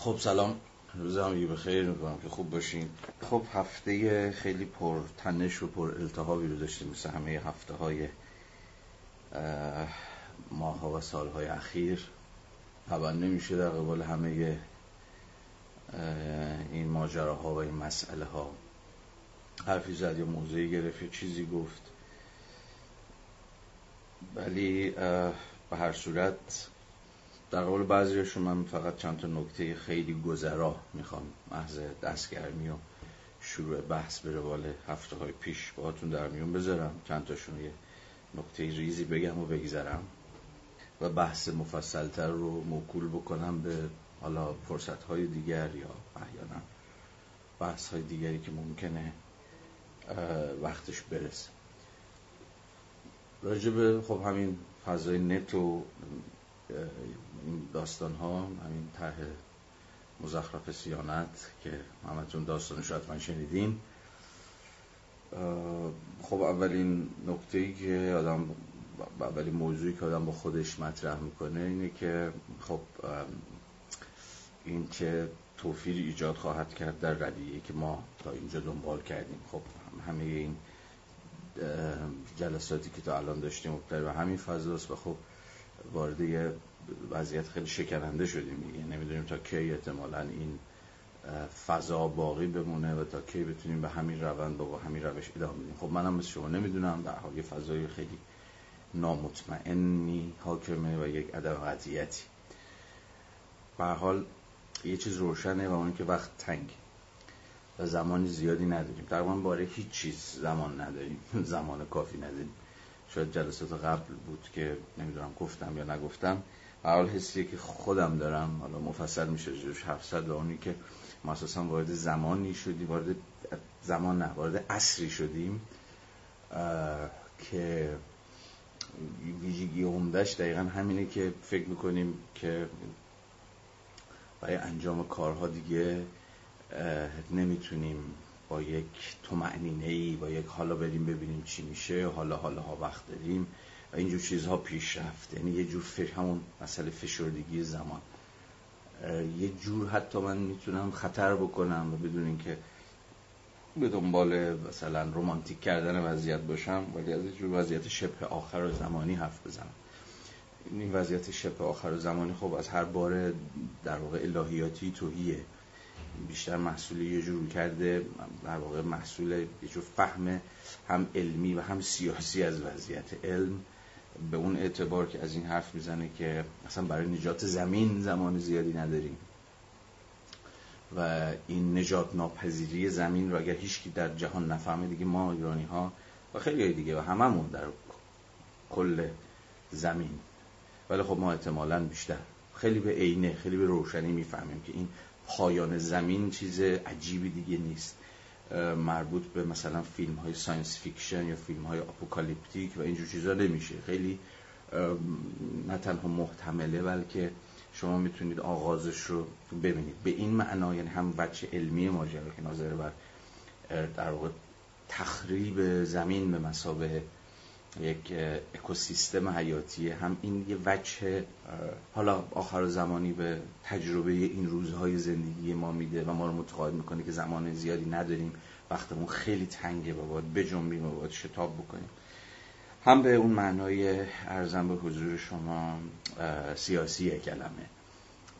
خب سلام. روز هم به خیر می‌کنم که خوب باشین. خب هفته خیلی پر تنش و پر التهابی رو داشتیم مثل همه هفته های ماه ها و سال های اخیر. طبعا نمیشه در قبال همه این ماجراها و این مسئله ها حرفی زد یا موضوعی گرفت چیزی گفت. ولی به هر صورت در قبال بعضیشون من فقط چند تا نکته خیلی گذرا می‌خوام محض دستگرمی و شروع بحث به روال هفته های پیش باهاتون در میون بذارم. چند تاشون یه نکته ریزی بگم و بگذرم و بحث مفصلتر رو موکول بکنم به حالا فرصت های دیگر یا احیانا بحث های دیگری که ممکنه وقتش برسه. راجب خب همین فضای نت و این داستان ها همین طرح مزخرف سیانت که همتون داستانش حتما شنیدین. خب اولین نکته که آدم اولین موضوعی که آدم با خودش مطرح می‌کنه اینه که خب این که توفیر ایجاد خواهد کرد در ردیه که ما تا اینجا دنبال کردیم. خب همه این جلساتی که تا الان داشتیم و همین فضاست و خب وارد یه وضعیت خیلی شکننده شدیم. دیگه نمی‌دونیم تا کی احتمالا این فضا باقی بمونه و تا کی بتونیم به همین روند با همین روش ادامه بدیم. خب منم مثل شما نمی‌دونم در حال یه فضای خیلی نامطمئنی حاکمه و یک عدم قطعیتی به حال یه چیز روشنه و اون که وقت تنگ. و زمان زیادی نداریم. تقریبا باره هیچ چیز زمان نداریم. زمان کافی نداریم. شاید جلسات قبل بود که نمی‌دونم گفتم یا نگفتم. حال حسی که خودم دارم حالا مفصل میشه جوش 700 و اونی که ما اساسا وارد زمانی شدیم وارد زمان نه وارد عصری شدیم که ویژگی عمدهش دقیقا همینه که فکر می‌کنیم که برای انجام کارها دیگه نمی‌تونیم با یک معنینه ای با یک حالا بریم ببینیم چی میشه حالا حالا ها وقت داریم. و اینجور چیزها پیش رفت یعنی یه جور فش... همون مسئله فشردگی زمان. یه جور حتی من می‌تونم خطر بکنم و بدون اینکه به دنبال مثلا رومانتیک کردن وضعیت باشم ولی از جور وضعیت شبه آخر و زمانی حرف بزنم. این وضعیت شبه آخر و زمانی خب از هر بار در واقع الهیاتی توهیه. بیشتر محصول یه جور کرده در واقع محصول یه جور فهم هم علمی و هم سیاسی از وضعیت علم. به اون اعتبار که از این حرف می‌زنه که اصلا برای نجات زمین زمان زیادی نداریم. و این نجات ناپذیری زمین رو اگر هیچکی در جهان نفهمه دیگه ما ایرانی ها و خیلی دیگه و هممون در کل زمین. ولی خب ما احتمالا بیشتر خیلی به عینه خیلی به روشنی می‌فهمیم که این پایان زمین چیز عجیبی دیگه نیست. مربوط به مثلا فیلم های science fiction یا فیلم های apocalyptic و اینجور چیزا نمیشه. خیلی نه تنها محتمله بلکه شما می‌تونید آغازش رو ببینید. به این معنا یعنی هم وجه علمی ماجرا که ناظر بر در واقع تخریب زمین به مسابه یک اکوسیستم حیاتی. هم این یه وجه حالا آخر زمانی به تجربه این روزهای زندگی ما میده و ما رو متقاعد می‌کنه که زمان زیادی نداریم. وقتمون خیلی تنگه و باید بجنبیم و باید شتاب بکنیم. هم به اون معنای ارزم به حضور شما سیاسی کلمه.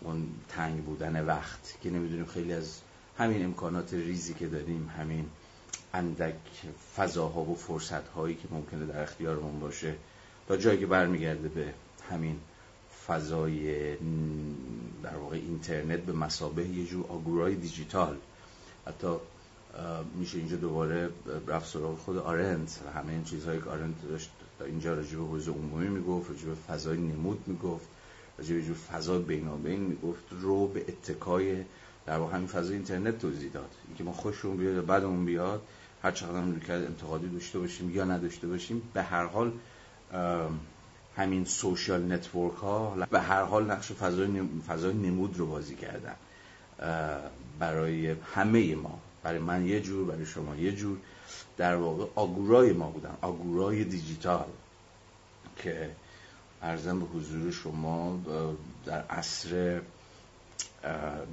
اون تنگ بودن وقت که نمی‌دونیم خیلی از همین امکانات ریزی که داریم همین اندک فضاها و فرصت هایی که ممکنه در اختیارمون باشه تا جایی که برمیگرده به همین فضای در واقع اینترنت به مسابه یه جور آگورای دیجیتال. حتی میشه اینجا دوباره رفت سراغ خود آرنت و همه این چیزهایی که آرنت داشت اینجا راجع به عمومی می‌گفت راجع به فضای نمود می‌گفت راجع به جور فضای بینابین می‌گفت رو به اتکای در واقع همین فضای اینترنت توضیح داد. اینکه ما خوشمون بیاد و بدمون بیاد هر چقدر هم رویکرد انتقادی داشته باشیم یا نداشته باشیم به هر حال همین social network ها به هر حال نقش فضای, فضای نمود رو بازی کردن. برای همه ما برای من یه جور برای شما یه جور. در واقع آگورای ما بودن آگورای دیجیتال که ارزم به حضور شما در عصر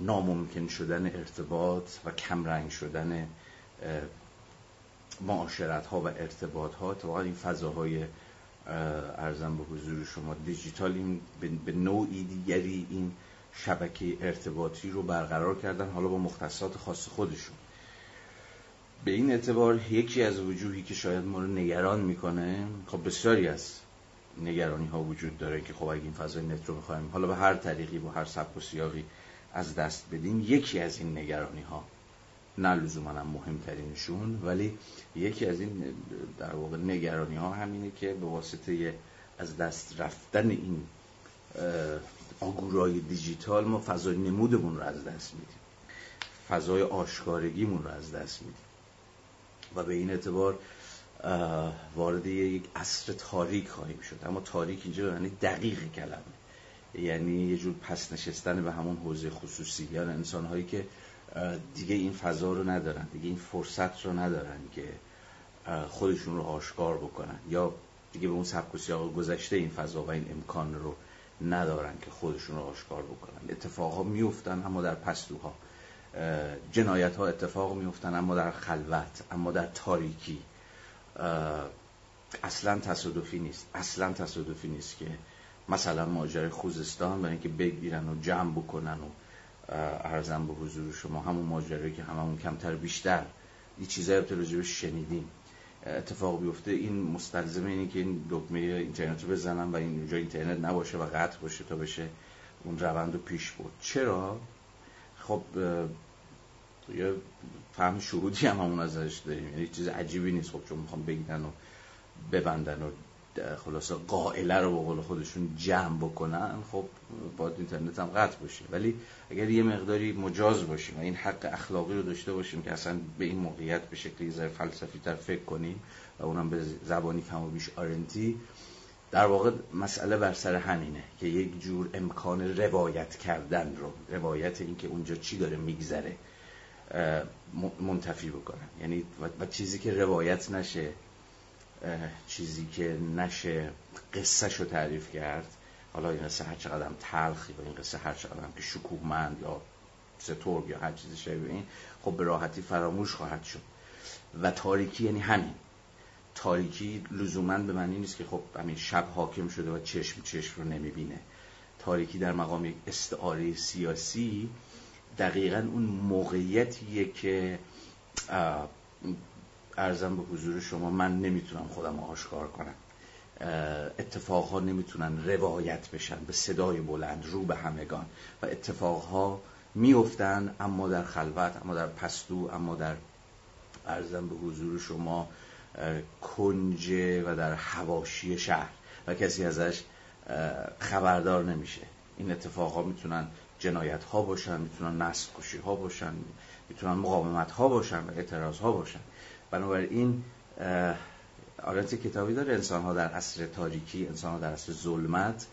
ناممکن شدن ارتباط و کمرنگ شدن معاشرت ها و ارتباط ها اتفاقا این فضاهای ارزم به حضور شما دیجیتال این به نوعی دیگری این شبکه ارتباطی رو برقرار کردن حالا با مختصات خاص خودشون. به این اعتبار یکی از وجوهی که شاید ما رو نگران می‌کنه خب بسیاری از نگرانی ها وجود داره که خب اگه این فضای نت رو بخوایم حالا به هر طریقی با هر سبک و سیاقی از دست بدیم یکی از این نگرانی ها نه لزوما هم مهمترینشون ولی یکی از این در واقع نگرانی ها همینه که به واسطه از دست رفتن این آگورای دیجیتال ما فضای نمودمون رو از دست میدیم. فضای آشکارگیمون رو از دست میدیم. و به این اعتبار وارد یک عصر تاریک خواهیم شد. اما تاریک اینجا یعنی دقیق کلمه. یعنی یه جور پس نشستن به همون حوزه خصوصی. یعنی انسان هایی که دیگه این فضا رو ندارن دیگه این فرصت رو ندارن که خودشون رو آشکار بکنن. یا دیگه به اون سبک و سیاق گذشته این فضا و این امکان رو ندارن که خودشون رو آشکار بکنن. اتفاق ها میفتن اما در پستوها. جنایت ها اتفاق میفتن اما در خلوت اما در تاریکی. اصلا تصادفی نیست. اصلا تصادفی نیست که مثلا ماجر خوزستان برای اینکه بگیرن و جمع بکنن و ارزم به حضور شما همون ماجرایی که هممون کمتر بیشتر این چیزایی رو شنیدیم. اتفاق بیفته این مستلزم اینه که این دکمه اینترنت رو بزنن و این اینجا اینترنت نباشه و قطع باشه تا بشه اون روند رو پیش برد. چرا؟ خب یه فهم شروطی هم همون ازش داریم. یعنی چیز عجیبی نیست خب چون می‌خوام بگیرن و ببندن و خلاصه قائله رو به قول خودشون جمع بکنن خب باید اینترنت هم قطع باشه. ولی اگر یه مقداری مجاز باشیم و این حق اخلاقی رو داشته باشیم که اصلا به این موقعیت به شکلی زیر فلسفی تر فکر کنیم و اونم به زبانی کم و بیش آرنتی در واقع مسئله بر سر همینه که یک جور امکان روایت کردن رو روایت این که اونجا چی داره میگذره منتفی بکنن. یعنی و چیزی که روایت نشه چیزی که نشه قصه رو تعریف کرد. حالا این قصه هر چقدر تلخی و این قصه هر چقدر که شکوهمند یا سترگ یا هر چیزی شبیه این خب به راحتی فراموش خواهد شد. و تاریکی یعنی همین. تاریکی لزوما به معنی نیست که خب همین شب حاکم شده و چشم چشم رو نمی‌بینه. تاریکی در مقام یک استعاره سیاسی دقیقا اون موقعیتیه که ارزم به حضور شما من نمی‌تونم خودم آشکار کنم. اتفاقها نمی‌تونن روایت بشن به صدای بلند رو به همگان. و اتفاقها میفتن اما در خلوت اما در پستو اما در ارزم به حضور شما کنجه و در حواشی شهر. و کسی ازش خبردار نمیشه. این اتفاقها می‌تونن جنایت ها باشن می‌تونن نسل ها باشن می‌تونن مقاومت ها باشن و اعتراض ها باشن. بنابراین آرنت کتابی داره انسان ها در عصر تاریکی انسان ها در عصر ظلمت.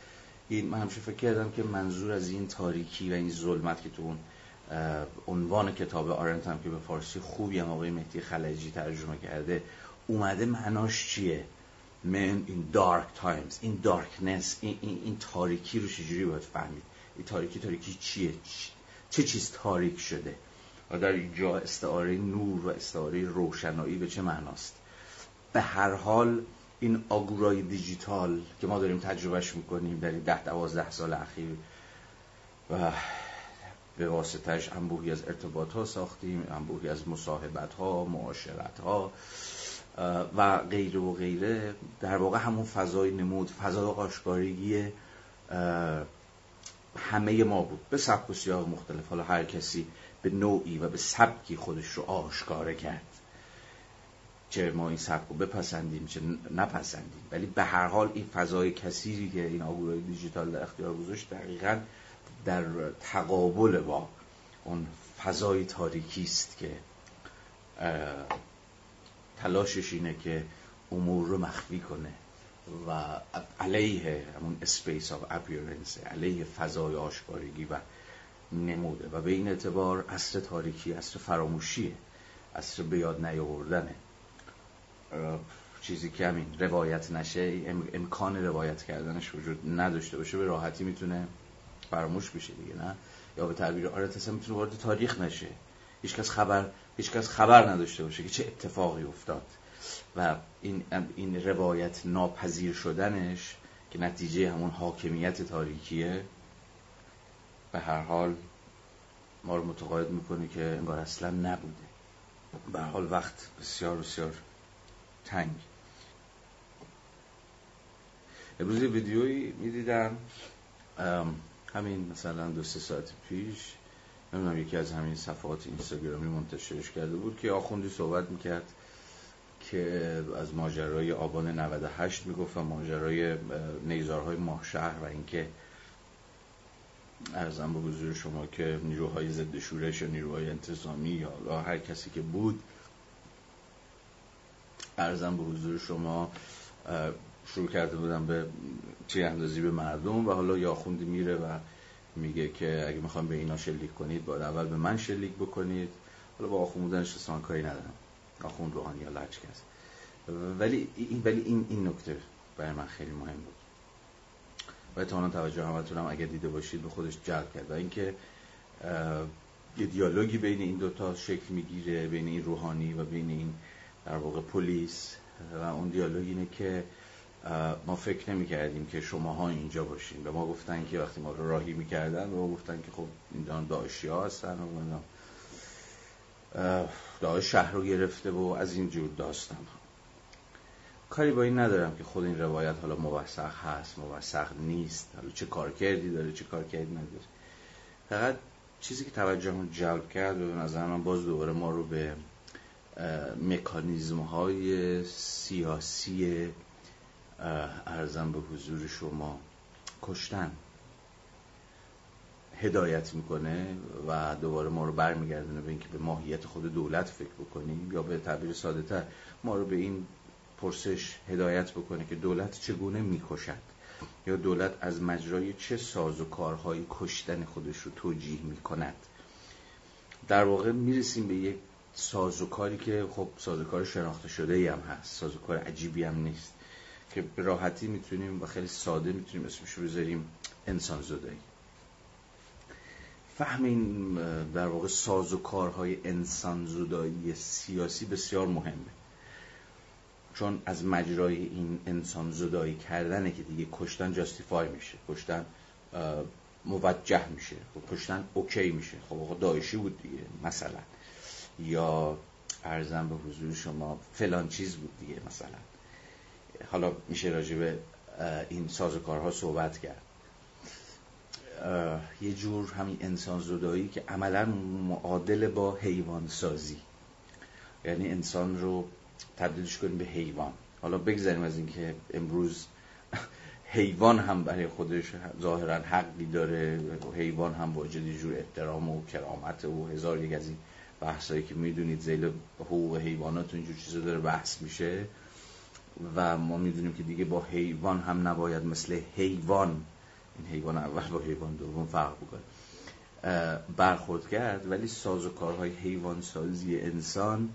این من همیشه فکر کردم که منظور از این تاریکی و این ظلمت که تو اون عنوان کتاب آرنت هم که به فارسی خوبی هم آقای مهدی خلجی ترجمه کرده اومده معناش چیه؟ من این dark times این darkness این, این, تاریکی رو چجوری باید فهمید؟ این تاریکی تاریکی چیه؟ چه چیز تاریک شده؟ و در اینجا استعاره نور و استعاره روشنایی به چه معناست؟ به هر حال این آگورای دیجیتال که ما داریم تجربهش می‌کنیم در این ده دوازده سال اخیر و به واسطهش انبوهی از ارتباط ها ساختیم انبوهی از مصاحبت ها معاشرت ها و غیره و غیره. در واقع همون فضای نمود فضای آشکارگی همه ما بود. به سبک و سیاق مختلف. حالا هر کسی به نوعی و به سبکی خودش رو آشکاره کرد. چه ما این سبک رو بپسندیم چه نپسندیم. ولی به هر حال این فضای کثیری که این آگورای دیجیتال در اختیار گذاشت دقیقا در تقابل با اون فضای تاریکی است که تلاشش اینه که امور رو مخفی کنه و علیه همون space of appearance علیه فضای آشکارگی و نمود و به این اعتبار عصر تاریکی عصر فراموشیه اصر به یاد نیاوردنه. چیزی که همین روایت نشه امکان روایت کردنش وجود نداشته باشه به راحتی می‌تونه فراموش بشه دیگه نه؟ یا به تعبیر آرت اصلا می‌تونه وارد تاریخ نشه. هیچکس خبر هیچکس خبر نداشته باشه که چه اتفاقی افتاد. و این این روایت ناپذیر شدنش که نتیجه همون حاکمیت تاریکیه به هر حال ما رو متقاعد می‌کنه که انگار اصلا نبوده. به حال وقت بسیار بسیار تنگ. امروز یه ویدیویی می‌دیدم. همین مثلا دو سه ساعت پیش. نمی‌دونم یکی از همین صفحات اینستاگرامی منتشرش کرده بود که آخوندی صحبت می‌کرد که از ماجرای آبان 98 می‌گفت و ماجرای نیزارهای ماهشهر و اینکه ارزم به حضور شما که نیروهای ضد شورش یا نیروهای انتظامی یا هر کسی که بود ارزم به حضور شما شروع کرده بودم به چی اندازی به مردم و حالا یا خوندی میره و میگه که اگه می‌خوام به اینا شلیک کنید باید اول به من شلیک بکنید. حالا با آخوند بودنش اصلا کاری ندارم. آخوند روحانی یا لچ ولی این ولی این این نکته برای من خیلی مهم بود. و احتمالا توجه همتونم اگر دیده باشید به خودش جلب کرد. و اینکه یه دیالوگی بین این دوتا شکل می‌گیره بین این روحانی و بین این در واقع پلیس. و اون دیالوگ اینه که ما فکر نمی کردیم که شماها اینجا باشین. به ما گفتن که وقتی ما رو راهی می‌کردن به ما گفتن که خب این داعشی ها هستن و داعش شهر رو گرفته و از این جور داستان ها کاری با این ندارم که خود این روایت حالا موثق هست موثق نیست. حالا چه کار کردی داره چه کار کردی نداره. فقط چیزی که توجه جلب کرد به نظر من باز دوباره ما رو به مکانیزم های سیاسی ارزم به حضور شما کشتن هدایت می‌کنه و دوباره ما رو برمیگردونه به اینکه به ماهیت خود دولت فکر بکنیم یا به تعبیر ساده تر ما رو به این پرسش هدایت بکنه که دولت چگونه می‌کشد؟ یا دولت از مجرای چه ساز و کارهای کشتن خودش رو توجیه می‌کند؟ در واقع می‌رسیم به یک سازوکاری که خب سازوکار شناخته شده هم هست سازوکار عجیبی هم نیست که به راحتی می‌تونیم و خیلی ساده می‌تونیم اسمش رو بذاریم انسان زدایی فهم این در واقع سازوکارهای انسان زدایی سیاسی بسیار مهمه. چون از مجرای این انسان زدایی کردنه که دیگه کشتن جاستیفای میشه کشتن موجه میشه خب کشتن اوکی میشه. خب آقا دایشی بود دیگه مثلا. یا ارزم به حضور شما فلان چیز بود دیگه مثلا. حالا میشه راجع به این سازوکارها صحبت کرد. یه جور همین انسان زدایی که عملا معادل با حیوان سازی یعنی انسان رو تبدیلش کنیم به حیوان. حالا بگذاریم از اینکه امروز حیوان هم برای خودش ظاهرا حقی داره حیوان هم واجد جور احترام و کرامت و هزار یک از این بحثایی که می‌دونید زیل حقوق حیوانات و اینجور چیزا داره بحث میشه و ما می‌دونیم که دیگه با حیوان هم نباید مثل حیوان این حیوان اول با حیوان دوم فرق بکنه برخورد کرد. ولی سازوکارهای حیوان سازی انسان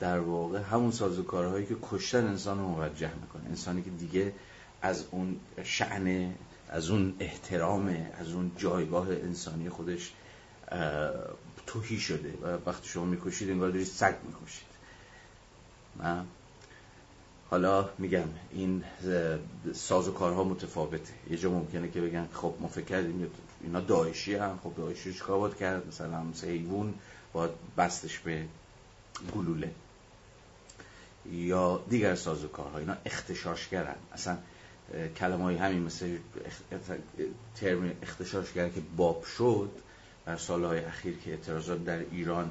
در واقع همون سازوکارهایی که کشتن انسان رو موجه می‌کنه. انسانی که دیگه از اون شعن از اون احترام از اون جایگاه انسانی خودش توهی شده و وقتی شما می‌کشید انگار دارید سگ می‌کشید. حالا میگم این ساز و متفاوته. یه جا ممکنه که بگن خب ما فکر کردیم اینا داعشی هم. خب داعشی چیکار باید کرد؟ مثلا مثل حیوان باید بستش به گلوله. یا دیگر ساز و کارها اینا اختشاشگرن. اصلا کلمه های همین مثل ترم اختشاشگر که باب شد در سالهای اخیر که اعتراضات در ایران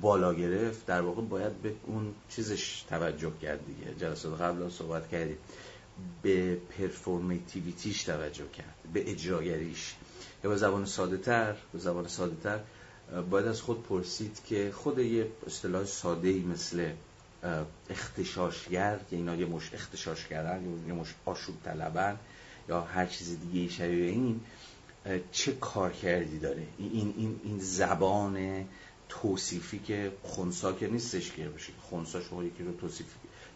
بالا گرفت در واقع باید به اون چیزش توجه کرد دیگه. جلسات قبل صحبت کردیم. به پرفورمیتیویتیش توجه کرد به اجراگریش یا به زبان ساده تر به زبان ساده تر باید از خود پرسید که خود یه اصطلاح ساده ای مثل اختشاشگر که اینا یه مش اختشاش کردن یه مش آشوب طلبن یا هر چیز دیگه شبیه این چه کار کردی داره؟ این, این, این زبان توصیفی که خونسا که نیستش که باشه. خونسا شما یکی رو توصیف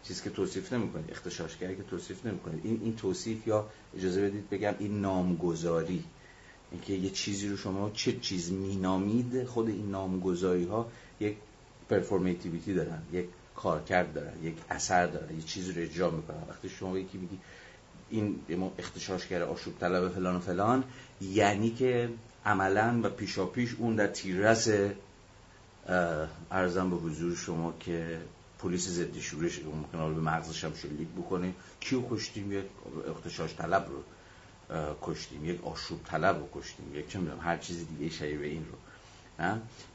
چیزی که توصیف نمی‌کنید اختشاشگری که توصیف نمی‌کنید این این توصیف یا اجازه بدید بگم این نامگذاری. اینکه یه چیزی رو شما چه چیز مینامید خود این نامگذاری ها یک پرفورمیتیویتی دارن یک کارکرد دارن یک اثر دارن یه چیزی رو اجرا می‌کنن وقتی شما یکی میگی این اختشاشگر آشوب طلب فلان و فلان یعنی که عملا و پیشا پیش اون در تیررس ارزم به حضور شما که پلیس ضد شورش ممکن به مغزش هم شلیک بکنه. کیو کشتیم؟ یک اختشاش طلب رو کشتیم. یک آشوب طلب رو کشتیم. یک چه می‌دونم هر چیزی دیگه شبیه این رو.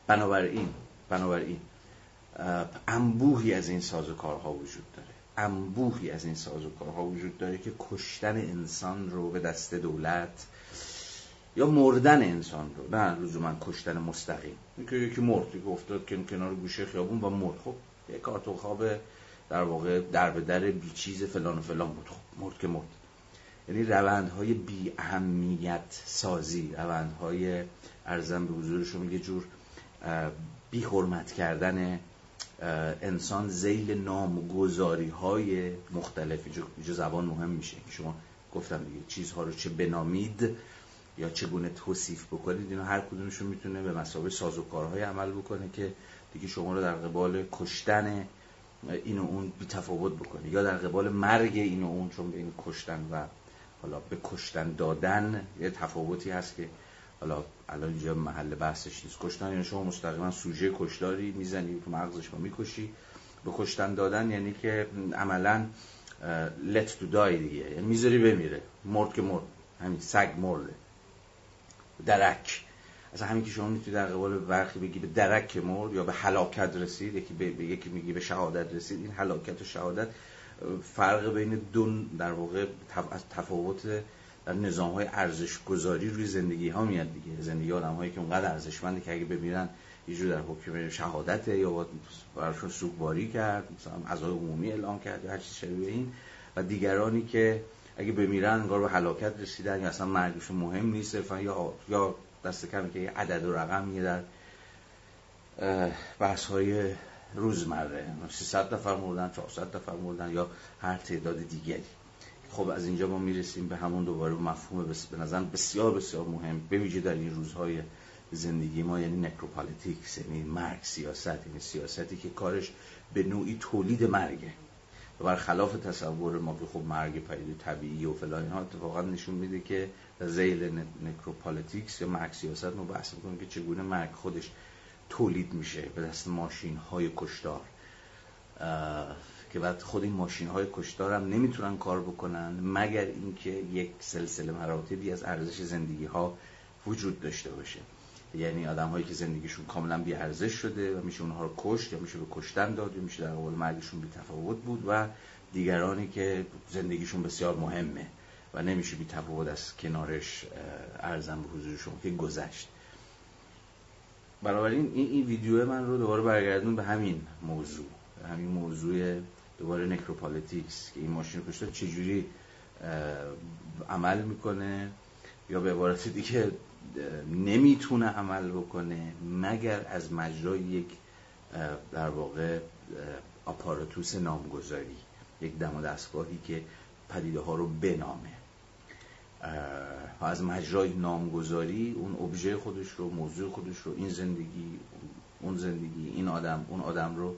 بنابراین بنابراین انبوهی از این سازوکارها وجود داره. انبوهی از این سازوکارها وجود داره که کشتن انسان رو به دست دولت یا مردن انسان رو. نه لزوما کشتن مستقیم. اینکه یکی مرد که افتاد که کنار گوشه خیابون و مرد. خب یک کارتون خواب در واقع در به در بی چیز فلان و فلان بود. خب مرد که مرد. یعنی روندهای بی اهمیت سازی روندهای ارزم به حضور شما یه جور بی حرمت کردن انسان زیل نامگذاری های مختلف. اینجا زبان مهم میشه. شما گفتم دیگه چیزها رو چه بنامید یا چگونه توصیف بکنید اینا هر کدومشون می‌تونه به مسابقه سازوکارهای عمل بکنه که دیگه شما رو در قبال کشتن این و اون بی تفاوت بکنه یا در قبال مرگ این و اون چون این کشتن و حالا به کشتن دادن یه تفاوتی هست که حالا الان اینجا محل بحثش نیست. کشتن یعنی شما مستقیما سوژه کشداری می‌زنی تو مغزش رو می‌کشی. به کشتن دادن یعنی که عملا let to die دیگه. یعنی می‌ذاری بمیره. مرد که مرد. همین سگ مرده. درک. از همین که شما می‌تونید در قبال برخی بگی به درک مرد یا به هلاکت رسید یکی به یکی میگی به شهادت رسید این هلاکت و شهادت فرق بین دو در واقع تفاوت در نظام های ارزش گذاری روی زندگی ها میاد دیگه. زندگی آدم هایی که اونقدر ارزشمنده که اگه بمیرن یه جور در حکم شهادت یا براشون سوگواری کرد مثلا عزای عمومی اعلام کرد یا هر چیز شبیه این. و دیگرانی که اگه بمیرن انگار به هلاکت رسیدن یا اصلا مرگشون مهم نیست یا یا دست کمی که عدد و رقم در بحث های روزمره. 300 نفر مردن 400 نفر مردن یا هر تعداد دیگری. خب از اینجا ما می‌رسیم به همون دوباره مفهوم به نظر بسیار بسیار مهم. به ویژه در این روزهای زندگی ما یعنی necropolitics یعنی مرگ سیاست یعنی سیاستی که کارش به نوعی تولید مرگه. و برخلاف تصور ما که خب مرگ پدیده طبیعی و فلان اینها اتفاقا نشون میده که ذیل necropolitics یا مرگ سیاست ما بحث می‌کنیم که چگونه مرگ خودش تولید میشه به دست ماشین های کشتار که بعد خود این ماشین های کشتار هم نمی‌تونن کار بکنن مگر اینکه یک سلسله مراتبی از ارزش زندگی ها وجود داشته باشه. یعنی آدم هایی که زندگیشون کاملا بی ارزش شده و میشه اونها رو کشت یا میشه به کشتن داد یا میشه در قبال مرگشون بی تفاوت بود و دیگرانی که زندگیشون بسیار مهمه و نمیشه بی تفاوت از کنارش ارزم به حضورشون که گذشت. بنابراین این, این ویدیو من رو دوباره برگردون به همین موضوع همین موضوع دوباره نکروپالیتیکس که این ماشین کشته چجوری عمل می‌کنه؟ یا به عبارت دیگه نمی‌تونه عمل بکنه مگر از مجرای یک در واقع آپاراتوس نامگذاری یک دم و دستگاهی که پدیده ها رو بنامه. از مجرای نامگذاری اون ابژه خودش رو موضوع خودش رو این زندگی اون زندگی این آدم اون آدم رو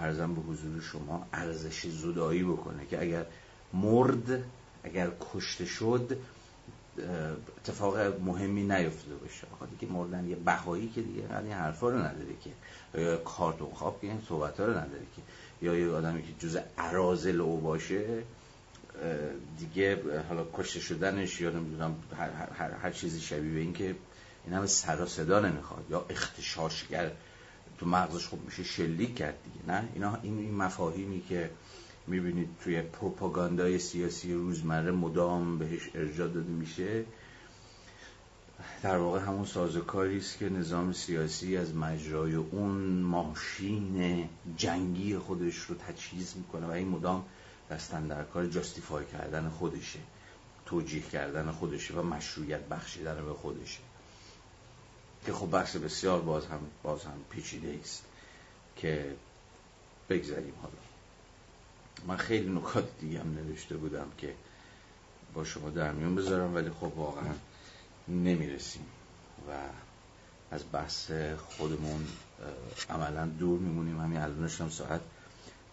ارزم به حضور شما ارزش زدایی بکنه که اگر مرد اگر کشته شد اتفاق مهمی نیفتاده باشه. آقا دیگه مردن یه بهایی که دیگه این حرفا رو نداره که. یا کارتون خواب که این صحبت ها رو نداره که. یا یه آدمی که جز عرازل او باشه دیگه حالا کشته شدنش یا نمی‌دونم هر, هر, هر چیزی شبیه به این که این همه سر صدا نمی‌خواد. یا اختشاشگر تو مغزش خوب میشه شلیک کرد دیگه نه؟ اینا این, مفاهیمی که می‌بینید توی پروپاگاندای سیاسی روزمره مدام بهش ارجاع داده میشه در واقع همون سازوکاری است که نظام سیاسی از مجرای اون ماشین جنگی خودش رو تجهیز می‌کنه و این مدام دستن در کار جاستیفای کردن خودشه توجیه کردن خودشه و مشروعیت بخشیدن به خودشه. که خب بحث بسیار باز هم باز هم پیچیده است که بگذاریم حالا. من خیلی نکات دیگه هم نوشته بودم که با شما در میون بذارم ولی خب واقعا نمی‌رسیم و از بحث خودمون عملا دور میمونیم. همین الانش هم ساعت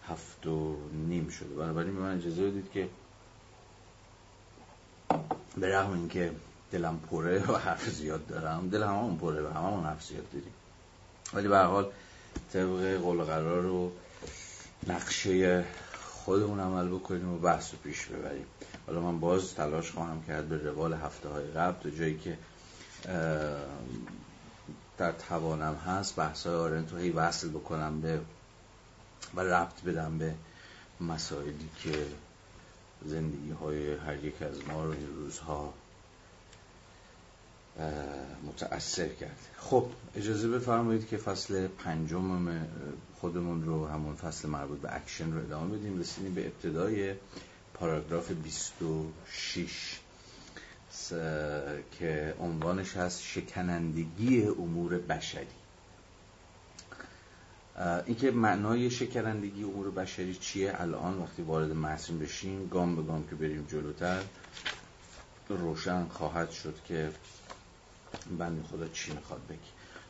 هفت و نیم شده. بنابراین به من اجازه بدید که به رغم اینکه دلم پره و حرف زیاد دارم. دل هممون پره و هممون حرف زیاد داریم. ولی به حال طبق قول قرار رو نقشه خودمون عمل بکنیم و بحث رو پیش ببریم. حالا من باز تلاش خواهم کرد به روال هفته های قبل تا جایی که در توانم هست بحث های آرنت هی وصل بکنم به و ربط بدم به مسائلی که زندگی های هر یک از ما رو این روزها متأثر کرد. خب اجازه بفرمایید که فصل پنجم خودمون رو همون فصل مربوط به اکشن رو ادامه بدیم. رسیدیم به ابتدای پاراگراف 26 که عنوانش هست شکنندگی امور بشری. اینکه معنای شکنندگی امور بشری چیه؟ الان وقتی وارد متن بشیم گام به گام که بریم جلوتر روشن خواهد شد که بند خدا چی می‌خواد بگی.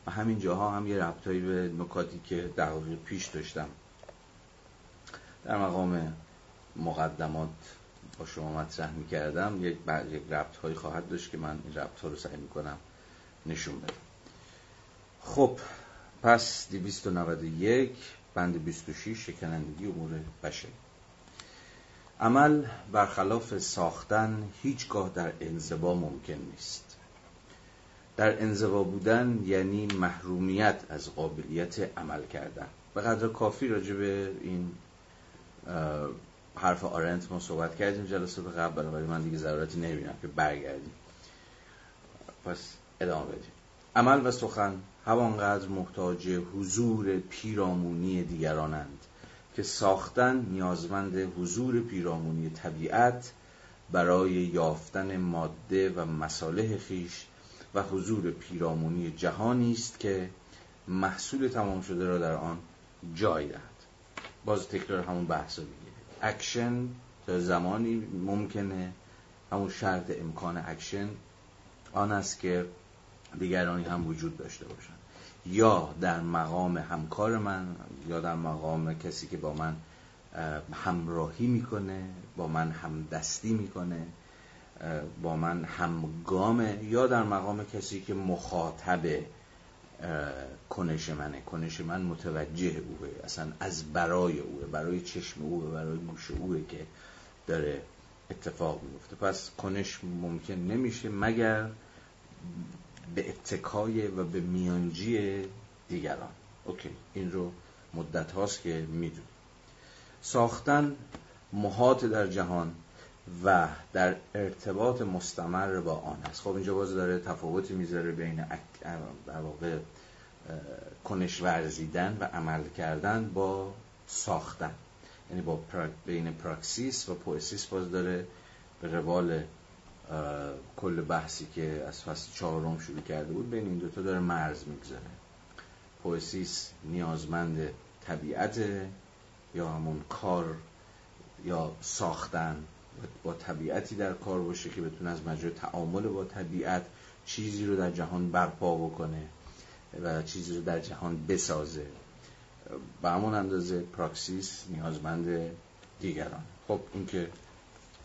و همین جاها هم یه ربطایی به نکاتی که دقایق پیش داشتم. در مقام مقدمات با شما مطرح می‌کردم. یک یک ربط هایی خواهد داشت که من این ربط ها رو سعی می‌کنم نشون بدم. خب پس 291 بند 26 شکنندگی امور بشری. عمل برخلاف ساختن هیچگاه در انزوا ممکن نیست. در انزوا بودن یعنی محرومیت از قابلیت عمل کردن. به قدر کافی راجع به این حرف آرنت ما صحبت کردیم جلسات قبل ولی من دیگه ضرورتی نمی‌بینم که برگردیم. پس ادامه بدیم. عمل و سخن همانقدر محتاج حضور پیرامونی دیگرانند که ساختن نیازمند حضور پیرامونی طبیعت برای یافتن ماده و مصالح خویش و حضور پیرامونی جهانی است که محصول تمام شده را در آن جای دهد. باز تکرار همون بحث دیگه اکشن تا زمانی ممکنه همون شرط امکان اکشن آن است که دیگرانی هم وجود داشته باشن یا در مقام همکار من یا در مقام کسی که با من همراهی می‌کنه با من همدستی می‌کنه با من همگامه یا در مقام کسی که مخاطب کنش منه. کنش من متوجه اوه. اصلا از برای اوه. برای چشم اوه. برای گوش اوه که داره اتفاق میفته. پس کنش ممکن نمیشه مگر به اتکای و به میانجی دیگران. اوکی. این رو مدت هاست که میدون ساختن محاط در جهان و در ارتباط مستمر با آن است. خب اینجا باز داره تفاوتی می‌ذاره بین در واقع کنش ورزیدن و عمل کردن با ساختن. یعنی با بین پراکسیس و پویسیس باز داره به روال کل بحثی که از فصل چهارم شروع کرده بود بین این دوتا داره مرز می‌گذاره. پویسیس نیازمند طبیعت یا همون کار یا ساختن با طبیعتی در کار باشه که بتونه از مجرد تعامل با طبیعت چیزی رو در جهان برپا بکنه و چیزی رو در جهان بسازه. به همون اندازه پراکسیس نیازمند دیگران. خب این که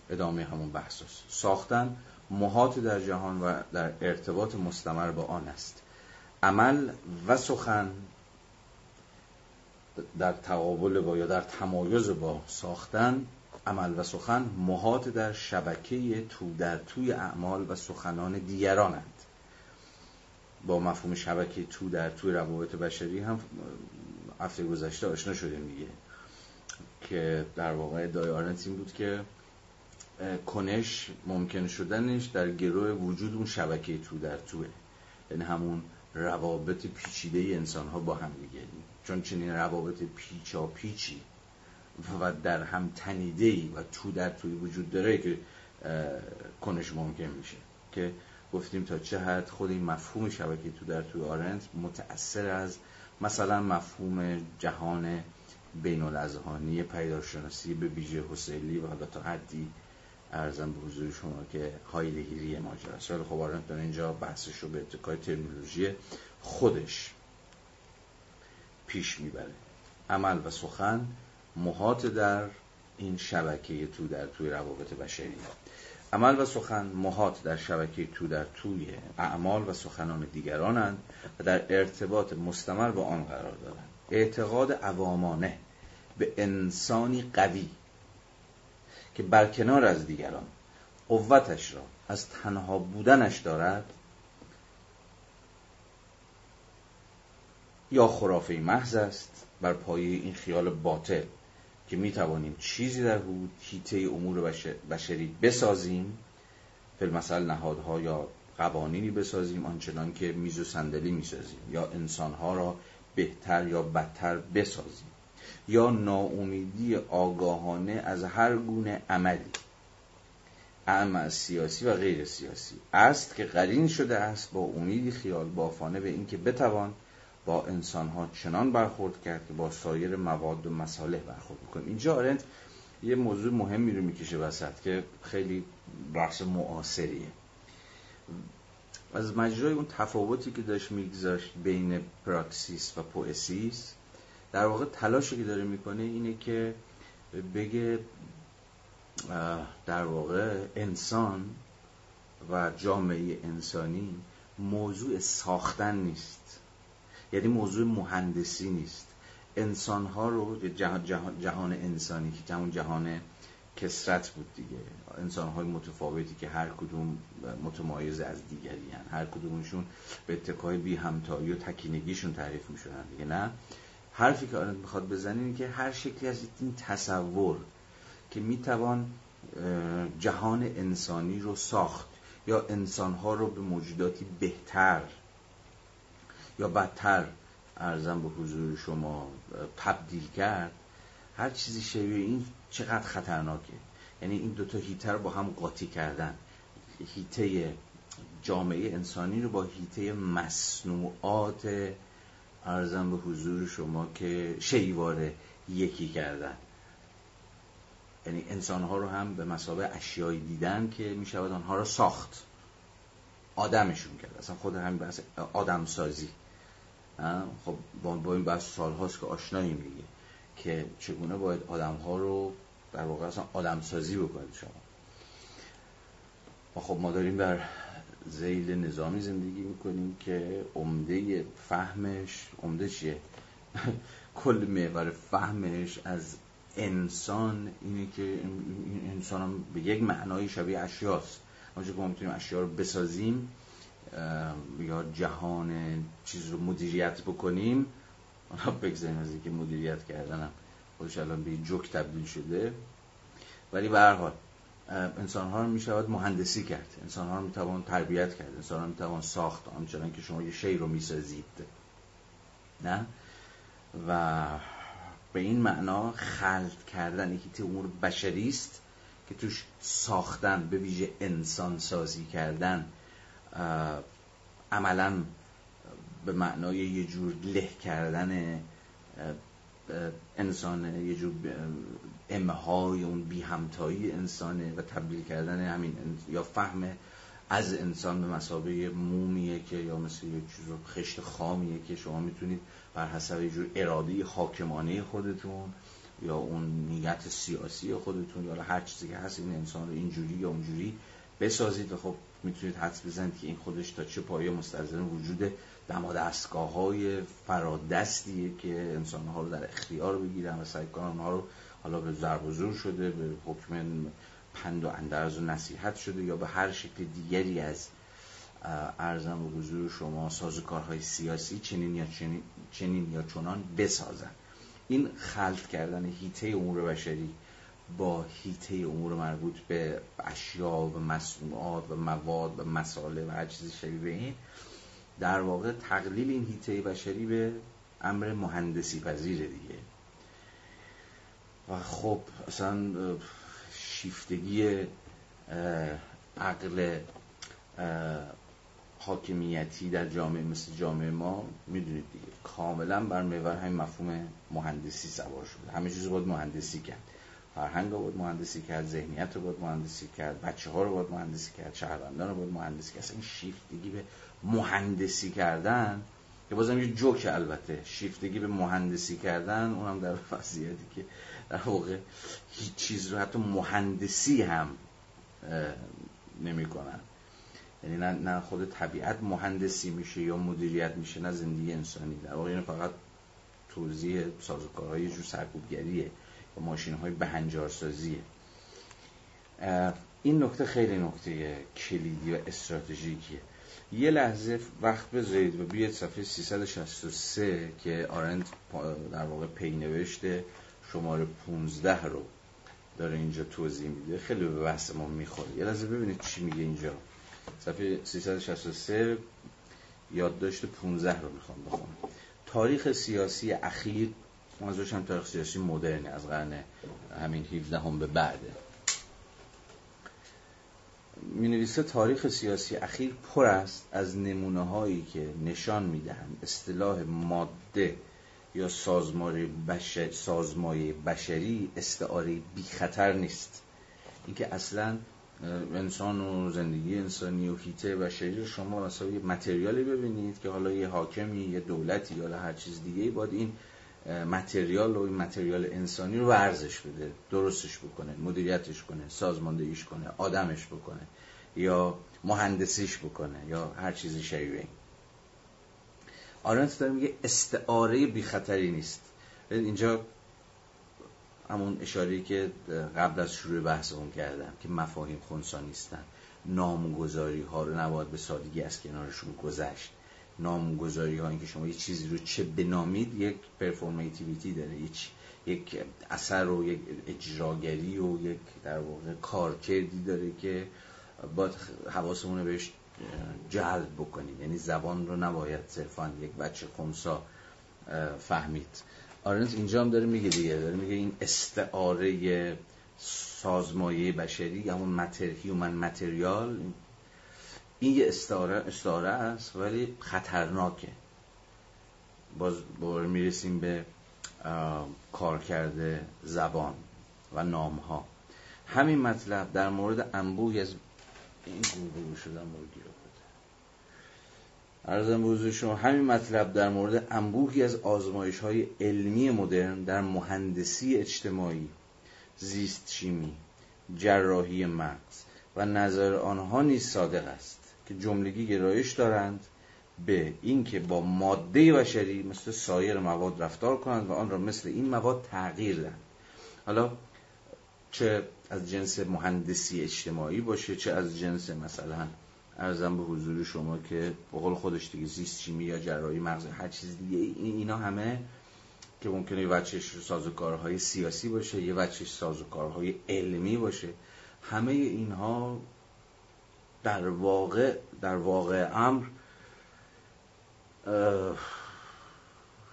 ادامه همون بحث است ساختن محاط در جهان و در ارتباط مستمر با آن است. عمل و سخن در تقابل با یا در تمایز با ساختن عمل و سخن محاط در شبکه تو در توی اعمال و سخنان دیگرانند. با مفهوم شبکه تو در توی روابط بشری هم هفته گذشته آشنا شدیم دیگه. که در واقع ادعای آرنت این بود که کنش ممکن شدنش در گروه وجود اون شبکه تو در توه. یعنی همون روابط پیچیده انسان ها با هم دیگه. چون چنین روابط پیچا پیچی و در هم تنیده ای و تو در توی وجود داره که کنش ممکن میشه. که گفتیم تا چه حد خود این مفهوم شبکه تو در توی آرنت متأثر از مثلا مفهوم جهان بین الازهانی پیدارشناسی به ویژه حسیلی و حالا تا حدی ارزم به حضور شما که هایلهیری ماجرا است. ولی خب داره اینجا بحثش رو به اتکای ترمینولوژی خودش پیش می‌بره. عمل و سخن محاط در این شبکه تو در توی روابط بشری. عمل و سخن محاط در شبکه تو در توی اعمال و سخنان دیگرانند و در ارتباط مستمر با آن قرار دارند. اعتقاد عوامانه به انسانی قوی که برکنار از دیگران قوتش را از تنها بودنش دارد یا خرافه محض است بر پایه این خیال باطل. که می توانیم چیزی در حدود هیته امور بشری بسازیم مثل نهادها یا قوانینی بسازیم آنچنان که میز و صندلی می‌سازیم یا انسانها را بهتر یا بدتر بسازیم یا ناامیدی آگاهانه از هر گونه عملی اعم سیاسی و غیر سیاسی است که قرین شده است با امیدی خیال بافانه به اینکه بتوان با انسان ها چنان برخورد کرد که با سایر مواد و مصالح برخورد می‌کنیم اینجا آرنت یه موضوع مهمی رو می‌کشه وسط که خیلی بحث معاصریه. از مجرای اون تفاوتی که داشت میگذاشت بین پراکسیس و پوئسیس در واقع تلاشی که داره می‌کنه اینه که بگه در واقع انسان و جامعه انسانی موضوع ساختن نیست. یعنی موضوع مهندسی نیست. انسان ها رو جهان, جهان انسانی که همون جهان کسرت بود دیگه. انسان های متفاوتی که هر کدوم متمایز از دیگری هن. هر کدومشون به اتکای بی همتایی و تکینگیشون تعریف میشونن دیگه نه؟ حرفی که آنت می‌خواد بزنه اینه که هر شکلی از این تصور که می‌توان جهان انسانی رو ساخت یا انسانها رو به موجوداتی بهتر بدتر ارزم به حضور شما تبدیل کرد هر چیزی شبیه این چقدر خطرناکه. یعنی این دوتا هیته رو با هم قاطی کردن. هیته جامعه انسانی رو با هیته مصنوعات ارزم به حضور شما که شیواره یکی کردن. یعنی انسانها رو هم به مسابه اشیایی دیدن که می شود آنها رو ساخت. آدمشون کرد. اصلا خود همین بحث آدم سازی خب با این بحث سال هاست که آشنایی میگه که چگونه باید آدم ها رو در واقع اصلا آدم سازی بکنید شما. و خب ما داریم در زیل نظامی زندگی می‌کنیم که عمده فهمش عمده چیه؟ کل محور فهمش از انسان اینه که انسان به یک معنای شبیه اشیاست. اونجا که ما می‌تونیم اشیا رو بسازیم؟ یا جهان چیز رو مدیریت بکنیم. اونا بگذاریم از اینکه مدیریت کردنم خودش الان به جوک تبدیل شده. ولی به هر حال انسان ها رو می شود مهندسی کرد. انسان ها رو می توان تربیت کرد. انسان ها رو می توان ساخت. آنچنان که شما یه شی رو می سازید نه؟ و به این معنا خلق کردن یکی امور بشری است که توش ساختن به ویژه انسان سازی کردن عملا به معنای یه جور له کردن انسانه یه جور امهای اون بی همتایی انسانه و تبدیل کردن همین یا فهم از انسان به مسابقه مومیه که یا مثل یه چیز خشت خامیه که شما می‌تونید بر حسب یه جور اراده حاکمانه خودتون یا اون نیت سیاسی خودتون یا هر چیزی که هست این انسان رو اینجوری یا اونجوری بسازید و خب می‌تونید حدس بزنید که این خودش تا چه پایه مستلزم وجود دماد اسکاه های فرادستیه که انسان ها رو در اختیار بگیرن و سعی کنن رو حالا به ضرب زور شده به حکم پند و اندرز و نصیحت شده یا به هر شکل دیگری از ارزم و حضور شما سازوکارهای سیاسی چنین یا چنین, چنین یا چنان بسازن. این خلط کردن هیته امور بشری با هیته امور مربوط به اشیا و مصنوعات و مواد و مساله و هر چیزی شبیه این در واقع تقلیل این هیته بشری به امر مهندسی پذیره دیگه. و خب اصلا شیفتگی عقل حاکمیتی در جامعه مثل جامعه ما می‌دونید دیگه. کاملا بر محور همین مفهوم مهندسی سوار شده. همه چیز باید مهندسی کرد. فرهنگ رو باید مهندسی کرد ذهنیت رو باید مهندسی کرد بچه ها رو باید مهندسی کرد شهروندان رو باید مهندسی کرد. این شیفتگی به مهندسی کردن که بازم یه جوک البته. شیفتگی به مهندسی کردن اونم در وضعیتی که در واقع هیچ چیز رو حتی مهندسی هم نمی‌کنن. یعنی نه, نه خود طبیعت مهندسی میشه یا مدیریت میشه نه زندگی انسانی. در واقع این فقط توضیح سازوکارهای جور سرکوبگریه. یا ماشین های بهنجارسازیه این نکته خیلی نکته کلیدی و استراتژیکیه. یه لحظه وقت بذارید و بیاید صفحه 363 که آرند در واقع پی نوشته شماره 15 رو داره اینجا توضیح میده. خیلی به بحث ما می‌خوره. یه لحظه ببینید چی میگه اینجا. صفحه 363 یادداشت 15 رو می‌خوام بخونم. تاریخ سیاسی اخیر منظورش هم تاریخ سیاسی مدرنه از قرن همین 17 هم به بعده می نویسه تاریخ سیاسی اخیر پر است از نمونه هایی که نشان می دهند اصطلاح ماده یا سازمایه بشری استعاره بی خطر نیست. اینکه اصلا انسان و زندگی انسانی و هیته بشری رو شما مثلا یه متریالی ببینید که حالا یه حاکمی یه دولتی یا هر چیز دیگه باید این متریال و این متریال انسانی رو ورزش بده درستش بکنه مدیریتش کنه سازماندهیش کنه آدمش بکنه یا مهندسیش بکنه یا هر چیزی شبیه آرنت داره میگه استعاره بی خطری نیست اینجا همون اشاره که قبل از شروع بحث اون کردم که مفاهیم خونسا نیستن. نامگذاری ها رو نباید به سادگی از کنارشون گذشت. نامگذاری ها اینکه شما یه چیزی رو چه بنامید یک پرفورمیتیویتی داره یک یک اثر و یک اجراگری و یک در واقع کارکردی داره که باید حواسمون رو بهش جلب بکنید. یعنی زبان رو نباید صرفا یک بچه خونسا فهمید. آرنت اینجا هم داره میگه دیگه داره میگه این استعاره سازمایه بشری همون متر هیومن متریال این یه استعاره استعاره است ولی خطرناکه. باز باور می‌رسیم به کار کرده زبان و نام ها همین مطلب در مورد انبوهی از این گروه شدن رو ارزم شما همین مطلب در مورد انبوهی از آزمایش های علمی مدرن در مهندسی اجتماعی زیست شیمی جراحی مغز و نظر آنها نیز صادق است. که جملگی گرایش دارند به اینکه با ماده بشری مثل سایر مواد رفتار کنند و آن را مثل این مواد تغییر دهند. حالا چه از جنس مهندسی اجتماعی باشه چه از جنس مثلا ارزم به حضور شما که به قول خودش دیگه زیست شیمی یا جراحی مغز هر چیز دیگه اینا همه که ممکنه یه وچهش سازوکارهای سیاسی باشه یه وچهش سازوکارهای علمی باشه. همه اینها در واقع در واقع امر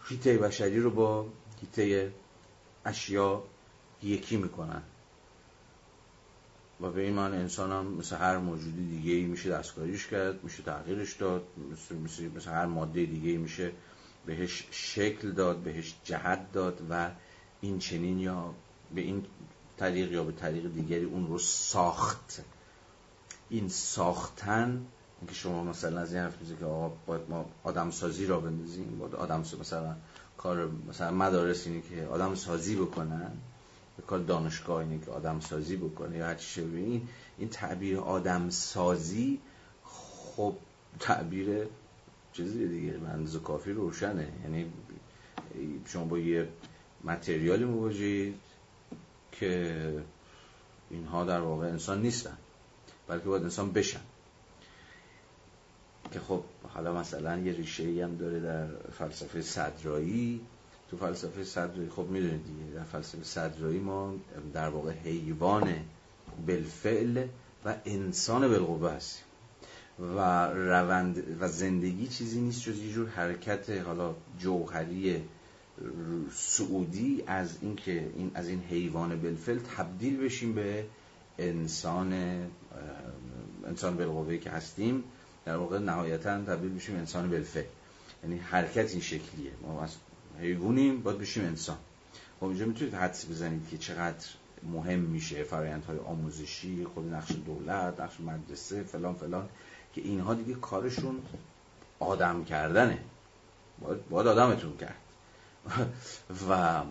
هیته بشری رو با هیته اشیا یکی می‌کنن. و به این معنی انسان هم مثل هر موجودی دیگه ای میشه دستکاریش کرد میشه تغییرش داد مثل, مثل, مثل هر ماده دیگه ای میشه بهش شکل داد بهش جهت داد و این چنین یا به این طریق یا به طریق دیگری اون رو ساخت. این ساختن اینکه شما مثلا از این حرف که آقا باید ما آدم سازی را بندازیم باید آدم مثلا کار مثلا مدارس اینه که آدم سازی بکنن کار دانشگاه اینه که آدم سازی بکنه یا هرچی این این تعبیر آدم سازی خب تعبیر چیزی دیگه منظور کافی روشنه. یعنی شما با یه متریالی مواجهید که اینها در واقع انسان نیستن. بلکه باید انسان بشن. که خب حالا مثلا یه ریشه هم داره در فلسفه صدرایی. تو فلسفه صدرایی خب می‌دونید دیگه در فلسفه صدرایی ما در واقع حیوان بالفعل و انسان بالقوه هستیم. و روند و زندگی چیزی نیست جز یه جور حرکت حالا جوهری سعودی از اینکه این از این حیوان بالفعل تبدیل بشیم به انسان انسان بالقوه که هستیم در واقع نهایتا تبدیل بشیم انسان بالفعل. یعنی حرکت این شکلیه. ما حیوانیم باید بشیم انسان. خب اینجا می‌تونید حدس بزنید که چقدر مهم میشه فرایندهای آموزشی خود نقش دولت نقش مدرسه فلان فلان که اینها دیگه کارشون آدم کردنه. باید آدمتون کرد. و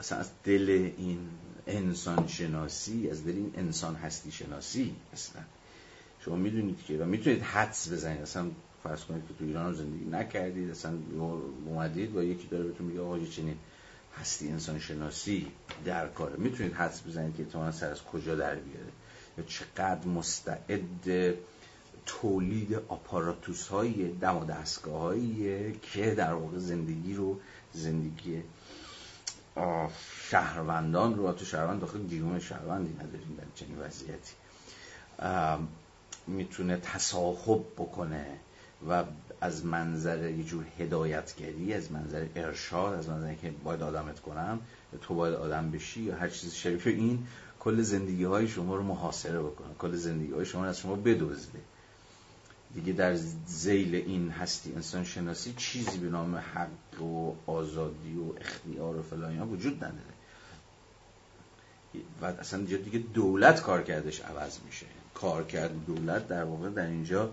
اصلا از دل این انسان شناسی از دل این انسان هستی شناسی اصلا شما می‌دونید که و می‌تونید حدس بزنید. اصلا فرض کنید که تو ایران زندگی نکردید. اصلا اومدید و یکی داره بهتون میگه آقا چنین هستی انسان شناسی در کاره. می‌تونید حدس بزنید که احتمالا سر از کجا در بیاره. یا چقدر مستعد تولید آپاراتوس های دم و دستگاه که در واقع زندگی رو زندگی شهروندان رو تو شهروند داخل بیرون شهروندی نداریم در چنین وضعیتی. می‌تونه تصاحب بکنه و از منظر یه جور هدایتگری از منظر ارشاد از منظر که باید آدمت کنم تو باید آدم بشی یا هر چیز شریف این کل زندگی های شما رو محاصره بکنه. کل زندگی های شما رو از شما بدوزده دیگه در زیل این هستی انسان شناسی چیزی به نام حق و آزادی و اختیار و فلان وجود نداره. و اصلا دیگه دولت کار کردش عوض میشه. کار کرد دولت در واقع در اینجا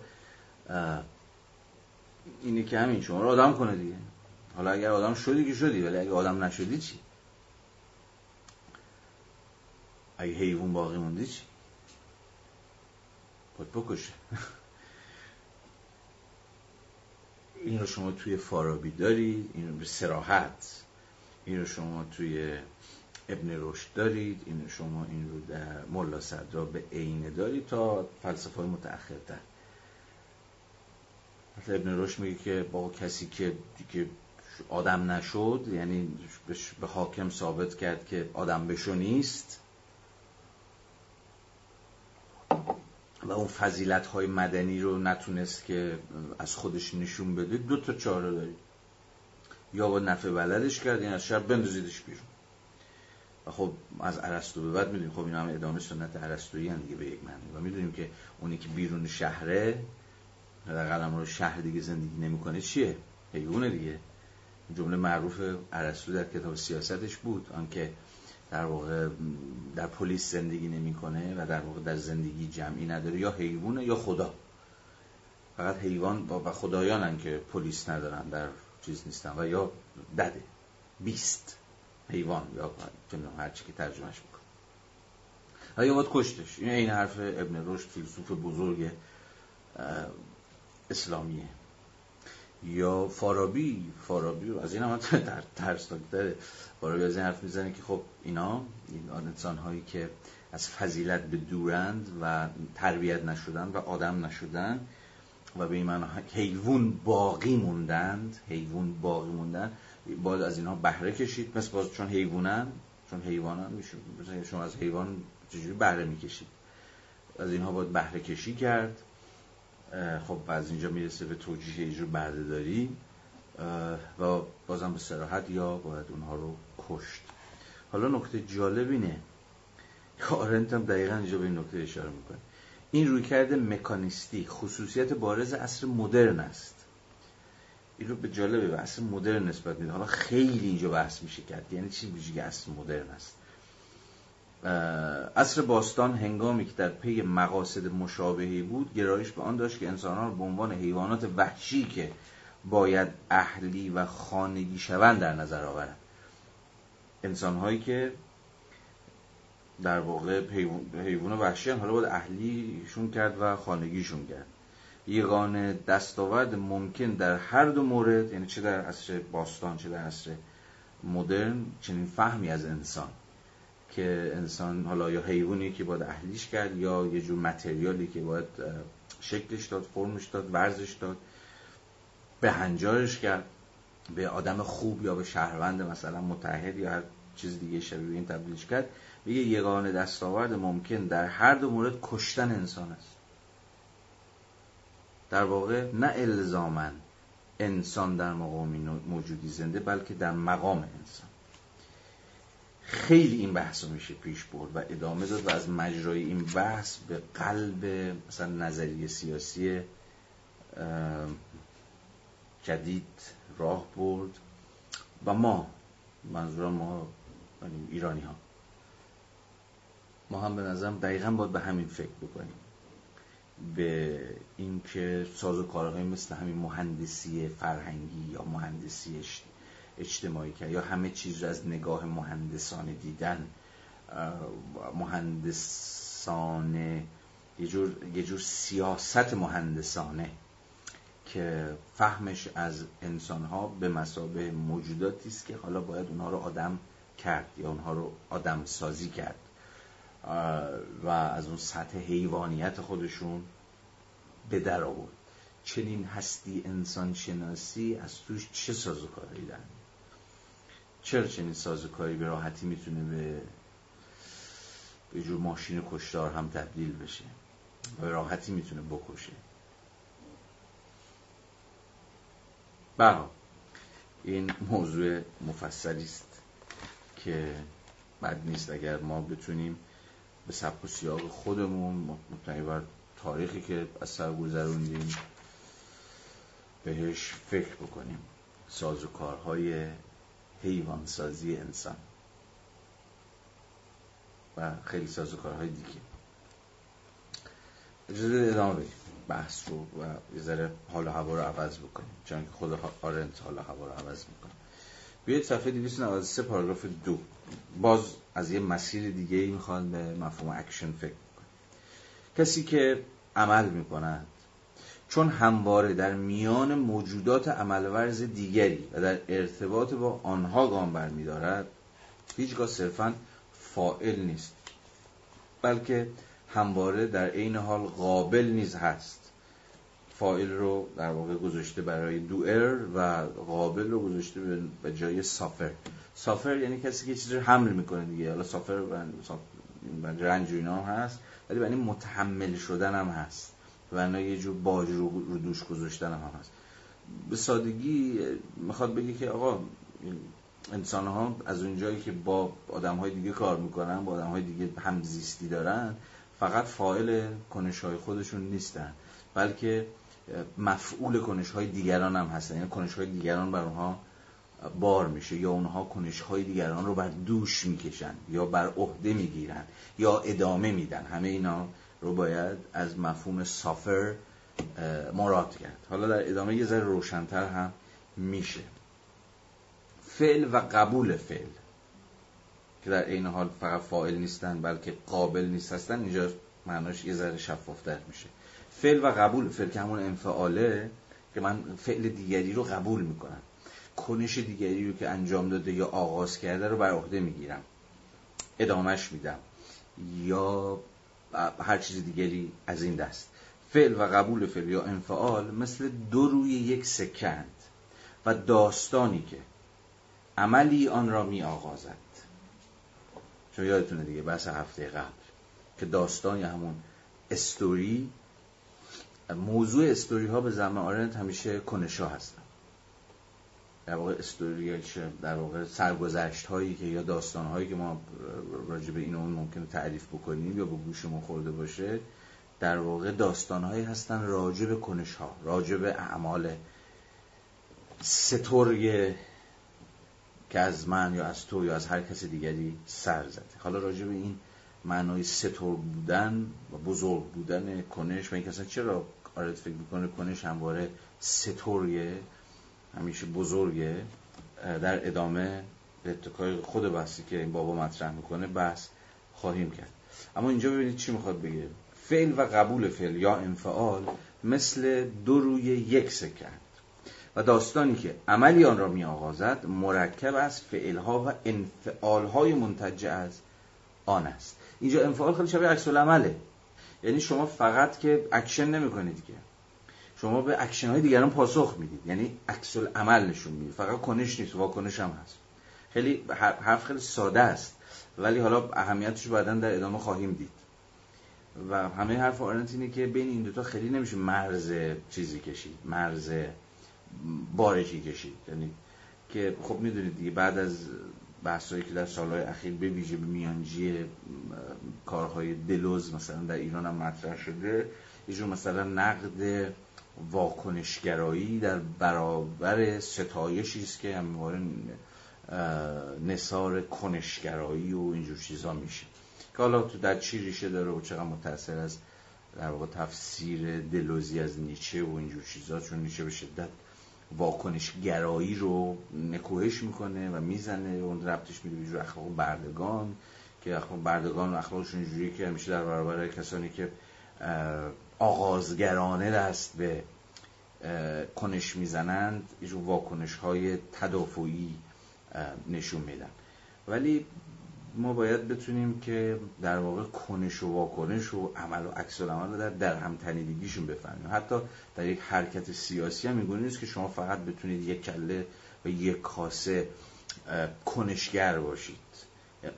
اینه که همین شما رو آدم کنه دیگه. حالا اگر آدم شدی که شدی ولی اگه آدم نشدی چی؟ اگه حیوان باقی موندی چی؟ خود بکشه. این رو شما توی فارابی دارید این رو به سراحت این رو شما توی ابن رشد دارید این رو شما این رو در ملا صدرا به عینه دارید تا فلسفه های متأخرتر. مثلا ابن رشد میگه که با کسی که دیگه آدم نشد یعنی به حاکم ثابت کرد که آدم بشو نیست و اون فضیلت های مدنی رو نتونست که از خودش نشون بده دو تا چاره دارید یا با نفع بلدش کرد یا از شب بندازیدش بیرون. و خب از عرستو به بعد می‌دونیم خب این هم ادامه سنت عرستویی دیگه به یک معنی. و می‌دونیم که اونی که بیرون شهره در قلم رو شهر دیگه زندگی نمی‌کنه چیه؟ حیوانه دیگه. جمله معروف عرستو در کتاب سیاستش بود. آنکه در واقع در پلیس زندگی نمی‌کنه و در واقع در زندگی جمعی نداره یا حیوانه یا خدا. فقط حیوان و خدایانن که پلیس ندارن در چیز نیستن و یا دده بیست حیوان یا هر چی که ترجمهش می‌کنه. یا باید کشتش. این این حرف ابن رشد فیلسوف بزرگ اسلامیه. یا فارابی فارابی از این هم در ترس داره فارابی از این حرف می‌زنه که خب اینا این انسان هایی که از فضیلت به دورند و تربیت نشدن و آدم نشدن و به این حیوان باقی موندند حیوان باقی موندن باید از اینها بهره کشید. مثل باز چون حیوانن چون حیوانن شما از حیوان چجوری بهره می‌کشید؟ از اینها باید بهره کشی کرد. خب از اینجا می‌رسه به توجیه ایجور بردهداری و بازم به سراحت یا باید اونها رو کشت. حالا نکته جالب اینه آرنت هم دقیقا اینجا به این نکته اشاره می‌کنه. این رویکرد مکانیستی خصوصیت بارز عصر مدرن است. این رو به جالبه به عصر مدرن نسبت میده حالا خیلی اینجا بحث میشه کرد. یعنی چی که عصر مدرن است؟ عصر باستان هنگامی که در پی مقاصد مشابهی بود گرایش به آن داشت که انسانان به عنوان حیوانات وحشی که باید اهلی و خانگی شوند در نظر آورند. انسانهایی که در واقع حیوان وحشی حالا باید اهلیشون کرد و خانگیشون کرد. یگان دستاورد ممکن در هر دو مورد یعنی چه در عصر باستان چه در عصر مدرن چنین فهمی از انسان که انسان حالا یا حیوانی که باید اهلیش کرد یا یه جور متریالی که باید شکلش داد فرمش داد ورزش داد به هنجارش کرد به آدم خوب یا به شهروند مثلا متحد یا هر چیز دیگه شبیه این تبدیلش کرد میگه یگان دستاورد ممکن در هر دو مورد کشتن انسان است. در واقع نه الزامن انسان در مقام موجودی زنده بلکه در مقام انسان. خیلی این بحث رو میشه پیش برد و ادامه داد و از مجرای این بحث به قلب مثلا نظریه سیاسی جدید راه برد و ما منظورم ما یعنی ایرانی ها ما هم به نظرم دقیقا باید به همین فکر بکنیم. به اینکه سازوکارهای مثل همین مهندسی فرهنگی یا مهندسی اجتماعی که یا همه چیز رو از نگاه مهندسانه دیدن مهندسانه یه جور, یه جور سیاست مهندسانه که فهمش از انسان ها به مسابه موجوداتی است که حالا باید اونها رو آدم کرد یا اونها رو آدم سازی کرد. و از اون سطح حیوانیت خودشون به در آورد. چنین هستی انسان شناسی از توش چه سازوکاری دارن چرا چنین سازوکاری به راحتی می‌تونه به به جور ماشین کشتار هم تبدیل بشه؟ و به راحتی می‌تونه بکشه؟ برها این موضوع مفصلی است که بد نیست اگر ما بتونیم به سبک و سیاق خودمون مبتنی بر تاریخی که از سر گذروندیم بهش فکر بکنیم. ساز و کارهای حیوانسازی انسان. و خیلی ساز و کارهای دیگه. اجازه ادامه بدیم. بحث رو و یه ذره حال و هوا رو عوض بکنیم. چون که خود آرنت حال و هوا رو عوض می‌کنه. بیاید صفحه 293 پاراگراف دو. باز از یه مسیر دیگه ای می‌خواد به مفهوم اکشن فکر کنه کسی که عمل می‌کند چون همواره در میان موجودات عمل‌ورز دیگری و در ارتباط با آنها گام برمیدارد هیچگاه صرفا فاعل نیست بلکه همواره در عین حال قابل نیز هست. فاعل رو در واقع گذاشته برای doer و قابل رو گذاشته به جای سافر. سافر یعنی کسی که چیزی رو حمل می‌کنه دیگه. حالا سافر و رنج و اینا هم هست ولی برای متحمل شدن هم هست. و یه جور باج رو, رو دوش گذاشتن هم هست. به سادگی می‌خواد بگه که آقا انسان ها از اونجایی که با آدم های دیگه کار می‌کنن با آدم های دیگه همزیستی دارن فقط فائل کنش های خودشون نیستن بلکه مفعول کنش های دیگران هم هستن. یعنی کنش های دیگران بر اونها بار میشه یا اونها کنش های دیگران رو بر دوش می‌کشن یا بر عهده می‌گیرن یا ادامه میدن. همه اینا رو باید از مفهوم سافر مراد کرد. حالا در ادامه یه ذره روشنتر هم میشه. فعل و قبول فعل که در این حال فقط فاعل نیستن بلکه قابل نیست هستن اینجا معناش یه ذره شفافتر میشه. فعل و قبول فعل که همون انفعاله که من فعل دیگری رو قبول می‌کنم. کنش دیگری رو که انجام داده یا آغاز کرده رو بر عهده می‌گیرم. ادامش میدم. یا هر چیز دیگری از این دست. فعل و قبول فعل یا انفعال مثل دو روی یک سکند و داستانی که عملی آن را می آغازد. چون یادتونه دیگه بحث هفته قبل که داستان یا همون استوری موضوع استوری ها به زمان آرنت همیشه کنشا هستن. در واقع استوری در واقع سرگذشت هایی که یا داستان هایی که ما راجع به این اون ممکنه تعریف بکنیم یا به گوشمون خورده باشه در واقع داستان هایی هستن راجع به کنش ها راجع به اعمال ستوری که از من یا از تو یا از هر کس دیگری سر زده. حالا راجع به این معنای ستور بودن و بزرگ بودن کنش و این کسا چرا آرد فکر می‌کنه کنش همواره ستوریه همیشه بزرگه. در ادامه اتکای خود بحثی که این بابا مطرح می‌کنه بحث خواهیم کرد. اما اینجا ببینید چی می‌خواد بگه. فعل و قبول فعل یا انفعال مثل دو روی یک سکند و داستانی که عملی آن را می آغازد مرکب از فعلها و انفعالهای منتج از آن است. اینجا انفعال خیلی شبیه عکس عمله یعنی شما فقط که اکشن نمی‌کنید دیگه شما به اکشن های دیگران پاسخ می‌دید. یعنی عکس عمل نشون می‌دید فقط کنش نیست واکنش هم هست. خیلی حرف خیلی ساده است. ولی حالا اهمیتش بعدا در ادامه خواهیم دید. و همه حرف آرنت اینه که بین این دوتا خیلی نمیشه مرز چیزی کشید. مرز بارشی کشید. یعنی که خب می‌دونید دیگه بعد از بحثایی که در سالهای اخیر به ویژه به میانجی کارهای دلوز مثلا در ایران هم مطرح شده یه جور مثلا نقد واکنشگرایی در برابر ستایشی است که همواره نصار کنشگرایی و اینجور چیزا میشه. که حالا تو در چی ریشه داره و چقدر متأثر از در واقع تفسیر دلوزی از نیچه و اینجور چیزا چون نیچه به شدت واکنش گرایی رو نکوهش می‌کنه و می‌زنه اون ربطش میده به اخلاق بردگان که اخلاق بردگان اخلاقشون جوری که میشه در برابر کسانی که آغازگرانه دست به کنش می‌زنند یه واکنش های تدافعی نشون میدن. ولی ما باید بتونیم که در واقع کنش و واکنش و عمل و عکس العمل رو در در هم تنیدگیشون بفهمیم. حتی در یک حرکت سیاسی هم میگونه نیست که شما فقط بتونید یک کله و یک کاسه کنشگر باشید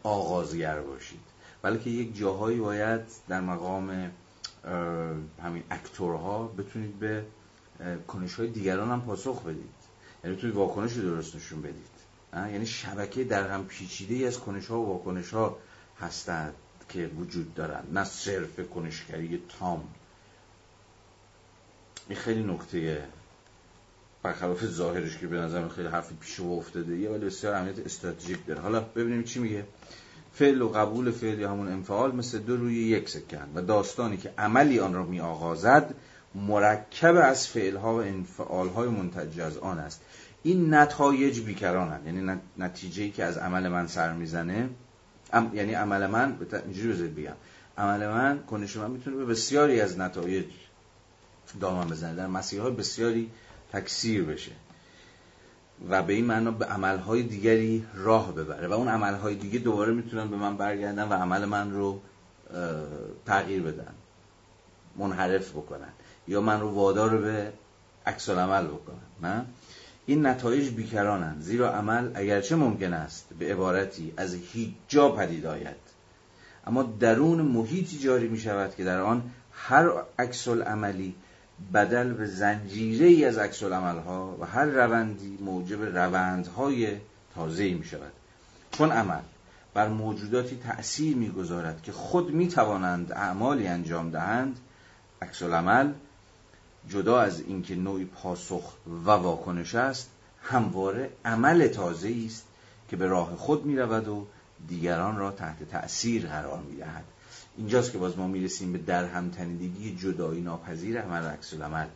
آغازگر باشید. بلکه یک جاهایی باید در مقام همین اکتورها بتونید به کنش های دیگران هم پاسخ بدید. یعنی بتونید واکنش درست نشون بدید. یعنی شبکه در هم پیچیده ای از کنش ها و واکنش ها هستند که وجود دارند. نه صرف کنشگری تام. این خیلی نکته برخلاف ظاهرش که به نظر خیلی حرفی پیش و افتاده یه ولی بسیار اهمیت استراتژیک داره. حالا ببینیم چی میگه. فعل و قبول فعل یا همون انفعال مثل دو روی یک سکن و داستانی که عملی آن را می آغازد مرکب از فعلها و انفعالهای منتج از آن است. این نتایج بیکرانن یعنی نتیجه که از عمل من سر می‌زنه یعنی عمل من اینجوری بذارید بگم. عمل من کنش من می‌تونه به بسیاری از نتایج دامن بزنه. در مسیرهای بسیاری تکثیر بشه. و به این معنا به عملهای دیگری راه ببره. و اون عملهای دیگه دوباره می‌تونن به من برگردن و عمل من رو تغییر بدن. منحرف بکنن. یا من رو وادار به عکس عمل بکنن. نه؟ این نتایج بیکرانند زیرا عمل اگرچه ممکن است به عبارتی از هیچ جا پدید آید. اما درون محیطی جاری می شود که در آن هر عکس عملی بدل به زنجیره ای از عکس ها و هر روندی موجب روندهای تازه می شود. چون عمل بر موجوداتی تأثیر می‌گذارد که خود می توانند اعمالی انجام دهند عکس عمل جدا از اینکه نوعی پاسخ و واکنش است همواره عمل تازه است که به راه خود می رود و دیگران را تحت تأثیر قرار می دهد. اینجاست که باز ما می‌رسیم به در همتنیدگی جدایی ناپذیر عمل عکس عمل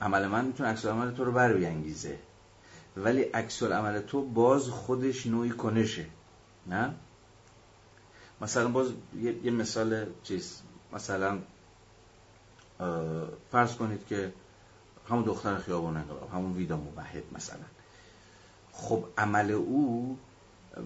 عمل من می‌تونه عکس عمل تو رو بر بیانگیزه ولی عکس عمل تو باز خودش نوعی کنشه نه؟ مثلا باز یه, مثال چیز مثلا فرض کنید که همون دختر خیابان انقلاب همون ویدا مبهد مثلا. خب عمل او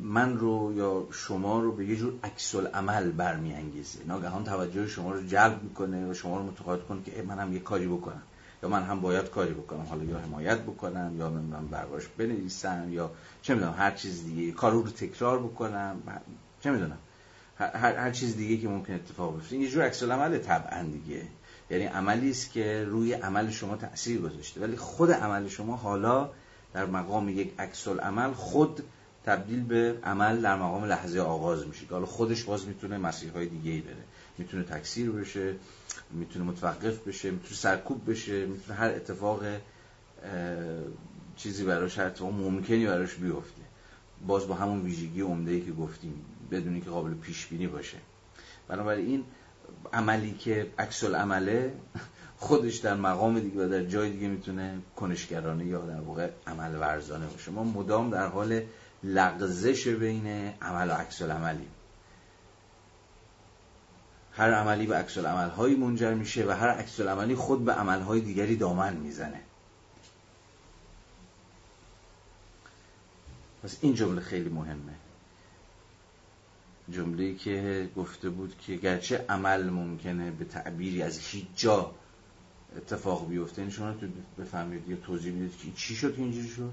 من رو یا شما رو به یه جور عکس العمل برمیانگیزه. ناگهان توجه شما رو جلب می‌کنه و شما رو متقاعد کنه که من هم یه کاری بکنم. یا من هم باید کاری بکنم. حالا یا حمایت بکنم یا من برگاش بنویسم یا چه می‌دونم هر چیز دیگه. کارو رو تکرار بکنم. چه می‌دونم. هر, هر چیز دیگه که ممکن اتفاق بیفته. یه جور عکس العمل طبعا دیگه. یعنی عملی است که روی عمل شما تاثیر گذاشته. ولی خود عمل شما حالا در مقام یک عکس العمل خود تبدیل به عمل در مقام لحظه آغاز میشه حالا خودش باز می‌تونه مسیرهای دیگه ای بره. می‌تونه تکثیر بشه می‌تونه متوقف بشه می‌تونه سرکوب بشه می‌تونه هر اتفاق چیزی براش هر اتفاق ممکنی براش بیفته. باز با همون ویژگی عمده ای که گفتیم بدونی که قابل پیش بینی باشه. بنابراین عملی که عکس عمله خودش در مقام دیگه و در جای دیگه می‌تونه کنشگرانه یا در واقع عمل ورزانه باشه. ما مدام در حال لغزش بین عمل و عکس عملی هر عملی به عکس هایی منجر میشه و هر عکس عملی خود به عملهای دیگری دامن می‌زنه. پس این جمله خیلی مهمه. جمله که گفته بود که گرچه عمل ممکنه به تعبیری از هیچ جا اتفاق بیفته این شما تو بفهمید یا توضیح می‌دید که چی شد اینجوری شد؟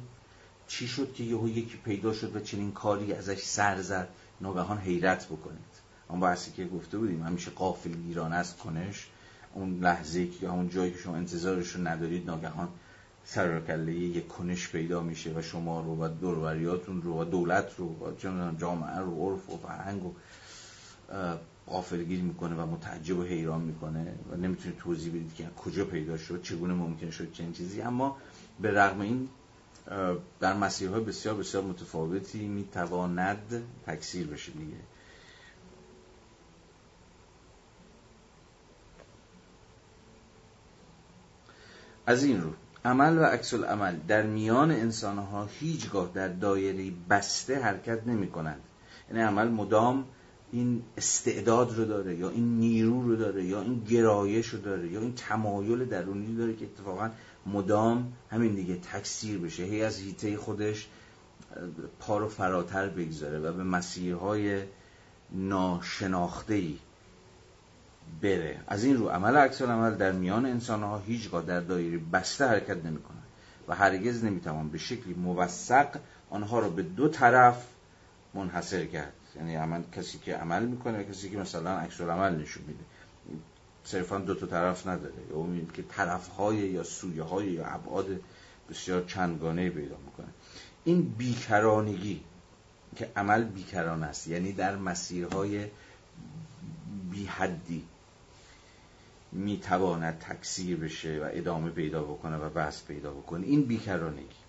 چی شد که یهو یکی پیدا شد و چنین کاری ازش سر زد؟ ناگهان حیرت بکنید. اون بحثی که گفته بودیم همیشه قافل گیرانه است کنش. اون لحظه که همون جایی که شما انتظارش رو ندارید ناگهان سر کله یک کنش پیدا میشه و شما رو و دوروریاتون رو و دولت رو و جامعه رو عرف و فرهنگ و غافلگیر می‌کنه و متعجب و حیران می‌کنه و نمی‌تونه توضیح بدید که کجا پیدا شد چگونه ممکن شد چنین چیزی. اما به رغم این در مسیرهای بسیار بسیار متفاوتی می‌تواند تکثیر بشه دیگه. از این رو عمل و عکس عمل در میان انسانها هیچگاه در دایره بسته حرکت نمی کنند یعنی عمل مدام این استعداد رو داره یا این نیرو رو داره یا این گرایش رو داره یا این تمایل درونی داره که اتفاقا مدام همین دیگه تکثیر بشه. هی از هیته خودش پا رو فراتر بگذاره و به مسیرهای ناشناخته بره. از این رو عمل عکس عمل در میان انسان ها در دایره بسته حرکت نمی کنند و هرگز نمی‌توان به شکلی موثق آنها را به دو طرف منحصر کرد. یعنی عمل کسی که عمل می‌کنه و کسی که مثلا عکس عمل نشون میده. صرفا دو تا طرف نداره. یا امید که طرف های یا سویه های یا ابعاد بسیار چندگانه پیدا می‌کنه. این بیکرانگی که عمل بیکران است یعنی در مسیرهای بی حدی می‌تواند تکثیر بشه و ادامه پیدا بکنه و بحث پیدا بکنه. این بیکرانگی.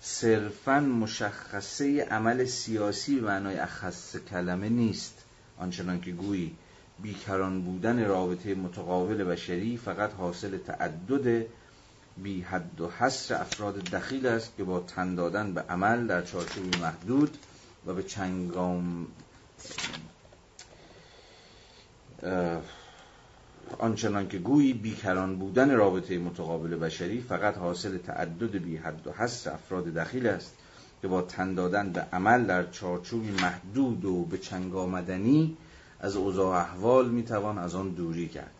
صرفا مشخصه عمل سیاسی به معنای اخص کلمه نیست. آنچنان که گویی بیکران بودن رابطه متقابل بشری فقط حاصل تعدد بی حد و حصر افراد دخیل است که با تن دادن به عمل در چارچوبی محدود و به چنگام آنچنان که گویی بیکران بودن رابطه متقابل بشری فقط حاصل تعدد بی حد و حصر افراد دخیل است که با تن دادن به عمل در چارچوبی محدود و به چنگ آمدنی از اوضاع احوال می‌توان از آن دوری کرد.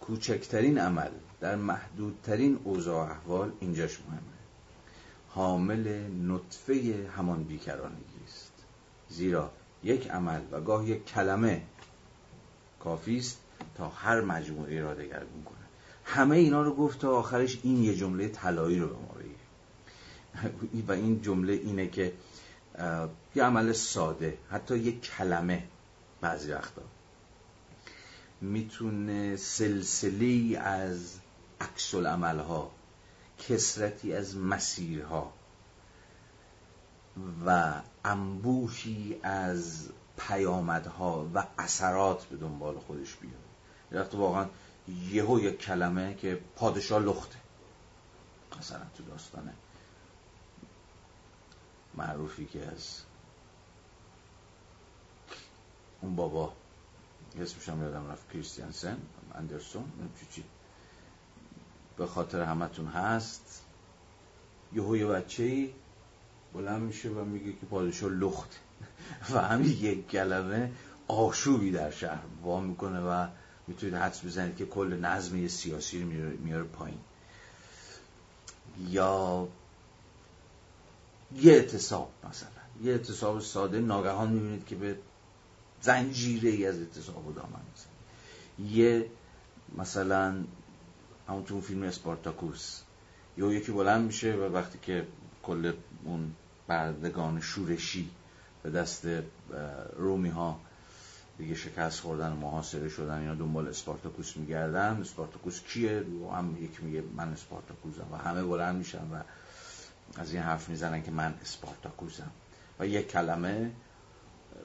کوچکترین عمل در محدودترین اوضاع احوال اینجاش مهمه. حامل نطفه همان بیکرانگی است. زیرا یک عمل و گاه یک کلمه کافی است تا هر مجموعه را دگرگون کنه همه اینا رو گفت تا آخرش این یه جمله طلایی رو به ما بگه و این جمله اینه که یه عمل ساده حتی یک کلمه بعضی وقتا. می‌تونه سلسله از عکس ها کسرتی از مسیرها و انبوهی از پیامدها و اثرات به دنبال خودش بیاره. وقتی واقعا یهو یک کلمه که پادشاه لخته. مثلا تو داستانه. معروفی که از اون بابا اسمش هم یادم رفت کریستیانسن اندرسون چی به خاطر همتون هست. یهو یه بچه بلند میشه و میگه که پادشاه لخت. و همین یک کلمه آشوبی در شهر با می‌کنه و می‌تونید حدس بزنید که کل نظم سیاسی رو میاره پایین. یا یه اعتصاب مثلا. یه اعتصاب ساده ناگهان می‌بینید که به زنجیره ای از اعتصاب و دامن یه مثلا همون فیلم اسپارتاکوس. یا یکی بلند میشه و وقتی که کل اون بردگان شورشی به دست رومی ها دیگه شکست خوردن و محاصره شدن اینا دنبال اسپارتاکوس میگردن. اسپارتاکوس کیه؟ و هم یکی میگه من اسپارتاکوسم و همه بلند میشن و از این حرف می‌زنن که من اسپارتاکوسم. و یک کلمه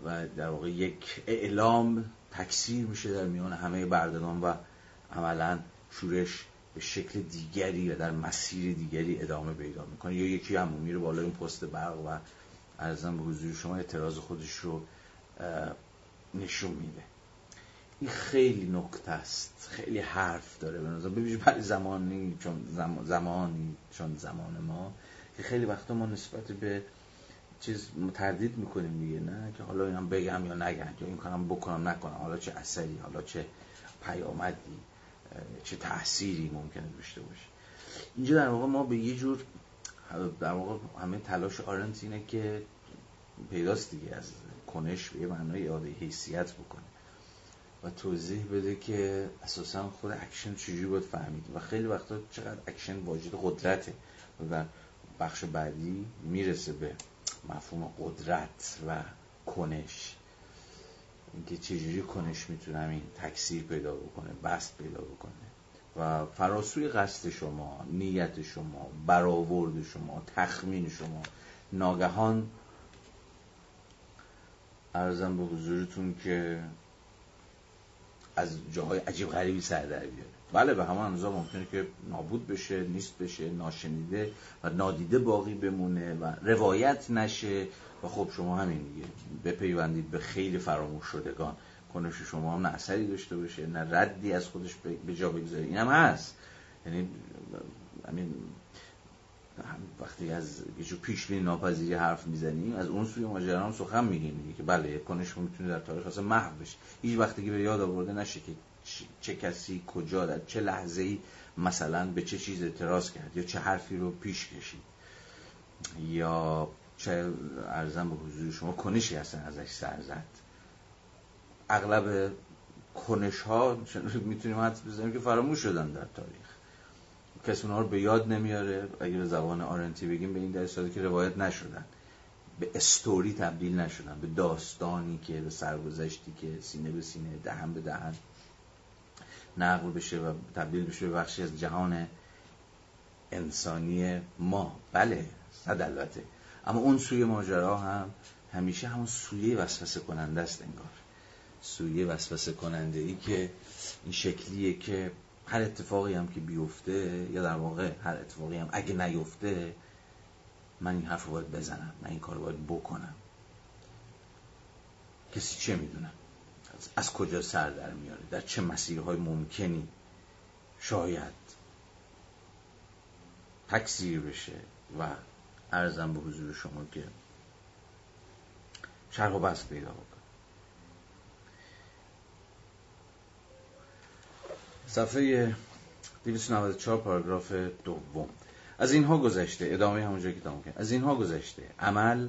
و در واقع یک اعلام تکثیر میشه در میان همه بردگان و عملا شورش به شکل دیگری و در مسیر دیگری ادامه پیدا می‌کنه. یا یکی هم میره بالا این پست برق و ارزم به حضور شما اعتراض خودش رو نشون میده. این خیلی نکته است. خیلی حرف داره به نظر. ببینید برای زمانی چون زمانی چون زمان ما که خیلی وقتا ما نسبت به چیز تردید می‌کنیم دیگه نه؟ که حالا اینم بگم یا نگم یا این کنم بکنم نکنم. حالا چه اثری حالا چه پیامدی چه تأثیری ممکنه داشته باشه. اینجا در واقع ما به یه جور در واقع همه تلاش آرنت اینه که پیداست دیگه از کنش به یه معنای اعاده حیثیت بکنه و توضیح بده که اساسا خود اکشن چجوری باید فهمید و خیلی وقتا چقدر اکشن واجد قدرته و در بخش بعدی می‌رسه به مفهوم قدرت و کنش. اینکه چجوری کنش می‌تونه این تکثیر پیدا بکنه بسط پیدا بکنه. و فراسوی قصد شما نیت شما برآورد شما تخمین شما. ناگهان ارزم به حضورتون که از جاهای عجیب غریبی سر در بیاره بله به همه اندازه ممکنه که نابود بشه نیست بشه ناشنیده و نادیده باقی بمونه و روایت نشه. و خب شما همین دیگه بپیوندید به خیلی فراموش شدگان کنش شما هم نه اثری داشته باشه نه ردی از خودش به جا بگذاره. اینم هست. یعنی همین وقتی از یه پیشبینی ناپذیری حرف می‌زنیم از اون سوی ماجرا هم سخن میگیم که بله کنش می‌تونه در تاریخ اصلا محو بشه. هیچ وقتی که به یاد آورده نشه که چه کسی کجا در چه لحظه ای مثلا به چه چیز اعتراض کرد یا چه حرفی رو پیش کشید. یا چه ارزم به حضور شما کنشی هستن ازش سر زد. اغلب کنش ها می‌تونیم حد بزنیم که فراموش شدن در تاریخ. کسی اونها رو به یاد نمیاره. به زبان آرنتی بگیم به این دلیل که روایت نشدن. به استوری تبدیل نشدن. به داستانی که به سرگذشتی که سینه به سینه دهن به دهن. نقل بشه و تبدیل بشه به بخشی از جهان انسانی ما. بله صد البته. اما اون سوی ماجرا هم همیشه همون سویه وسوسه کننده است انگار. سویه وسوسه کننده ای که این شکلیه که هر اتفاقی هم که بیفته یا در واقع هر اتفاقی هم اگه نیفته من این حرف باید بزنم من این کار باید بکنم. کسی چه می‌دونم از کجا سر در میاره؟ در چه مسیرهای ممکنی؟ شاید تکثیر بشه و ارزم به حضور شما که شرق و بست پیدا بکنه صفحه 294 پاراگراف دوم. از اینها گذشته. ادامه همونجا که تمام کرد از اینها گذشته. عمل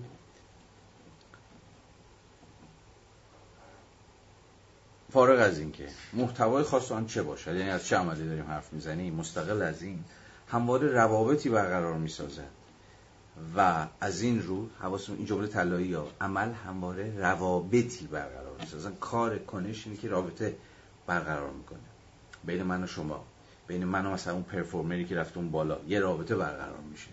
فارغ از اینکه محتوای خاص آن چه باشد؟ یعنی از چه عملی داریم حرف می‌زنیم؟ مستقل از این همواره روابطی برقرار می‌سازد. و از این رو حواستون این جمله طلایی ها عمل همواره روابطی برقرار می‌سازن کار کنش اینه که رابطه برقرار می‌کنه. بین من و شما. بین من و مثلا اون پرفورمری که رفت اون بالا یه رابطه برقرار میشه.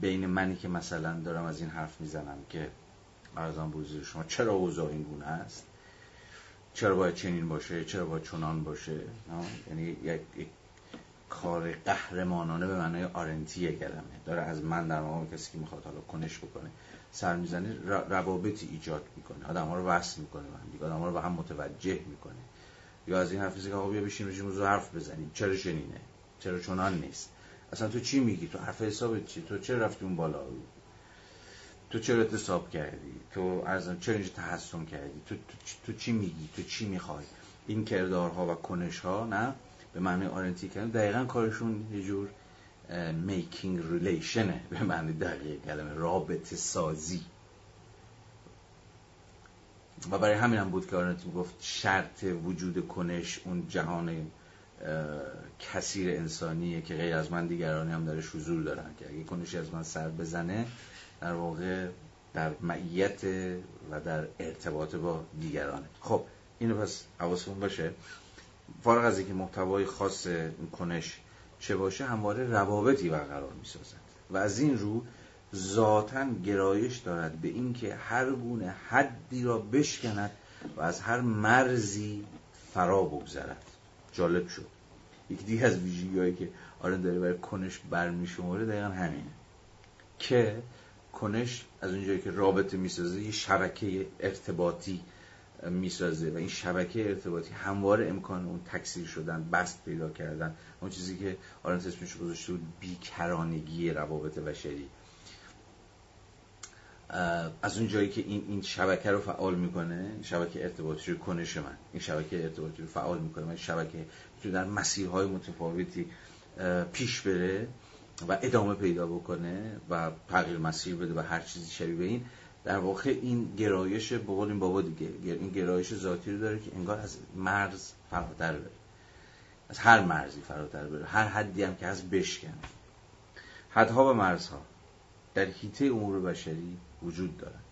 بین منی که مثلا دارم از این حرف می‌زنم که ارزان بوزیر شما چرا اوضاع این گونه است؟ چرا باید چنین باشه؟ چرا باید چنان باشه؟ یعنی یک, کار قهرمانانه به معنای آرنتی کلمه داره از من در مقام کسی که می‌خواد حالا کنش بکنه سر می‌زنه روابطی ایجاد می‌کنه. آدم ها رو وصل می‌کنه من دیگه. آدم ها رو به هم متوجه می‌کنه. یا از این حرفی که آقا بیا بشین روی موضوع حرف بزنیم. چرا چنینه؟ چرا چنان نیست؟ اصلا تو چی میگی؟ تو حرف حسابت چی؟ تو چرا رفتی اون بالا؟ تو چرا اعتصاب کردی؟ تو از چرا اینجا تحسن کردی؟ تو, تو, چی میگی؟ تو چی می‌خوای؟ این کردارها و کنشها نه؟ به معنی آرنتی کردن. دقیقا کارشون یه جور میکینگ ریلیشنه به معنی دقیق کلمه رابطه سازی. و برای همین هم بود که آرنتی گفت شرط وجود کنش اون جهان کثیر انسانیه که غیر از من دیگرانی هم داره حضور دارن که اگه کنشی از من سر بزنه در واقع در معیت و در ارتباط با دیگرانه. خب اینو پس حواستون باشه. فارغ از اینکه محتوای خاص کنش چه باشه همواره روابطی برقرار می‌سازد. و از این رو ذاتا گرایش دارد به اینکه هر گونه حدی را بشکند و از هر مرزی فرا بگذرد. جالب شد. یکی دیگه از ویژگیهایی که آرن داره برای کنش برمیشماره دقیقا همینه. که کنش از اونجایی که رابطه می‌سازه یه شبکه ارتباطی می‌سازه و این شبکه ارتباطی همواره امکان اون تکثیر شدن بست پیدا کردن اون چیزی که آرنت اسمش گذاشته بود بیکرانگی روابط بشری. از اون جایی که این این شبکه رو فعال می‌کنه شبکه ارتباطی رو کنش من این شبکه ارتباطی رو فعال می‌کنه من شبکه می‌تونه در مسیرهای متفاوتی پیش بره. و ادامه پیدا بکنه و تغییر مسیر بده و هر چیزی شبیه به این در واقع این گرایش به این بابا دیگه این گرایش ذاتی رو داره که انگار از مرز فراتر بره. از هر مرزی فراتر بره. هر حدی هم که از بشکن حدها و مرزها در حیطه امور بشری وجود دارند.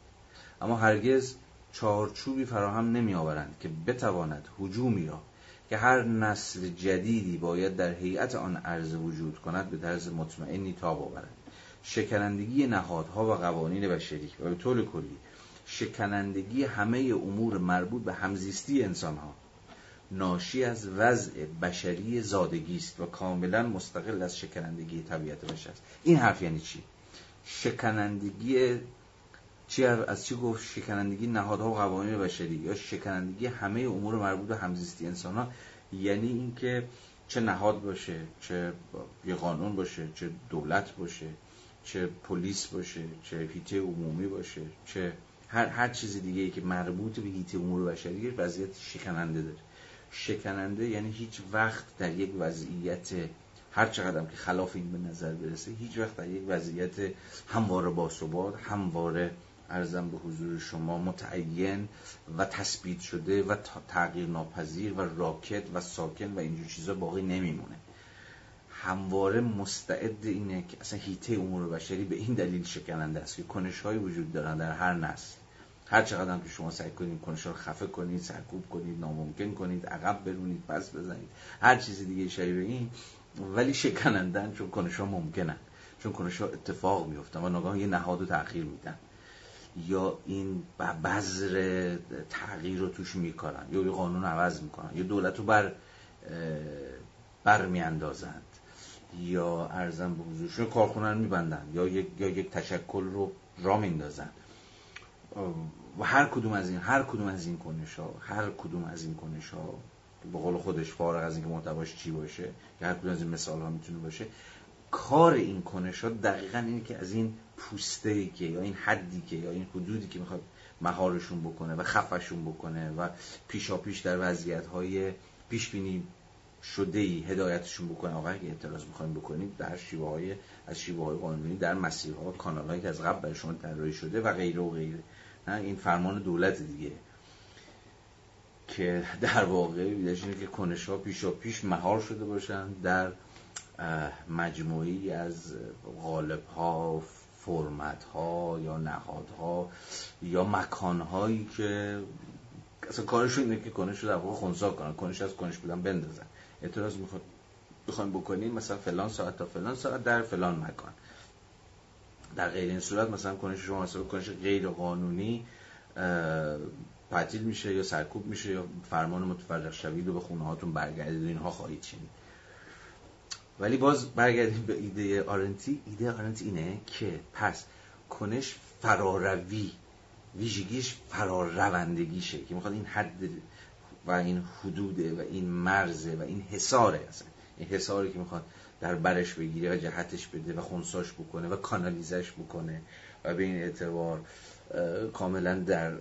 اما هرگز چارچوبی فراهم نمی آورند که بتواند حجومی را که هر نسل جدیدی باید در هیئت آن عرض وجود کند به طرز مطمئنی تاب آورد. شکنندگی نهادها و قوانین بشری و به طول کلی شکنندگی همه امور مربوط به همزیستی انسانها. ناشی از وضع بشری زادگی است و کاملا مستقل از شکنندگی طبیعت بشر است. این حرف یعنی چی؟ شکنندگی چی از چی گفت شکنندگی نهادها و قوانین بشری یا شکنندگی همه امور مربوط به همزیستی انسان ها یعنی اینکه چه نهاد باشه چه یه قانون باشه چه دولت باشه چه پلیس باشه چه هیته عمومی باشه چه هر هر چیز دیگه ای که مربوط به هیته امور بشری وضعیت شکننده داره. شکننده یعنی هیچ وقت در یک وضعیت هر چقدر که خلاف این به نظر برسه هیچ وقت در یک وضعیت همواره باثبات همواره ارزم به حضور شما متعین و تثبیت شده و تغییر ناپذیر و راکت و ساکن و اینجور چیزا باقی نمیمونه. همواره مستعد اینه که اصلا هیته امور بشری به این دلیل شکننده است که کنش های وجود دارن در هر نسل. هر چقدر که شما سعی کنید کنش رو خفه کنید سرکوب کنید ناممکن کنید عقب برونید پس بزنید. هر چیز دیگه شبیه این ولی شکنندن چون کنش ها ممکنن. چون کنش ها اتفاق میفتن و ناگهان یه نهاد رو تغییر میدن. یا این بذر تغییر رو توش می‌کنن یا یه قانون عوض می‌کنن یا دولت رو بر میاندازند یا ارزم به حضورشون کارخونه رو میبندن یا یک, یا یک تشکل رو را میندازن و هر کدوم از این هر کدوم از این کنش ها هر کدوم از این کنش ها به قول خودش فارغ از اینکه محتواش چی باشه یا هر کدوم از این مثال ها می‌تونه باشه کار این کنش ها دقیقا اینه که از این پوسته که یا این حدی که یا این حدودی که می‌خواد مهارشون بکنه و خفشون بکنه و پیشا پیش در وضعیت های پیش بینی شده ای هدایتشون بکنه. آقا اگه اعتراض می‌خوایم بکنید در شیوه های از شیوه های قانونی در مسیرها و کانال هایی که از قبل برای شما طراحی شده و غیره و غیره. نه این فرمان دولت دیگه. که در واقع بیدش اینه که کنش ها پیشا پیش مهار شده باشن در مجموعی از غالب ها فرمت ها یا نهادها یا مکان هایی که اصلا کارشون اینه که کنش رو در واقع خونسا کنن کنش از کنش بودن بندازن. اعتراض می‌خواد بخوایم بکنیم مثلا فلان ساعت تا فلان ساعت در فلان مکان. در غیر این صورت مثلا کنش شما مثلا کنش غیر قانونی تعطیل میشه یا سرکوب میشه یا فرمان متفرق شوید و به خونه هاتون برگردید اینها خواهید چینید ولی باز برگردیم به ایده آرنتی. ایده آرنتی اینه که پس کنش فراروی ویژگیش فراروندگیشه که می‌خواد این حد و این حدوده و این مرزه و این حساره اصلا. این حساری که می‌خواد در برش بگیره و جهتش بده و خونساش بکنه و کانالیزش بکنه و به این اعتبار کاملا در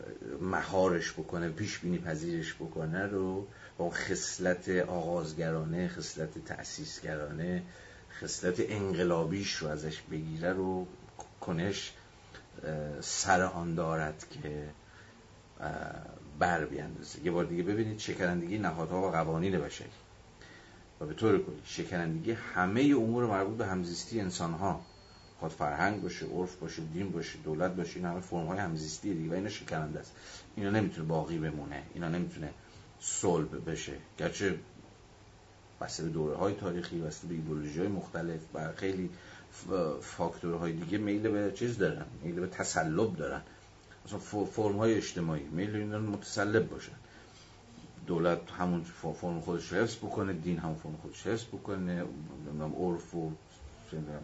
مهارش بکنه پیش بینی پذیرش بکنه رو. با خصلت آغازگرانه خصلت تأسیسگرانه خصلت انقلابیش رو ازش بگیره رو کنش سر آن دارد که بر بیاندازه. یه بار دیگه ببینید شکنندگی نهادها و قوانین بشری. و به طور کلی شکنندگی همه امور مربوط به همزیستی انسان ها خود فرهنگ باشه عرف باشه دین باشه دولت باشه این همه فرم های همزیستی دیگه و اینا شکننده است. اینا نمی‌تونه باقی بمونه. اینا نمی‌تونه صلب بشه. گرچه بسته به دوره های تاریخی بسته به ایدولوژی های مختلف و خیلی فاکتورهای دیگه میل به چیز دارن میل به تسلب دارن. مثلا فرم های اجتماعی میل اینا متسلب باشن. دولت همون فرم خودش حفظ بکنه دین همون فرم خودش حفظ بکنه عرف و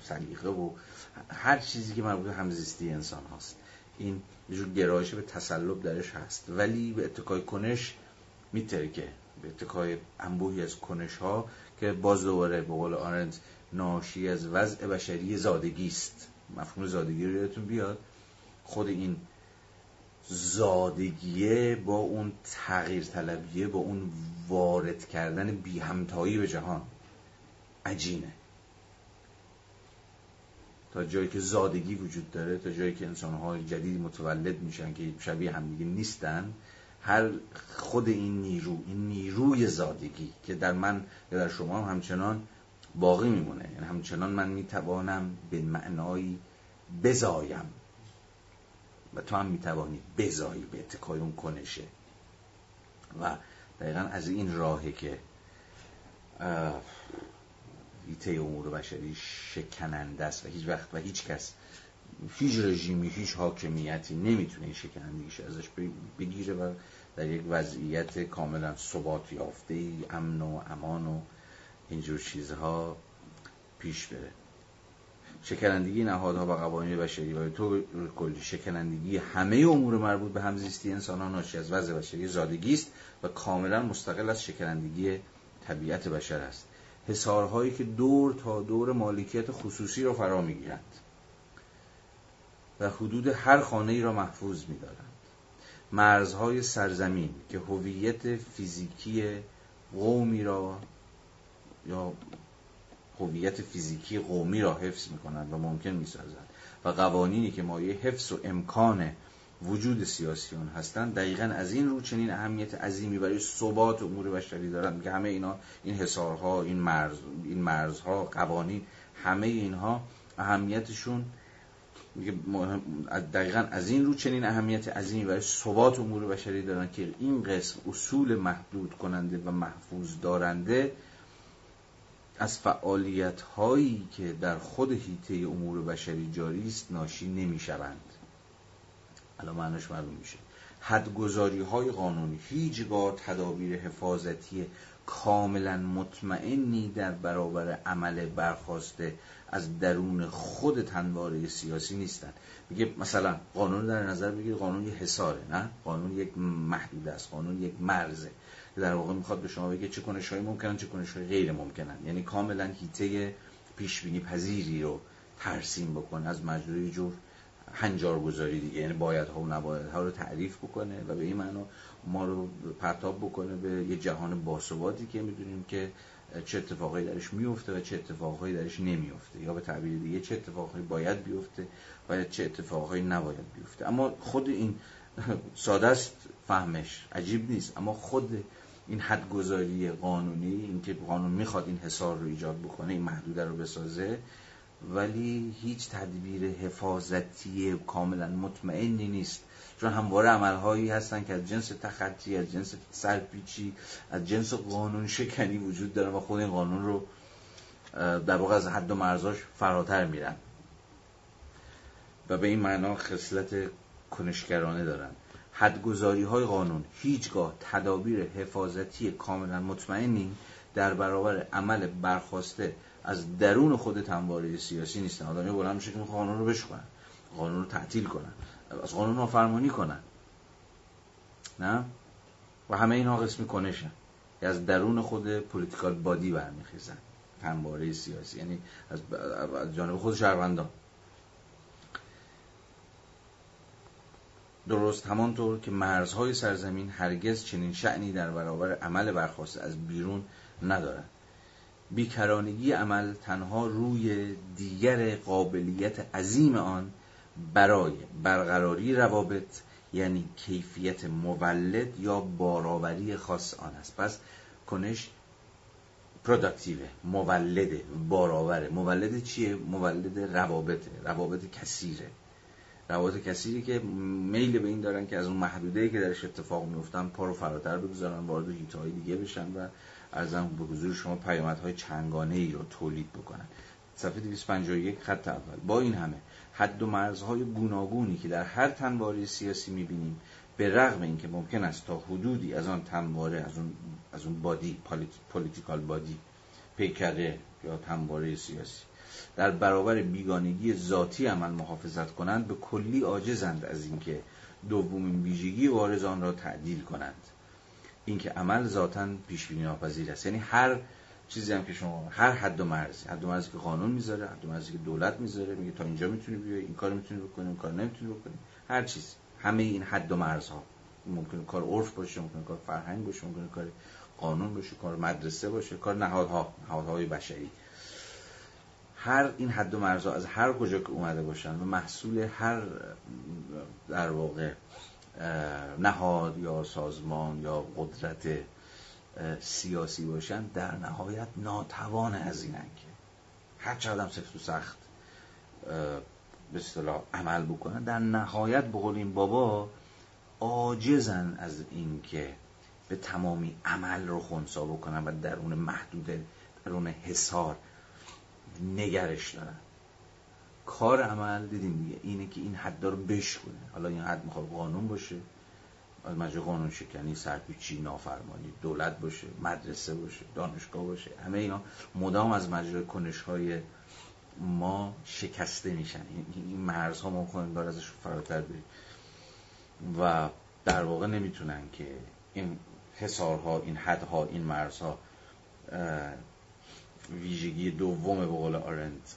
سلیقه و هر چیزی که مربوط به همزیستی انسان هاست. این یه گرایش به تسلب درش هست. ولی به اتکای کنش میترکه به اتکای انبوهی از کنش ها که باز دوباره به قول آرنت ناشی از وضع بشری زادگی است. مفهوم زادگی رو یادتون بیاد؟ خود این زادگیه با اون تغییر طلبیه با اون وارد کردن بی همتایی به جهان. عجینه. تا جایی که زادگی وجود داره تا جایی که انسانهای جدید متولد میشن که شبیه همدیگه نیستن هر خود این نیرو این نیروی زادگی که در من یا در شما هم همچنان باقی میمونه. یعنی همچنان من می‌توانم به معنایی بزایم. و تو هم می‌توانی بزایی به اتکای اون کنشه. و دقیقا از این راهه که ایته امور بشری شکننده است و هیچ وقت و هیچ کس هیچ رژیمی هیچ حاکمیتی نمی‌تونه این شکنندگیش ازش بگیره و در یک وضعیت کاملا ثبات یافته ای امن و امان و اینجور چیزها پیش بره. شکنندگی نهادها و قوانین بشری و تو کلی شکنندگی همه امور مربوط به همزیستی انسان ناشی از وضع بشری زادگی است و کاملا مستقل از شکنندگی طبیعت بشر است. حسارهایی که دور تا دور مالکیت خصوصی را فرا می‌گیرند. و حدود هر خانه ای را محفوظ می‌دارند. مرزهای سرزمین که هویت فیزیکی قومی را یا هویت فیزیکی قومی را حفظ می‌کنند و ممکن می‌سازند و قوانینی که مایه حفظ و امکان وجود سیاسیون هستند دقیقا از این رو چنین اهمیت عظیمی برای ثبات امور بشری دارند که همه اینا این حصارها این مرز این مرزها قوانین همه اینها اهمیتشون میگه دقیقا از این رو چنین اهمیت عظیمی برای ثبات امور بشری دارن که این قسم اصول محدود کننده و محفوظ دارنده از فعالیت هایی که در خود حیطه امور بشری جاری است ناشی نمی شوند الان معنیش معلوم میشه. حدگذاری های قانونی هیچگاه تدابیر حفاظتی کاملا مطمئنی در برابر عمل برخواسته از درون خود تنواره سیاسی نیستن. میگه مثلا قانون در نظر بگیر قانون یه حساره نه؟ قانون یک محدود است قانون یک مرزه. در واقع می‌خواد به شما بگه چه کنش های ممکنن چه کنش های غیر ممکنن. یعنی کاملا هیته پیش بینی پذیری رو ترسیم بکنه از مجموعه جور هنجار گذاری دیگه. یعنی باید ها و نباید ها رو تعریف بکنه و به این معنا ما رو پرتاب بکنه به یه جهان باثباتی که می‌دونیم که چه اتفاقایی درش میفته و چه اتفاقهایی درش نمیفته یا به تعبیر دیگه چه اتفاقهایی باید بیفته و چه اتفاقهایی نباید بیفته. اما خود این ساده است فهمش. عجیب نیست. اما خود این حدگذاری قانونی اینکه قانون می‌خواد این حصار رو ایجاد بکنه این محدوده رو بسازه ولی هیچ تدبیر حفاظتی کاملا مطمئنی نیست. چون همواره عملهایی هستن که از جنس تخطی از جنس سرپیچی از جنس قانون شکنی وجود دارن و خود این قانون رو در واقع از حد و مرزاش فراتر میرن. و به این معنا خصلت کنشگرانه دارن. حدگذاری های قانون هیچگاه تدابیر حفاظتی کاملا مطمئنی در برابر عمل برخواسته از درون خود تنواره سیاسی نیستن. آدمی بلند میشه که قانون رو بشکنن قانون رو تعطیل کنن. از قانون نافرمانی کنن. نه؟ و همه اینها قسمی کنشن از درون خود پولیتیکال بادی برمیخیزن. تنواره سیاسی. یعنی از جانب خود شهروندان. درست همانطور که مرزهای سرزمین هرگز چنین شعنی در برابر عمل برخواست از بیرون ندارند بیکرانگی عمل تنها روی دیگر قابلیت عظیم آن برای برقراری روابط یعنی کیفیت مولد یا بارآوری خاص آن است. پس کنش پروداکتیوه مولده بارآوره مولد چیه؟ مولد روابطه. روابط کثیره. روابط کثیری که میل به این دارن که از اون محدوده که درش اتفاق میفتن پا رو فراتر بگذارن وارد هیتهای دیگه بشن و ارزم به حضور شما پیامدهای چنگانه ای رو تولید بکنن. صفحه 251 خط اول. با این همه حد و مرزهای گوناگونی که در هر تنواره سیاسی می‌بینیم به رغم اینکه ممکن است تا حدودی از آن تنواره از اون از اون بادی پولیتیکال بادی پیکره یا تنواره سیاسی در برابر بیگانگی ذاتی عمل محافظت کنند به کلی عاجزند از اینکه دومین ویژگی وارز آن را تعدیل کنند. اینکه عمل ذاتا پیش بینی ناپذیر است. یعنی هر چیزی هم که شما هر حد و مرزی. حد و مرزی که قانون می‌ذاره حد و مرزی که دولت می‌ذاره میگه تا اینجا می‌تونی بیای این کار می‌تونی بکنی این کار نمی‌تونی بکنی. هر چیز. همه این حد و مرزها. ممکنه کار عرف باشه ممکنه کار فرهنگ باشه ممکنه کار قانون باشه کار مدرسه باشه کار نهادها نهادهای بشری. هر این حد و مرزها از هر کجا که اومده باشن و محصول هر در واقع نهاد یا سازمان یا قدرت سیاسی باشن در نهایت ناتوان از اینن که هر چقدر سفت و سخت به اصطلاح عمل بکنن در نهایت به این بابا عاجزن از اینکه به تمامی عمل رو خونسا بکنن و درون محدود درون حسار نگرش دارن. کار عمل دیدیم دیگه اینه که این حد رو بشکنه حالا این حد می‌خواد قانون باشه. از مجرد قانون شکنی سرپیچی نافرمانی دولت باشه مدرسه باشه دانشگاه باشه همه اینا مدام از مجرد کنش های ما شکسته میشن. این مرزها ما کنیم بار ازش فراتر بریم. و در واقع نمی‌تونن که این حسارها این حدها این مرزها ویژگی دوم به قول آرنت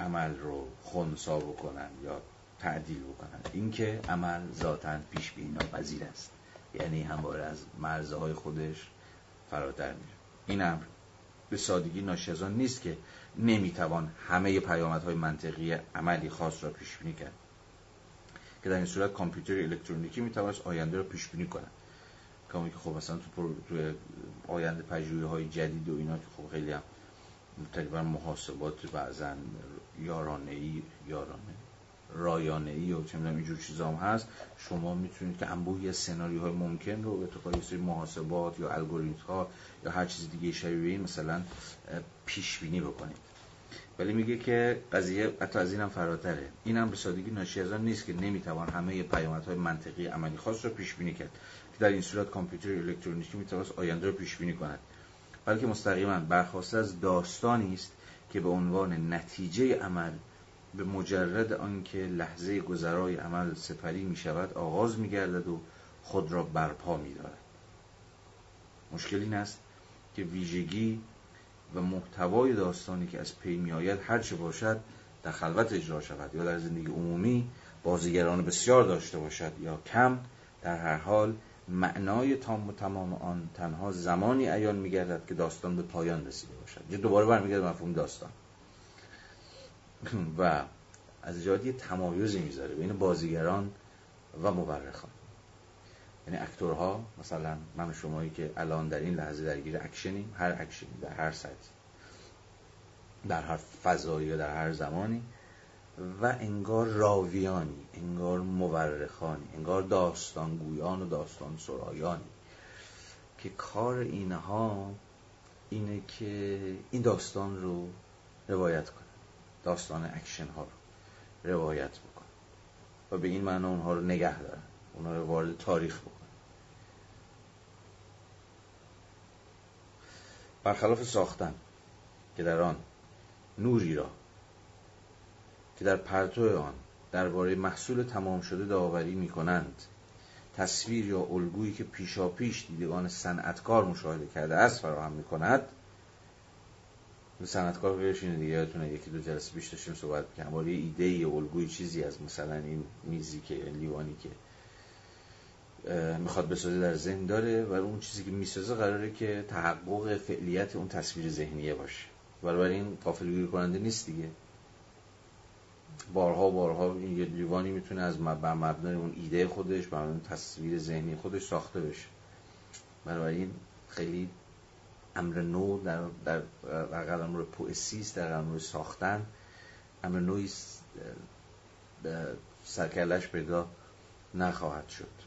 عمل رو خونسا بکنن یا تعدیل بکنن. اینکه عمل ذاتا پیش بینی ناپذیر است. یعنی همواره از مرزهای خودش فراتر میره. این امر به سادگی ناشی نیست که نمی‌توان همه پیامدهای منطقی عملی خاص را پیش بینی کرد. که در این صورت کامپیوتر الکترونیکی می‌تواند آینده را پیش بینی کند. کامی که خب مثلا تو, تو آینده پژوهی های جدید و اینا که خب خیلی هم تقریبا محاسبات بعضا یارانه ای یارانه؟ رایانه ای و چه می‌دونم اینجور چیزا هم هست. شما می‌تونید که انبوهی از های ممکن رو به تو سری محاسبات یا الگوریتم ها یا هر چیز دیگه شبیه این مثلا پیش بینی بکنید. ولی میگه که قضیه حتی از اینم فراتره. اینم به سادگی ناشی از نیست که نمی‌توان همه پیامدهای منطقی عملی خاص رو پیش بینی کرد. که در این صورت کامپیوتر الکترونیکی می‌تواند آینده رو پیش بینی کند. بلکه مستقیما برخواسته از داستانی است که به عنوان نتیجه عمل به مجرد آنکه لحظه گذرای عمل سپری می شود آغاز می گردد و خود را برپا می دارد مشکل این است که ویژگی و محتوای داستانی که از پی می آید هرچه باشد در خلوت اجرا شود یا در زندگی عمومی بازیگران بسیار داشته باشد یا کم در هر حال معنای تام و تمام آن تنها زمانی ایان میگردد که داستان به پایان رسیده باشد. دوباره برمیگرد مفهوم داستان. و از جهات یه تمایزی می‌ذاره بین بازیگران و مورخان. یعنی actor ها مثلا من و شمایی که الان در این لحظه درگیر اکشنیم هر اکشنی در هر سطح در هر فضایی و در هر زمانی و انگار راویانی انگار مورخانی انگار داستانگویان و داستان سرایانی که کار اینها اینه که این داستان رو روایت کنن داستان اکشن ها رو روایت بکنن و به این معنا اونها رو نگه دارن اونها رو وارد تاریخ بکنن برخلاف ساختن که در آن نوری را که در پرتو آن درباره محصول تمام شده داوری می کنند تصویر یا الگویی که پیشاپیش دیدگان صنعتکار مشاهده کرده است فراهم می کند صنعتکار غیرش اینه دیگه یادتونه یکی دو جلسه پیش داشتیم صحبت می‌کردیم ولی ایده یا الگوی چیزی از مثلا این میزی که لیوانی که می‌خواد بسازه در ذهن داره و اون چیزی که می‌سازه قراره که تحقق فعلیت اون تصویر ذهنیه باشه. برای این قافلگیری کننده نیست دیگه. بارها بارها این یه لیوانی می‌تونه از مبنای اون ایده خودش بر اون تصویر ذهنی خودش ساخته بشه. برای این خیلی امر نو در در در امر پوئسیست در امر ساختن. امر نوعی سرکلش پیدا نخواهد شد.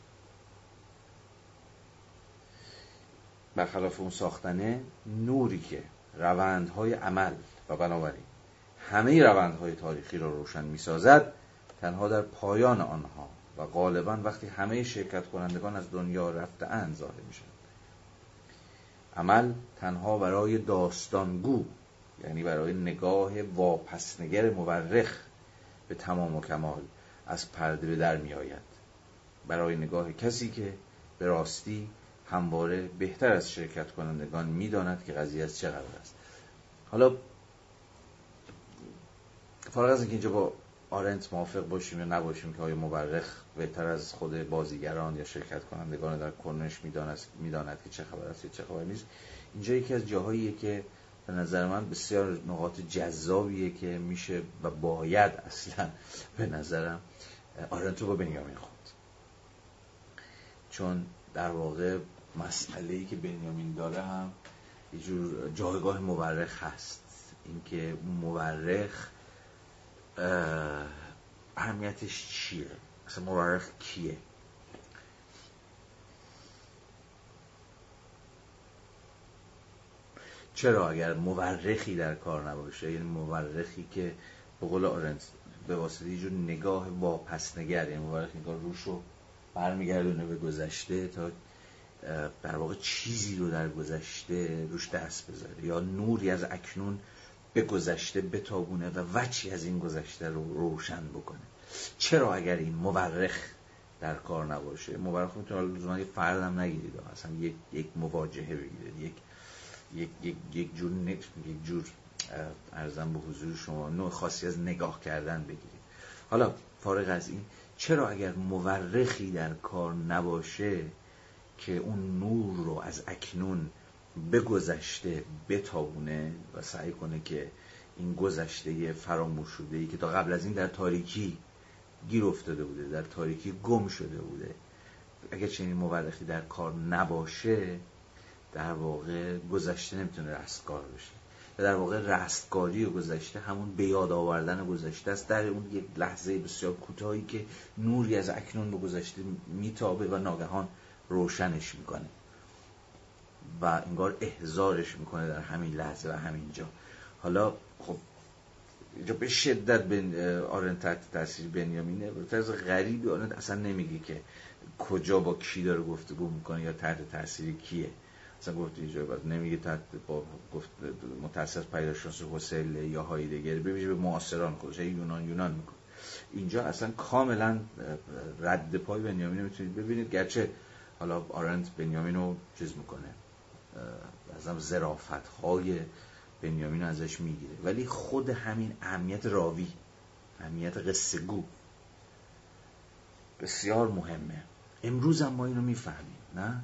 برخلاف اون ساختنه نوری که روندهای عمل و بنابراین همه روندهای تاریخی را روشن می‌سازد تنها در پایان آنها و غالبا وقتی همه شرکت کنندگان از دنیا رفته اند ظاهر می عمل تنها برای داستانگو یعنی برای نگاه واپسنگر مورخ به تمام و کمال از پرده به در می آید برای نگاه کسی که به راستی همواره بهتر از شرکت کنندگان می‌داند که قضیه از چه قرار است. حالا فارغ از اینکه اینجا با آرنت موافق باشیم یا نباشیم که آیا مورخ بهتر از خود بازیگران یا شرکت کنندگان در کنش می‌داند می‌داند که چه خبر است یا چه خبر نیست؟ اینجا یکی از جاهاییه که به نظر من بسیار نقاط جذابیه که میشه و باید اصلا به نظرم آرنتو با بنیامین خوند. چون در واقع مسئله ای که بنیامین داره هم یه جور جایگاه مورخ هست. اینکه مورخ اهمیتش چیه؟ مثلا مورخ کیه؟ چرا اگر مورخی در کار نباشه یعنی مورخی که به قول آرنز به واسطه یه جور نگاه واپسنگر یعنی مورخ نگاه روش رو برمیگردونه به گذشته تا در واقع چیزی رو در گذشته روش دست بذاره یا نوری از اکنون به گذشته بتابونه و وچی از این گذشته رو روشن بکنه. چرا اگر این مورخ در کار نباشه؟ مورخ می‌تونه لزوما یه فردم نگیرید. اصلا یک یک مواجهه بگیرید. یک یک یک یک جور یک جور ارزم به حضور شما نوع خاصی از نگاه کردن بگیرید. حالا فارغ از این چرا اگر مورخی در کار نباشه که اون نور رو از اکنون به گذشته بتابونه و سعی کنه که این گذشته فراموش شده ای که تا قبل از این در تاریکی گیر افتاده بوده در تاریکی گم شده بوده اگر چنین مورخی در کار نباشه در واقع گذشته نمی‌تونه رستگار بشه. و در واقع رستگاری گذشته همون به یاد آوردن گذشته است. در اون یک لحظه بسیار کوتاهی که نوری از اکنون به گذشته میتابه و ناگهان روشنش می‌کنه. و انگار احزارش می‌کنه در همین لحظه و همین جا. حالا خب اینجا به شدت به آرن تحت تاثیر بنیامینه. به طرز غریبی آرن اصلا نمیگه که کجا با کی داره گفتگو می‌کنه یا تحت تاثیر کیه. اصلا گفت اینجا بعد نمیگه تحت با گفت متاسس پیداشناس حسل یا هایدگر ببینید به معاصران خودش یونان یونان می‌کنه. اینجا اصلا کاملا رد پای بنیامین می‌تونید ببینید گرچه حالا آرنت بنیامین رو چیز می‌کنه. ازم زرافت های بنیامین ازش می‌گیره. ولی خود همین اهمیت راوی اهمیت قصه گو بسیار مهمه. امروز هم ما اینو می‌فهمیم نه؟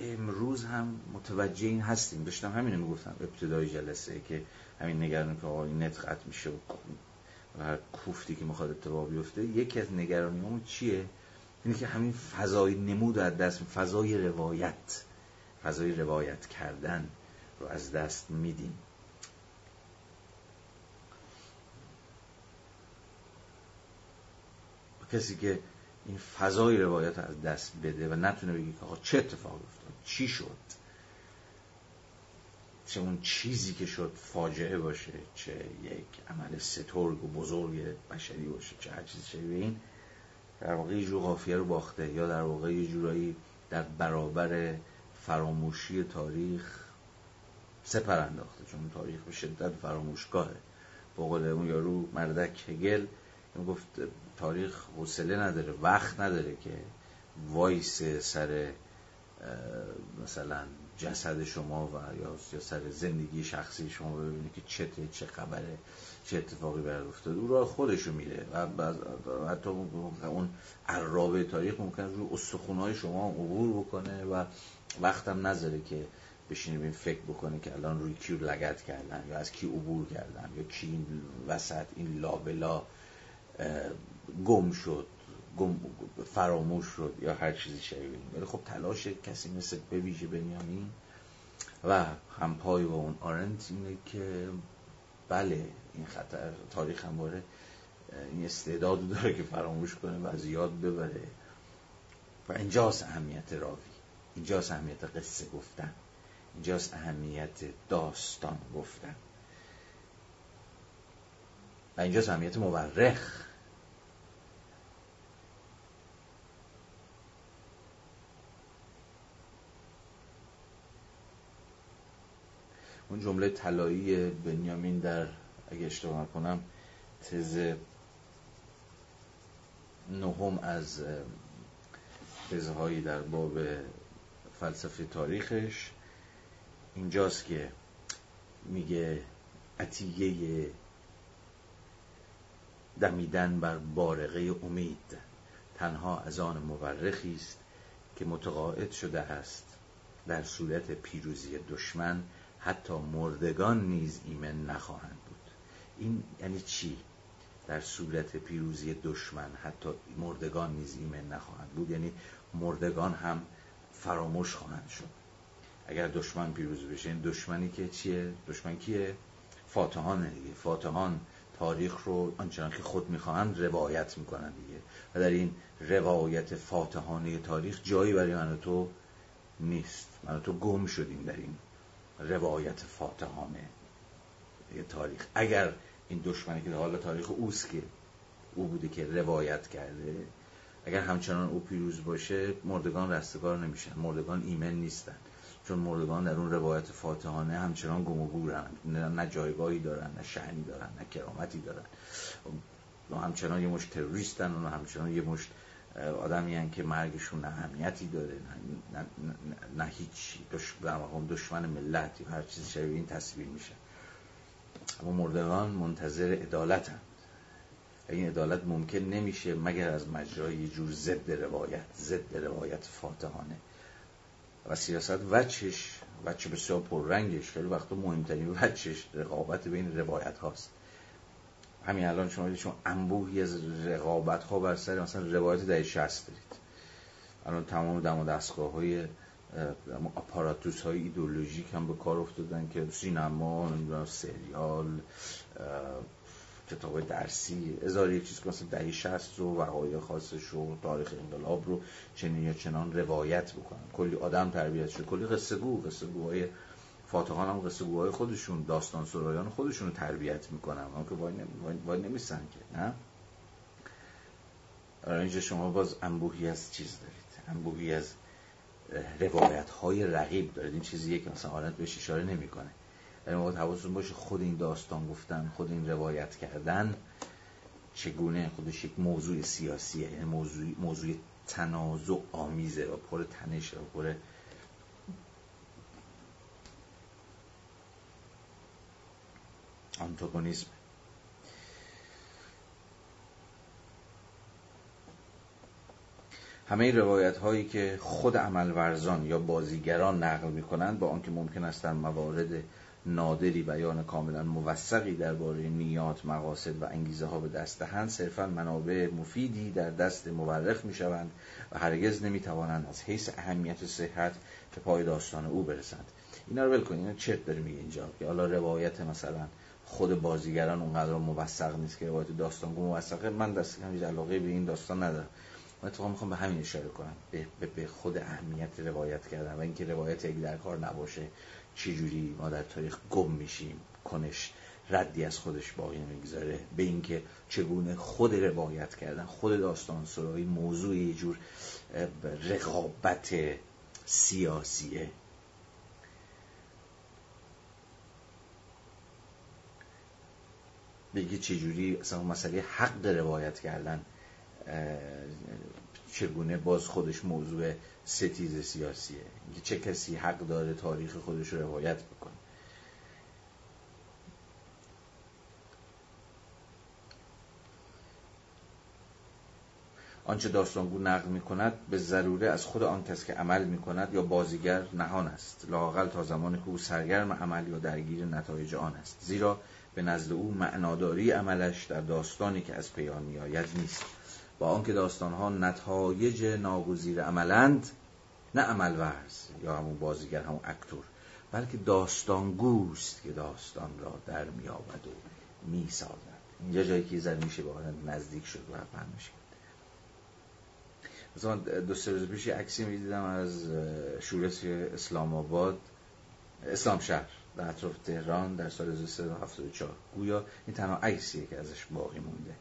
امروز هم متوجه این هستیم. داشتم همینو می‌گفتم ابتدای جلسه که همین نگران که آقا این نت قطع میشه و هر کوفتی که می‌خواد اتفاق بیفته یکی از نگرانی چیه؟ اینه که همین فضای نمود از دست فضای روایت. فضای روایت کردن رو از دست میدیم. کسی که این فضای روایت از دست بده و نتونه بگی که آقا چه اتفاق افتاد چی شد؟ چه اون چیزی که شد فاجعه باشه چه یک عمل سترگ و بزرگ بشری باشه چه هر چیزی شبیه این در واقع یه جور رو باخته یا در واقع یه جورایی در برابر فراموشی تاریخ سپر انداخته چون تاریخ به شدت فراموشگاهه. به قول اون یارو مردک هگل گفت تاریخ حوصله نداره وقت نداره که وایسه سر مثلا جسد شما و یا سر زندگی شخصی شما ببینید که چه چه خبره چه اتفاقی برای افتاد او را خودشو میره و حتی اون عرابه تاریخ ممکن رو استخونهای شما عبور بکنه و وقتم نذاره که بشینه بین فکر بکنه که الان روی کی لگت کردن یا از کی عبور کردن یا کی این وسط این لابلا گم شد گم فراموش شد یا هر چیزی شبیه ولی خب تلاش کسی مثل بویژه بنیامین و همپای با اون آرنت اینه که بله این خطر تاریخ همواره این استعداد داره که فراموش کنه و از یاد ببره. و اینجاست اهمیت راوی. اینجاست اهمیت قصه گفتن. اینجاست اهمیت داستان گفتن. و اینجاست اهمیت مورخ. اون جمله طلایی بنیامین در اگه اشتباه کنم تز نهم از تزهایی در باب فلسفه تاریخش اینجاست که میگه عطیه دمیدن بر بارقه امید. تنها از آن مورخی است که متقاعد شده است. در صورت پیروزی دشمن حتی مردگان نیز ایمن نخواهند بود. این یعنی چی؟ در صورت پیروزی دشمن حتی مردگان نیز ایمن نخواهند بود. یعنی مردگان هم فراموش خواهند شد. اگر دشمن پیروز بشه این دشمنی که چیه؟ دشمن کیه؟ فاتحان دیگه. فاتحان تاریخ رو آنچنان که خود می‌خواهند روایت می‌کنن دیگه. و در این روایت فاتحانه تاریخ جایی برای من تو نیست. من تو گم شدیم در این روایت فاتحانه تاریخ. اگر این دشمنی که حالا تاریخ اوست که او بوده که روایت کرده اگر همچنان او پیروز باشه مردگان رستگار نمیشن. مردگان ایمن نیستن. چون مردگان در اون روایت فاتحانه همچنان گم و گورن نه جایگاهی دارن نه شعنی دارن نه کرامتی دارن. و همچنان یه مش تروریستن و همچنان یه مش آدمی که مرگشون اهمیتی داره نه, نه, نه, نه هیچ دشمن ملت هر چیز شبیه این تصویر میشه. اما مردگان منتظر عدالتن. این عدالت ممکن نمیشه مگر از مجرای یه جور ضد روایت ضد روایت فاتحانه. و سیاست وچش وچه بسیار پررنگش خیلی وقتا مهمترین وچش رقابت بین روایت هاست. همین الان شما دید شما انبوهی از رقابت ها بر سر مثلا روایت در شست دارید. الان تمام دم و دستگاه های اپاراتوس های ایدولوژیک هم به کار افتادن که سینما سریال کتاب درسی. هزار یک چیز که مثلا دهی شست رو وقایع خاصش رو تاریخ انقلاب رو چنین یا چنان روایت بکنن کلی آدم تربیت شد. کلی قصه گو قصه گوهای فاتحان هم قصه گوهای خودشون داستان سرایان خودشون رو تربیت می‌کنن. اما که وای, نمیسن که نه؟ آره، اینجا شما باز انبوهی از چیز دارید. انبوهی از روایت های رقیب دارید. این چیزیه که مثلا آنت بهش اشاره نمی‌کنه. در موقع حواستون باشه خود این داستان گفتن خود این روایت کردن چگونه خودش یک موضوع سیاسیه یعنی موضوع, موضوع تنازع آمیزه و پر تنشه و پر آنتاگونیسم. همه روایت هایی که خود عملورزان یا بازیگران نقل می کنند با آنکه ممکن است در موارد نادری بیان کاملا موثقی درباره نیات مقاصد و انگیزه ها به دست دهند. صرفا منابع مفیدی در دست مورخ می شوند و هرگز نمی توانند از حیث اهمیت صحت به پای داستان او برسند. اینا رو ول کنید اینا چرت داره میگه اینجا. که حالا روایت مثلا خود بازیگران اونقدر موثق نیست که روایت داستان گو موثقه. من دست هیچ علاقه به این داستان ندارم. من اتفاقا می‌خوام به همین اشاره کنم. به, به خود اهمیت روایت کردن و اینکه روایت یک در کار نباشه. چجوری ما در تاریخ گم میشیم کنش ردی از خودش باقی نمی‌گذاره. به اینکه چگونه خود روایت کردن خود داستان سرایی موضوع یه جور رقابت سیاسیه. بگی چجوری اصلا مسئله حق روایت کردن چگونه باز خودش موضوع ستیز سیاسیه. اینکه چه کسی حق داره تاریخ خودش رو روایت بکنه. آنچه داستانگو نقل می کند به ضروره از خود آن کس که عمل می کند یا بازیگر نهان است. لاقل تا زمان که او سرگرم عمل یا درگیر نتایج آن است. زیرا به نزد او معناداری عملش در داستانی که از پیان می آید نیست. با آنکه داستانها نتایج ناگزیر عملند نه عمل ورز یا همون بازیگر همون اکتور بلکه داستانگوست که داستان را در میآورد و می‌سازد. اینجا جایی که زن میشه به نزدیک شد و فهمش کرد مثلا دو سه روز پیش عکسی می‌دیدم از شورش اسلام آباد اسلام شهر در اطراف تهران در سال 1374 گویا این تنها عکسیه که ازش باقی مونده.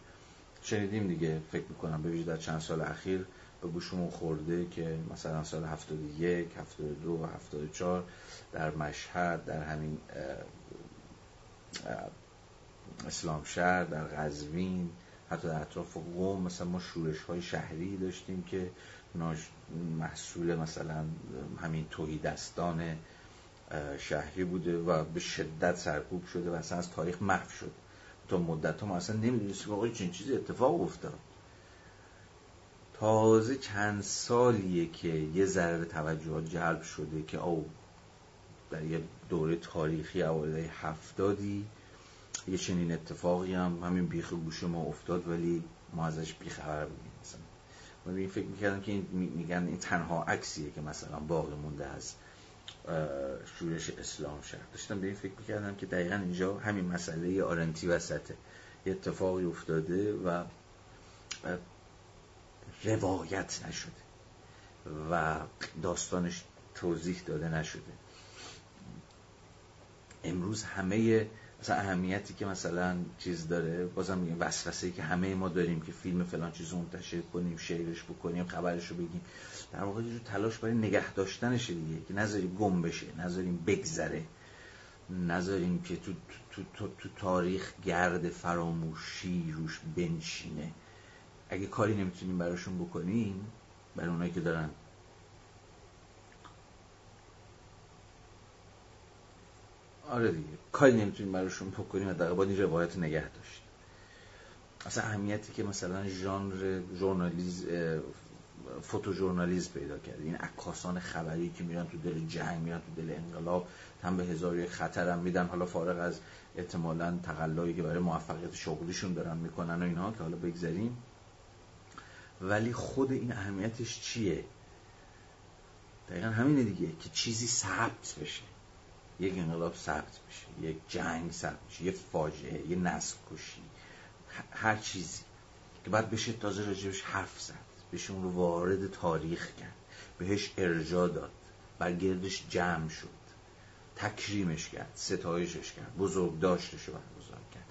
شنیدیم دیگه فکر می‌کنم به در چند سال اخیر به گوشمون خورده که مثلا سال 71 72 و 74 در مشهد در همین اسلام شهر در قزوین حتی در اطراف قوم مثلا ما شورش های شهری داشتیم که محصول مثلا همین توهی دستان شهری بوده و به شدت سرکوب شده و اصلا از تاریخ محو شد تا مدت ها ما اصلا که آقای چنین چیزی اتفاق افتاد. تازه چند سالیه که یه ذره توجهات جلب شده که او در یه دوره تاریخی اوایل هفتادی یه چنین اتفاقی هم همین بیخ گوش ما افتاد ولی ما ازش بیخبر بودیم مثلا. من فکر می‌کردم که این میگن این تنها عکسیه که مثلا باقی مونده از شورش اسلام شهر. داشتم به این فکر می‌کردم که دقیقا اینجا همین مسئله آرنتی وسطه یه اتفاقی افتاده و روایت نشده و داستانش توضیح داده نشده. امروز همه مثلا اهمیتی که مثلا چیز داره بازم میگم وسوسه که همه ما داریم که فیلم فلان چیز منتشر کنیم شیرش بکنیم خبرش رو بگیم. در واقع یه تلاش برای نگه داشتنش دیگه که نذاریم گم بشه نذاریم بگذره. نذاریم که تو, تو, تو, تو تاریخ گرد فراموشی روش بنشینه. اگه کاری نمی‌تونیم براشون بکنیم برای اونایی که دارن آره دیگه. کاری نمی‌تونیم براشون بکنیم و باید این روایت نگه داشتیم. اصلا اهمیتی که مثلا ژانر ژورنالیز فوتو ژورنالیزم پیدا کرده. این عکاسان خبری که میرن تو دل جنگ میرن تو دل انقلاب هم به هزار یک خطر هم میدن. حالا فارغ از احتمالا تقلایی که برای موفقیت شغلیشون دارن می‌کنن و اینها که حالا بگذاریم ولی خود این اهمیتش چیه؟ دقیقا همینه دیگه که چیزی ثبت بشه. یک انقلاب ثبت بشه یک جنگ ثبت بشه یک فاجعه یک نسل کشی هر چیزی که بعد بشه تازه راجبش حرف زد بشه اون رو وارد تاریخ کرد بهش ارجا داد بر گردش جمع شد تکریمش کرد ستایشش کرد بزرگ داشتش رو بزرگ کرد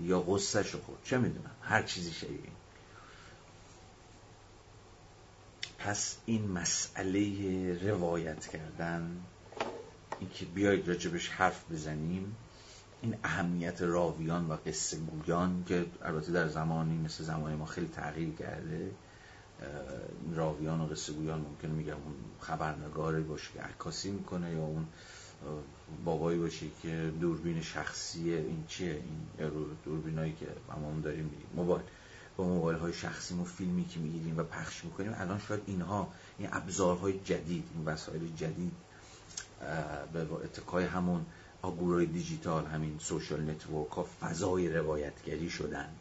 یا قصهش رو خورد چه می‌دونم هر چیزی شیعه پس این مسئله روایت کردن اینکه بیایید راجبش حرف بزنیم این اهمیت راویان و قصه گویان که البته در زمانی مثل زمانی ما خیلی تغییر کرده راویان و قصه گویان ممکن میگم اون خبرنگاری باشه که عکاسی می‌کنه یا اون بابایی باشه که دوربین شخصی این چیه این دوربینایی که هممون داریم موبایل. با موبایل های شخصی و فیلمی که می‌گیریم و پخش می‌کنیم الان شاید اینها این ابزارهای جدید این وسایل جدید به اتکای همون آگورای دیجیتال همین social network ها فضای روایتگری شدند.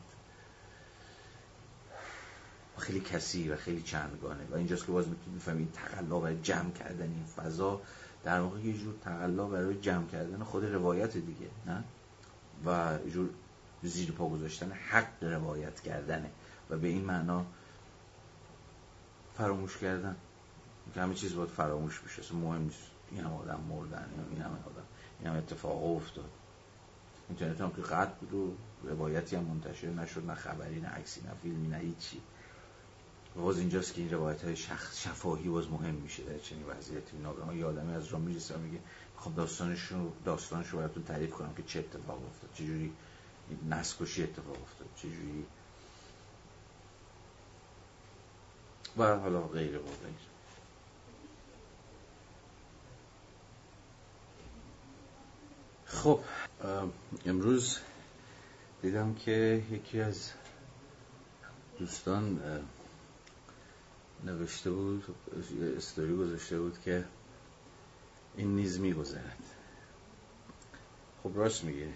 خیلی کثیر و خیلی چندگانه. و اینجاست که باز می‌تونید بفهمید تقلا برای جمع کردن این فضا در واقع یه جور تقلا برای جمع کردن خود روایت دیگه نه؟ و یه جور زیر پا گذاشتن حق روایت کردنه. و به این معنا فراموش کردن. همه چیز باید فراموش بشه. مهم نیست. این هم آدم مردن این هم آدم این هم اتفاق افتاد. اینترنت هم که قطع بود و روایتی هم منتشر نشد نه خبری نه عکسی نه فیلمی نه هیچی. باز اینجاست که این روایت های شخص شفاهی باز مهم میشه در چنین وضعیتی. ناگهان یه آدمی از راه می‌رسه میگه خب داستانشو داستانشو براتون تعریف کنم که چه اتفاق افتاد. چجوری نسکشی اتفاق افتاد. چجوری و حالا غیره و خب امروز دیدم که یکی از دوستان نوشته بود استوری گذاشته بود که این نیز میگذرد. خب راست میگه.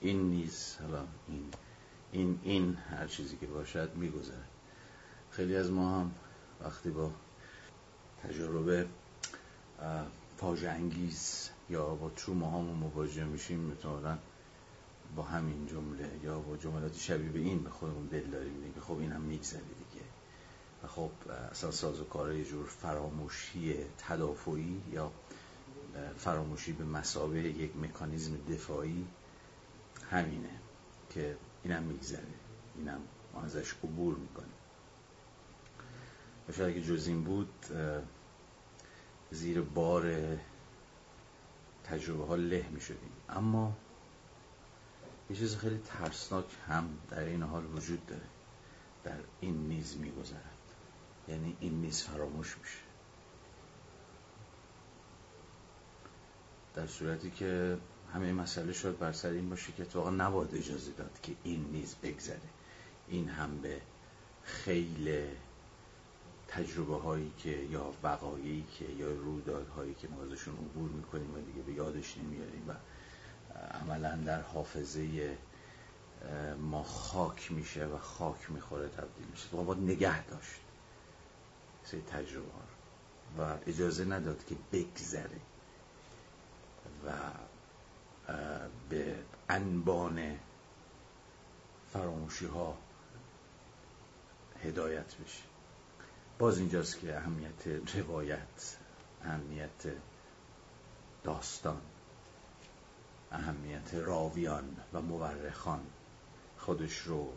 این نیز حالا این این این هر چیزی که باشد میگذرد. خیلی از ما هم وقتی با تجربه فاجعه انگیز یا با تروما هامون مواجه میشیم مثلا با همین جمله یا با جملاتی شبیه به این به خودمون دل داریم که خب این هم میگذره دیگه. و خب اصلا ساز و کار یه جور فراموشی تدافعی یا فراموشی به مسابه یک مکانیزم دفاعی همینه که اینم میگذره. اینم ما ازش عبور می‌کنیم. شاید اگه جز این بود زیر بار تجربه ها له می شدیم. اما یه چیز خیلی ترسناک هم در این حال وجود داره. در این نیز می گذرد. یعنی این نیز فراموش میشه. در صورتی که همه مسئله شد بر سر این باشه که اتفاقا نباید اجازه داد که این نیز بگذره. این هم به خیلی تجربه هایی که یا وقایعی که یا رویدادهایی که ما ازشون عبور می‌کنیم و دیگه به یادش نمیاریم و عملا در حافظه ما خاک میشه و خاک می‌خوره تبدیل میشه. تو باید نگه داشت. سه تجربه ها و اجازه نداد که بگذره و به انبان فراموشی ها هدایت بشه. باز اینجاست که اهمیت روایت اهمیت داستان اهمیت راویان و مورخان خودش رو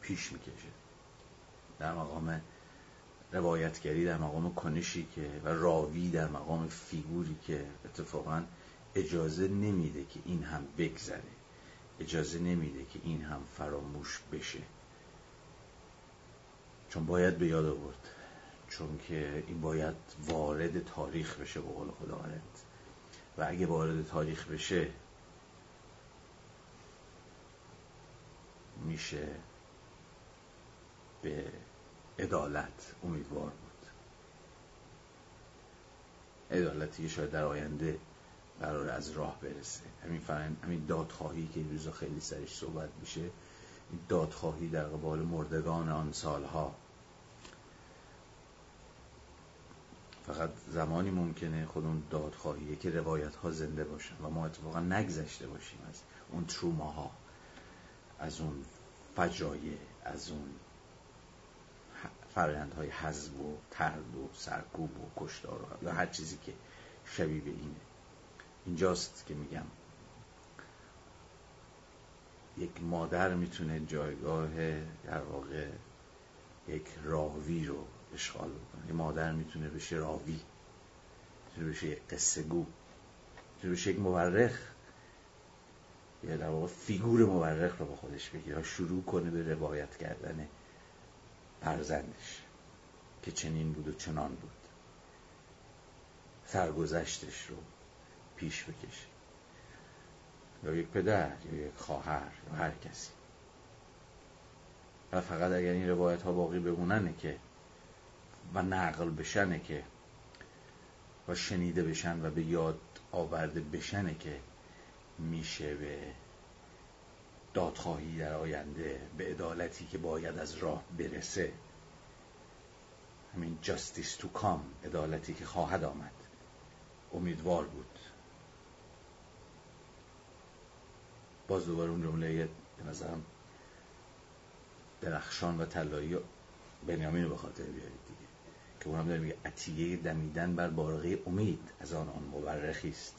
پیش می‌کشه. در مقام روایتگری در مقام کنشی که و راوی در مقام فیگوری که اتفاقا اجازه نمیده که این هم بگذره. اجازه نمیده که این هم فراموش بشه. چون باید به یاد آورد. چون که این باید وارد تاریخ بشه به قول خداوند. و اگه وارد تاریخ بشه میشه به عدالت امیدوار بود. عدالتی که شاید در آینده قرار از راه برسه. همین فرن همین دادخواهی که این روزا خیلی سرش صحبت میشه این دادخواهی در قبال مردگان آن سالها فقط زمانی ممکنه خود اون دادخواهیه که روایت ها زنده باشن و ما اتفاقا نگذشته باشیم از اون تروماها از اون فجایع از اون فرایند های حزب و ترد و سرکوب و کشتار و هر چیزی که شبیه به اینه. اینجاست که میگم. یک مادر می‌تونه جایگاه در واقع یک راوی رو اشغال بکنه. یه مادر می‌تونه بشه راوی می‌تونه بشه یک قصه گو می‌تونه بشه یک مورخ. یا در واقع فیگور مورخ رو با خودش بگیره شروع کنه به روایت کردن فرزندش که چنین بود و چنان بود. سرگذشتش رو پیش بکشه. یا یک پدر یا یک خواهر یا هر کسی. و فقط اگر این روایت ها باقی بموننه که و نقل بشنه که و شنیده بشن و به یاد آورده بشنه که میشه به دادخواهی در آینده به عدالتی که باید از راه برسه. همین جاستیس تو کام عدالتی که خواهد آمد. امیدوار بود. باز دوباره اون جمله به نظرم درخشان و طلایی بنیامین رو به خاطر بیارید دیگه. که اونم داره میگه عطیه دمیدن بر بارقه امید از آن آن مورخی است.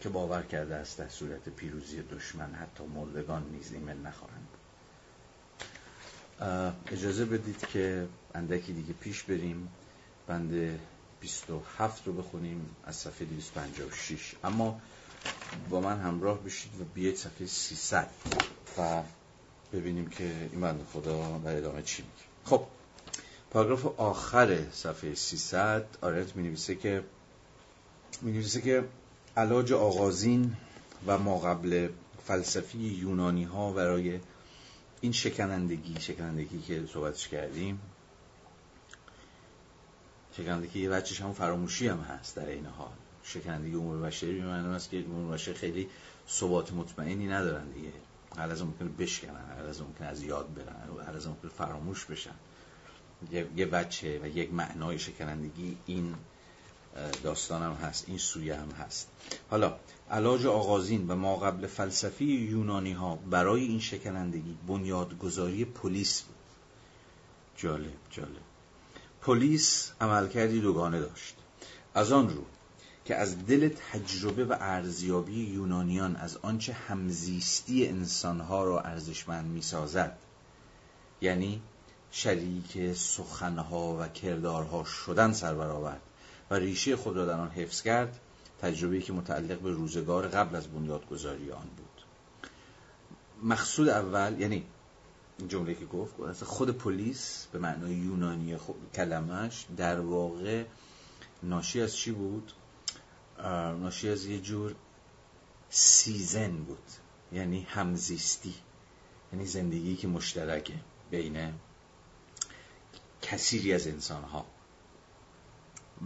که باور کرده است در صورت پیروزی دشمن حتی مردگان نیز ایمن نخواهند. اجازه بدید که اندکی دیگه پیش بریم. بند 27 رو بخونیم از صفحه 256 اما با من همراه بشید و بیاید صفحه 300 و ببینیم که این بند خدا در ادامه چی میگه. خب پاراگراف آخر صفحه 300 آرنت می نویسه که می نویسه که علاج آغازین و ما قبل فلسفی یونانی ها برای این شکنندگی شکنندگی که صحبتش کردیم شکنندگی یه بچهش هم فراموشی هم هست در این حال. شکنندگی امور بشری به است که امور بشری خیلی ثبات مطمئنی ندارن دیگه. هر از ممکنه بشکنن هر از ممکنه از یاد برن هر از ممکنه فراموش بشن. یه بچه و یک معنای شکنندگی این داستان هم هست این سویه هم هست. حالا علاج آغازین و ما قبل فلسفی یونانی ها برای این شکنندگی بنیادگذاری پلیس بود. جالب جالب. پلیس عملکردی دوگانه داشت. از آن رو که از دل تجربه و ارزیابی یونانیان از آنچه همزیستی انسانها را ارزشمند می‌سازد یعنی شریک سخنها و کردارها شدن سر برآورد و ریشه خود را در آن حفظ کرد تجربه‌ای که متعلق به روزگار قبل از بنیادگذاری آن بود. مقصود اول یعنی جمله که گفت خود پلیس به معنای یونانی کلمش در واقع ناشی از چی بود؟ ناشی از یه جور سیزن بود یعنی همزیستی یعنی زندگی که مشترکه بین کثیری از انسان ها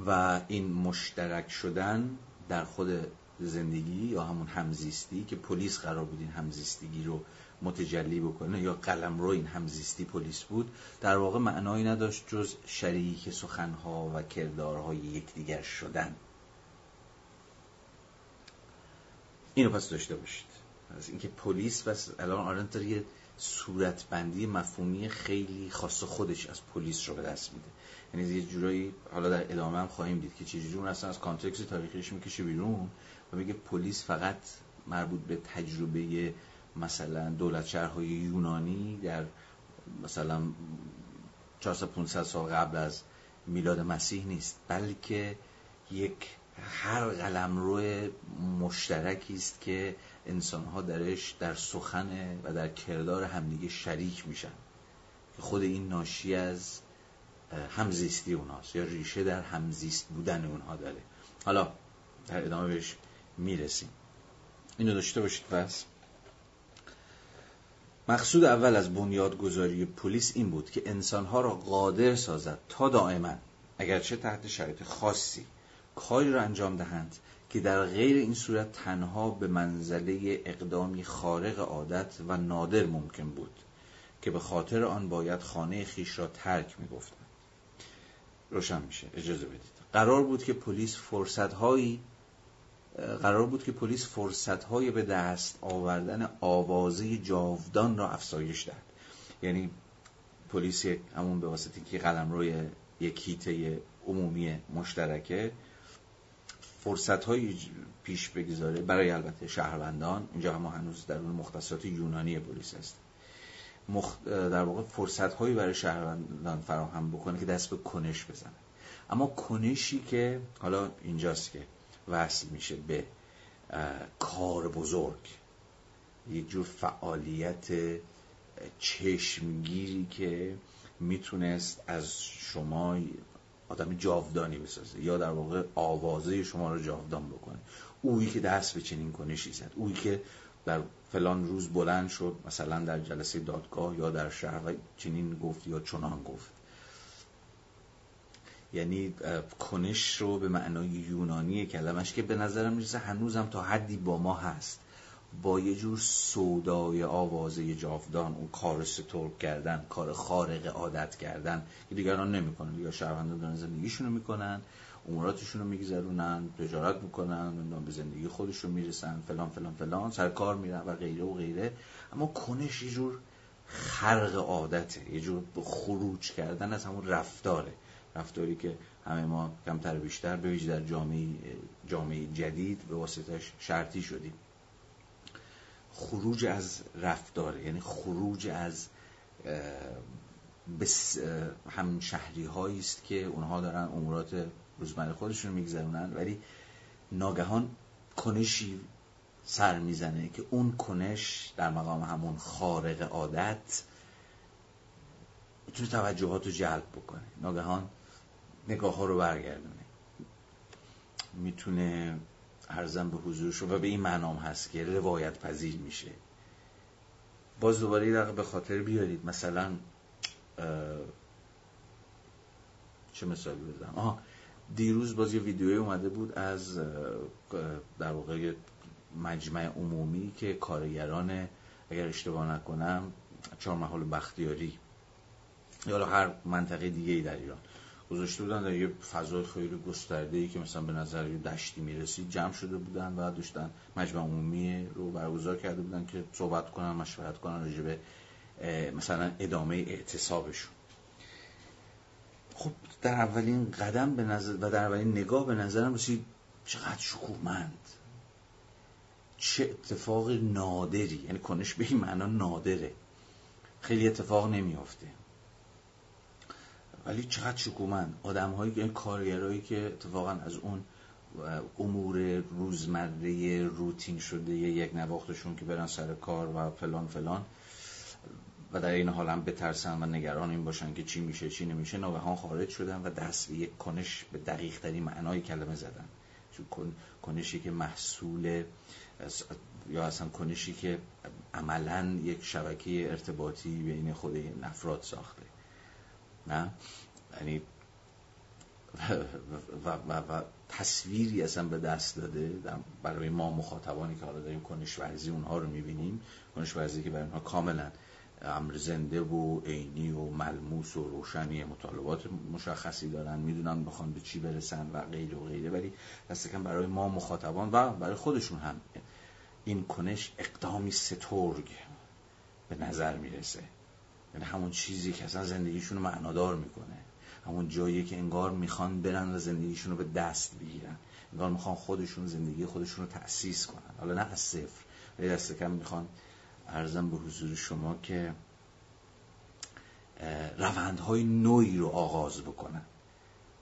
و این مشترک شدن در خود زندگی یا همون همزیستی که پلیس قرار بود این همزیستگی رو متجلی بکنه یا قلمرو این همزیستی پلیس بود در واقع معنایی نداشت جز شریک سخنها و کردارهای یکدیگر شدن. اینو پس داشته باشید. از اینکه پلیس بس الان آرنت یه صورتبندی مفهومی خیلی خاص خودش از پلیس رو به دست میده. یعنی یه جورایی حالا در ادامه هم خواهیم دید که چجوری اون اصلا از context تاریخیش می‌کشه بیرون و میگه پلیس فقط مربوط به تجربه مثلا دولت شهرهای یونانی در مثلا 400 500 سال قبل از میلاد مسیح نیست بلکه یک هر قلم روی مشترکی است که انسانها درش در سخن و در کردار همدیگه شریک میشن. که خود این ناشی از همزیستی اوناست. یا ریشه در همزیست بودن اونها داره. حالا در ادامه بهش می‌رسیم. اینو داشته باشید پس. مقصود اول از بنیادگذاری پلیس این بود که انسانها را قادر سازد تا دائما اگرچه تحت شرایط خاصی کاری را انجام دهند که در غیر این صورت تنها به منزله اقدامی خارق عادت و نادر ممکن بود که به خاطر آن باید خانه خیش را ترک می گفتند. روشن میشه اجازه بدید قرار بود که پلیس فرصتهایی قرار بود که پلیس فرصتهای به دست آوردن آوازه جاودان را افزایش دهد یعنی پلیس همون به واسطه که قلم روی یک هیته عمومی مشترکه فرصت های پیش بگذاره. برای البته شهروندان اینجا ما هنوز در اون مختصات یونانی پلیس هست. در واقع فرصت هایی برای شهروندان فراهم بکنه که دست به کنش بزنه. اما کنشی که حالا اینجاست که وصل میشه به کار بزرگ. یک جور فعالیت چشمگیری که می‌تونست از شما آدم جاودانی بسازه یا در واقع آوازه شما رو جاودان بکنه. اویی که دست به چنین کنشی زد. اویی که در فلان روز بلند شد مثلا در جلسه دادگاه یا در شهر چنین گفت یا چنان گفت. یعنی کنش رو به معنای یونانی کلمش که به نظرم می‌رسه هنوزم تا حدی با ما هست. با یه جور سودای آوازه جاودان اون کار سترگ کردن کار خارق عادت کردن که دیگران نمی‌کنن. دیگه شهروندان دارن زندگیشون رو می‌کنن اموراتشون رو میگذرونن تجارت می‌کنن به زندگی خودشون می‌رسن فلان فلان فلان سر کار میرن و غیره و غیره. اما کنش یه جور خرق عادته یه جور خروج کردن از همون رفتاره. رفتاری که همه ما کمتر بیشتر به در جامعه جامعه جدید به واسطش شرطی شدیم. خروج از رفتاره یعنی خروج از همشهری هایی است که اونها دارن امورات روزمره خودشون میگذرونن. ولی ناگهان کنشی سر می‌زنه که اون کنش در مقام همون خارق عادت می‌تونه توجهات رو جلب بکنه. ناگهان نگاه ها رو برگردونه. می‌تونه ارزم به حضورش و به این معنام هست که روایت پذیر میشه. باز دوباره یه به خاطر بیارید. مثلا چه مثالی بزنم؟ آها دیروز باز یه ویدیوی اومده بود از در واقع مجمع عمومی که کارگران اگر اشتباه نکنم چهار محال بختیاری یا هر منطقه دیگه ای در ایران. گذاشته بودن در یه فضای خیلی گسترده ای که مثلا به نظر یه دشتی می‌رسید جمع شده بودن و داشتن مجمع عمومی رو برگزار کرده بودن که صحبت کنن مشورت کنن راجع به مثلا ادامه اعتصابشون. خب در اولین قدم به نظر و در اولین نگاه به نظرم رسید چقدر شکوهمند. چه اتفاق نادری. یعنی کنش به این معنا نادره. خیلی اتفاق نمیافته. ولی چقدر شکومند. آدم هایی که کارگرایی که اتفاقا از اون امور روزمره روتین شده یک نواختشون که برن سر کار و فلان فلان و در این حال هم بترسن و نگران این باشن که چی میشه چی نمیشه ناگهان خارج شدن و دست به یک کنش به دقیق ترین معنای کلمه زدن. چون کنشی که محصول یا اصلا کنشی که عملا یک شبکه ارتباطی بین خود این افراد ساخته. نه؟ یعنی و, و, و, تصویری اصلا به دست داده برای ما مخاطبانی که حالا داریم کنش ورزی اونها رو می‌بینیم. کنش ورزی که برای اونها کاملا امر زنده و عینی و ملموس و روشنی مطالبات مشخصی دارن. می‌دونن بخوان به چی برسن و غیره و غیره. ولی دست کم برای ما مخاطبان و برای خودشون هم این کنش اقدامی سترگ به نظر می‌رسه. یعنی همون چیزی که اصلا زندگیشون رو معنادار می‌کنه. همون جایی که انگار می‌خوان برن و زندگیشون رو به دست بگیرن. انگار می‌خوان خودشون زندگی خودشون رو تأسیس کنن. حالا نه از صفر ولی دست کم می‌خوان ارزم به حضور شما که روندهای نوعی رو آغاز بکنن.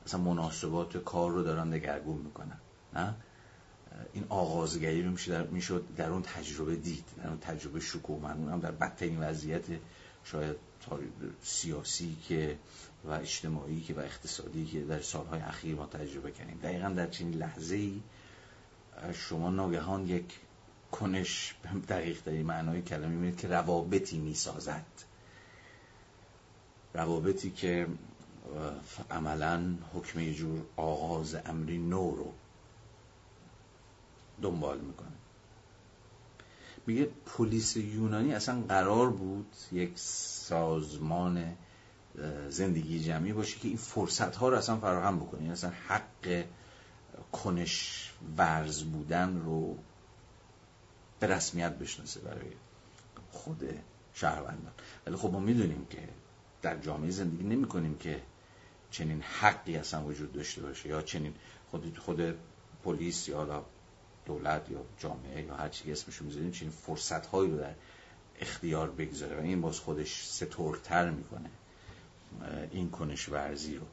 مثلا مناسبات کار رو دارن دگرگون می‌کنن. نه؟ این آغازگری رو میشه در, می‌شد در اون تجربه دید در اون تجربه من هم در بدترین وضعیت شاید سیاسی که و اجتماعی که و اقتصادی که در سالهای اخیر ما تجربه کردیم. دقیقا در چنین لحظه ای شما ناگهان یک کنش دقیق در معنای کلمه می‌بینید که روابطی می‌سازد. روابطی که عملا حکم جور آغاز امری نو رو دنبال می‌کنه. میگه پلیس یونانی اصلا قرار بود یک سازمان زندگی جمعی باشه که این فرصت ها رو اصلا فراهم بکنه. یعنی اصلا حق کنش ورز بودن رو به رسمیت بشناسه برای خود شهروندان. ولی خب ما می‌دونیم که در جامعه زندگی نمی کنیم که چنین حقی اصلا وجود داشته باشه یا چنین خود خود پلیس یا دولت یا جامعه یا هر چی اسمشو می‌ذاریم چنین فرصت هایی رو در اختیار بگذاره و این باز خودش سترتر می‌کنه این کنش ورزی رو.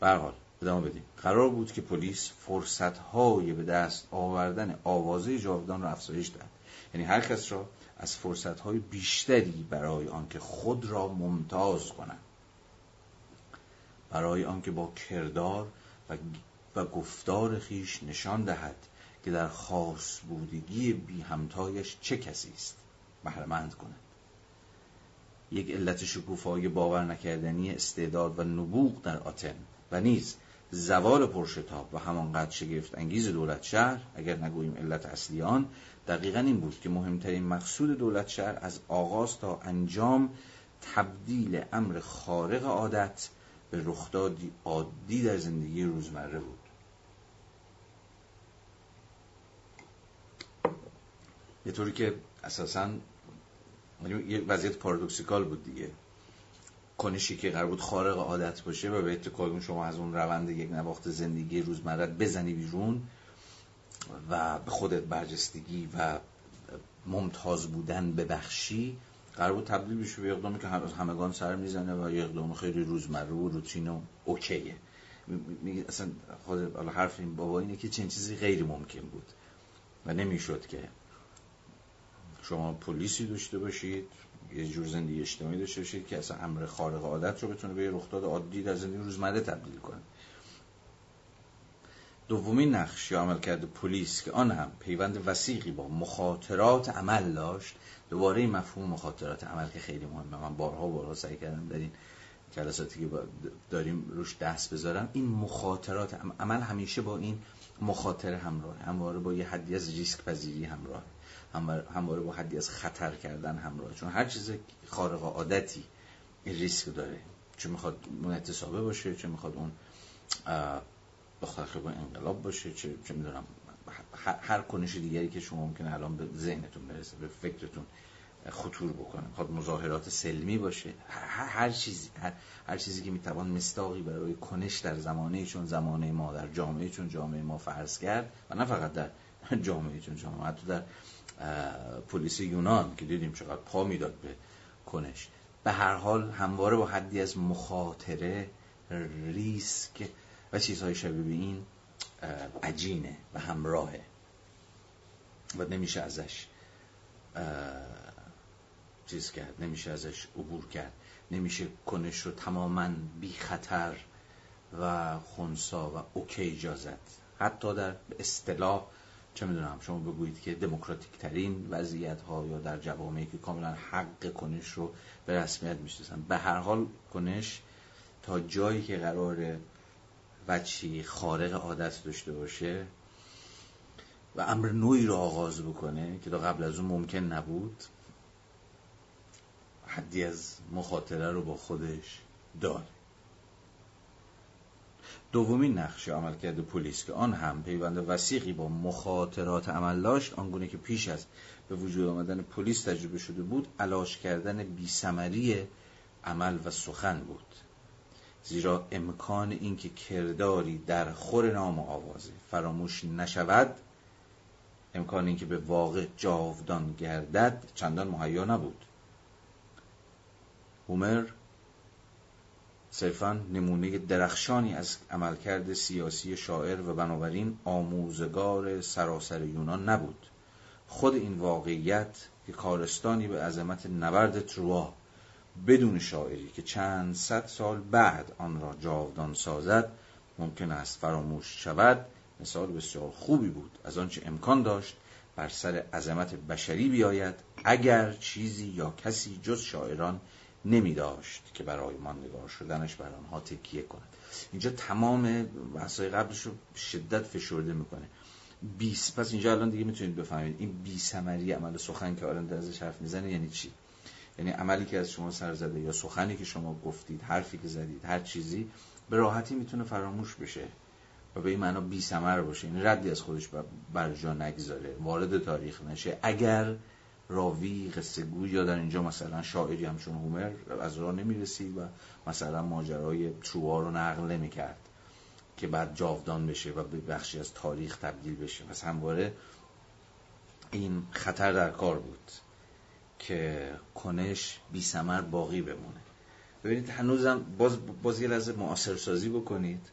برحال ادامه بدیم. قرار بود که پلیس فرصت های به دست آوردن آوازه جاودان رو افزایش دهد. یعنی هر کس را از فرصت های بیشتری برای آنکه خود را ممتاز کنند برای آنکه با کردار و, و گفتار خیش نشان دهد که در خاص بودگی بی همتایش چه کسی است؟ بهرمند کند یک علت شکوفای باور نکردنی استعداد و نبوغ در آتن و نیز زوال پرشتاب و همانقدر شگفت انگیز دولت شهر اگر نگوییم علت اصلی آن دقیقا این بود که مهمترین مقصود دولت شهر از آغاز تا انجام تبدیل امر خارق عادت به رخدادی عادی در زندگی روزمره بود. یه طوری که اساسا یعنی یه وضعیت پارادوکسیکال بود دیگه. کنشی که قرار بود خارق عادت باشه و به اتکال شما از اون روند یک نواخت زندگی روزمره بزنی بیرون و به خودت برجستگی و ممتاز بودن ببخشی قرار بود تبدیل بشه به اقدامی که همگان سر می‌زنه و یه اقدام خیلی روزمره و روتین و اوکیه. اصلا خود حرف این بابا اینه که چنین چیزی غیر ممکن بود و نمی‌شد که شما پلیسی داشته باشید یه جور زندگی اجتماعی داشته باشید که اصلا امر خارق عادت رو بتونه به یه رخداد عادی در زندگی روزمره تبدیل کنه. دومین نقش یا عمل کرده پلیس که آن هم پیوند وسیقی با مخاطرات عمل داشت دوباره این مفهوم مخاطرات عمل که خیلی مهمه. من بارها بارها سعی کردم در این جلساتی که داریم روش دست بذارم. این مخاطرات عمل همیشه با این مخاطره همراه همواره با یه حدی از ریسک پذیری همراه. همواره با حدی از خطر کردن همراه. چون هر چیز خارق عادتی ریسک داره. چه می‌خواد اعتصابه باشه چه می‌خواد اون با انقلاب باشه چه, چه می‌دونم هر کنش دیگری که شما ممکنه الان به ذهنتون برسه به فکرتون خطور بکنه. می‌خواد مظاهرات سلمی باشه. هر, چیزی هر, هر چیزی که می‌توان مستاقی برای کنش در زمانه چون زمانه ما در جامعه چون جامعه ما فرض کرد و نه فقط در جامعه چون جامعه حتی در پلیس یونان که دیدیم چقدر پا می‌داد به کنش. به هر حال همواره با حدی از مخاطره ریسک و چیزهای شبیه به این عجینه و همراهه. و نمیشه ازش چیز کرد نمیشه ازش عبور کرد. نمیشه کنش رو تماما بی خطر و خونسا و اوکی اجازت حتی در اصطلاح چه می‌دونم شما بگویید که دموکراتیک ترین وضعیت ها یا در جوامعی که کاملا حق کنش رو به رسمیت می‌شناسن. به هر حال کنش تا جایی که قرار بچی خارق عادت داشته باشه و امر نوعی رو آغاز بکنه که تا قبل از اون ممکن نبود حدی از مخاطره رو با خودش داره دومین نقش عمل کرده پلیس که آن هم پیوند وسیقی با مخاطرات عمل داشت آنگونه که پیش از به وجود آمدن پلیس تجربه شده بود علاش کردن بیسمری عمل و سخن بود. زیرا امکان اینکه کرداری در خور نام آوازه فراموش نشود امکان اینکه به واقع جاودان گردد چندان مهیا نبود. هومر صرفا نمونه درخشانی از عملکرد سیاسی شاعر و بنابراین آموزگار سراسر یونان نبود. خود این واقعیت که کارستانی به عظمت نبرد تروا بدون شاعری که چند صد سال بعد آن را جاودان سازد ممکن است فراموش شود مثال بسیار خوبی بود از آنچه امکان داشت بر سر عظمت بشری بیاید اگر چیزی یا کسی جز شاعران نمی داشت که برای ماندگار شدنش بر آنها تکیه کند. اینجا تمام بحثای قبلش رو شدت فشرده می‌کنه. بیس پس اینجا الان دیگه می‌تونید بفهمید. این بی سمری عمل سخن که آرند ازش حرف می‌زنه یعنی چی؟ یعنی عملی که از شما سر زده یا سخنی که شما گفتید حرفی که زدید هر چیزی به راحتی می‌تونه فراموش بشه و به این معنا بی سمر باشه. این یعنی ردی از خودش بر جا نگذاره. وارد تاریخ نشه. اگر راوی قصه گوی یا در اینجا مثلا شاعری همچون هومر از راه نمی‌رسید و مثلا ماجرای تروها رو نقل نمی‌کرد که بعد جاودان بشه و به بخشی از تاریخ تبدیل بشه. پس همواره این خطر در کار بود که کنش بی سمر باقی بمونه. ببینید هنوزم باز, باز یه لحظه معاصر سازی بکنید.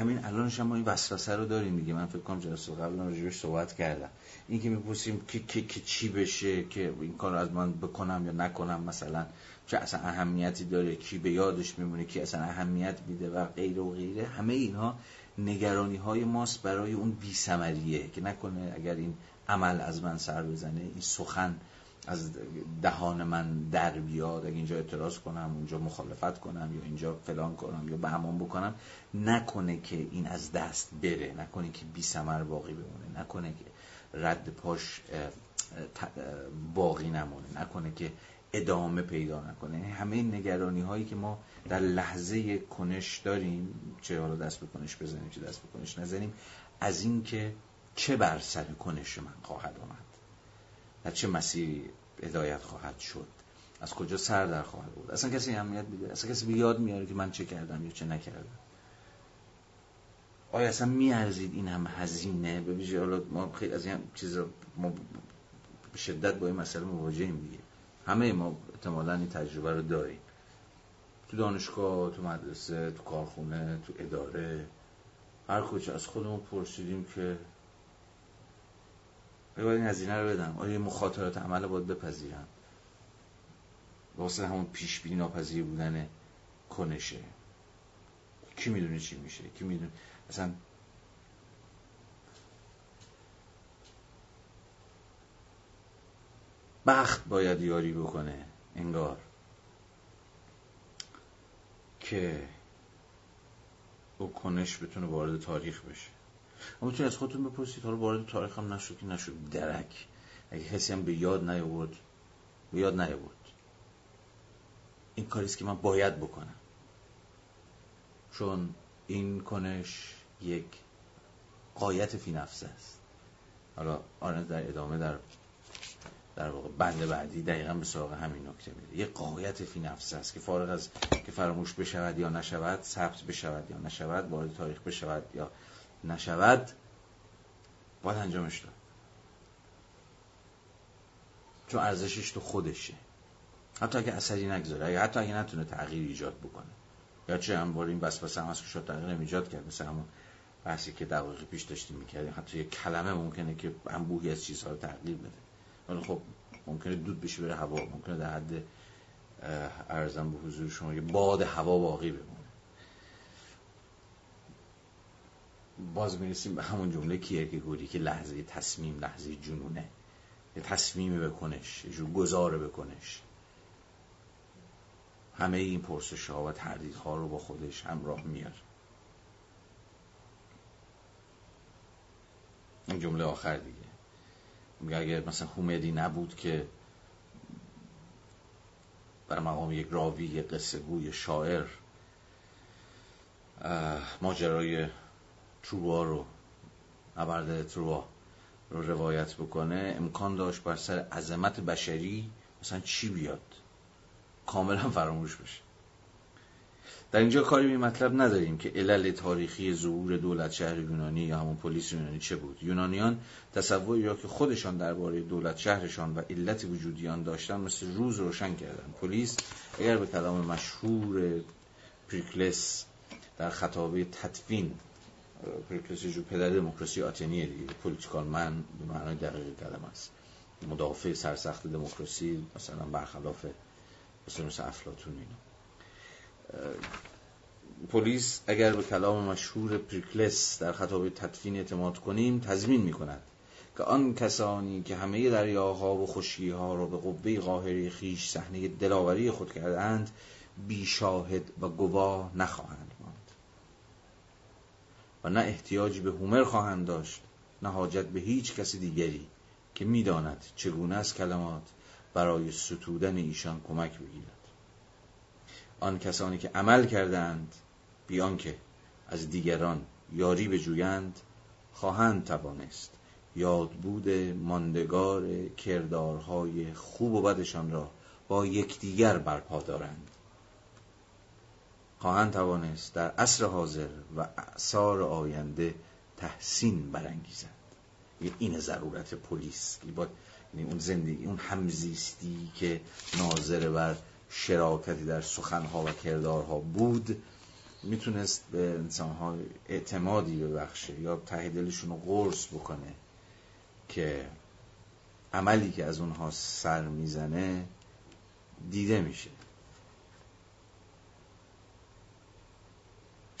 همین الانش هم این وسوسه رو داریم. دیگه من فکر کنم جلسه قبل راجبش صحبت کردم. این که می‌پرسیم که, که, که چی بشه که این کار از من بکنم یا نکنم مثلا چه اصلا اهمیتی داره کی به یادش میمونه کی اصلا اهمیت میده و غیره و غیره. همه اینها نگرانی های ماست برای اون بیسمریه که نکنه اگر این عمل از من سر بزنه این سخن از دهان من در بیاد اگه اینجا اعتراض کنم اونجا مخالفت کنم یا اینجا فلان کنم یا بهمان بکنم نکنه که این از دست بره نکنه که بی سمر باقی بمونه نکنه که رد پاش باقی نمونه نکنه که ادامه پیدا نکنه. یعنی همه نگرانی هایی که ما در لحظه کنش داریم چه حالا دست به کنش بزنیم چه دست به کنش نزنیم از این که چه بر سر کنش من خواهد آمد. در چه مسیری هدایت خواهد شد؟ از کجا سر در خواهد بود؟ اصلا کسی اهمیت میده؟ اصلا کسی به یاد میاره که من چه کردم یا چه نکردم؟ آیا اصلا میارزید این هم هزینه؟ به حالا ما خیلی از این چیزا ما به شدت با این مسئله مواجهیم دیگه. همه ما احتمالا این تجربه رو داریم. تو دانشگاه تو مدرسه تو کارخونه تو اداره هر کجا. از خودمون پرسیدیم که باید این هزینه رو بدم. آیا مخاطرات عمل باید بپذیرم واسه همون پیش بینی ناپذیر بودن کنشه. کی می‌دونه چی میشه؟ کی می‌دونه؟ اصلا بخت باید یاری بکنه انگار که او کنش بتونه وارد تاریخ بشه. اما می‌تونید از خودتون بپرسید. حالا وارد تاریخ هم نشد که نشد درک. اگه کسی هم به یاد نیاورد به یاد نیاورد. این کاریست که من باید بکنم. چون این کنش یک قایت فی نفسه است. حالا آره در ادامه در در واقع بند بعدی دقیقا به سراغ همین نکته میره. یه قایت فی نفسه است که فارغ از که فراموش بشود یا نشود ثبت بشود یا نشود وارد تاریخ بشود یا نشود باید انجامش داد. چون ارزشش تو خودشه. حتی اگه اثری نگذاره حتی اگه نتونه تغییر ایجاد بکنه. یا چه هم بار این بسپسه هم از که شاید تغییر ایجاد کرد. مثل همون بحثی که دقیقی پیش داشتیم می‌کردیم. حتی یه کلمه ممکنه که انبوهی از چیزها رو تغییر بده. ولی خب ممکنه دود بشه بره هوا. ممکنه در حد ارزم به حضور شما یه باد هوا باقی بمونه. باز می‌رسیم به همون جمله کیرکگوری که لحظه تصمیم لحظه جنونه. یه تصمیمی بکنش یه گذاره بکنش. همه این پرسش ها و تردید ها رو با خودش همراه میار. این جمله آخر دیگه. میگه اگر مثلا هومدی نبود که بر مقام یک راوی یک قصه گوی شاعر ماجرای تروا رو نبرد تروا رو روایت بکنه. امکان داشت بر سر عظمت بشری مثلا چی بیاد؟ کاملا فراموش بشه. در اینجا کاری به مطلب نداریم که علل تاریخی ظهور دولت شهر یونانی یا همون پلیس یونانی چه بود. یونانیان تصوری را که خودشان درباره دولت شهرشان و علت وجودیشان داشتن مثل روز روشن کردن. پلیس اگر به کلام مشهور پریکلس در خطابه تدفین پریکلس جو پدر دموکراسی آتنیه دیگه. political man به معنای دقیق کلمه است مدافع سرسخت دموکراسی مثلا برخلاف مثل مثل افلاطون اینا پلیس اگر به کلام مشهور پریکلس در خطاب تدفین اعتماد کنیم تضمین می کند که آن کسانی که همه دریاها و خشکیها را به قوه قاهری خیش صحنه دلاوری خود کردند بی شاهد و گواه نخواهند. و نه احتیاجی به هومر خواهند داشت نه حاجت به هیچ کسی دیگری که می‌داند چگونه از کلمات برای ستودن ایشان کمک بگیرد. آن کسانی که عمل کردند بیان که از دیگران یاری بجویند خواهند توانست یادبود ماندگار کردارهای خوب و بدشان را با یکدیگر برپا دارند. خواهند توانست در عصر حاضر و اعثار آینده تحسین برانگیزند این ضرورت پلیس. یعنی اون زندگی اون همزیستی که ناظر بر شراکتی در سخنها و کردارها بود می‌تونست به انسانها اعتمادی ببخشه یا ته دلشون رو قرص بکنه که عملی که از اونها سر می‌زنه دیده میشه.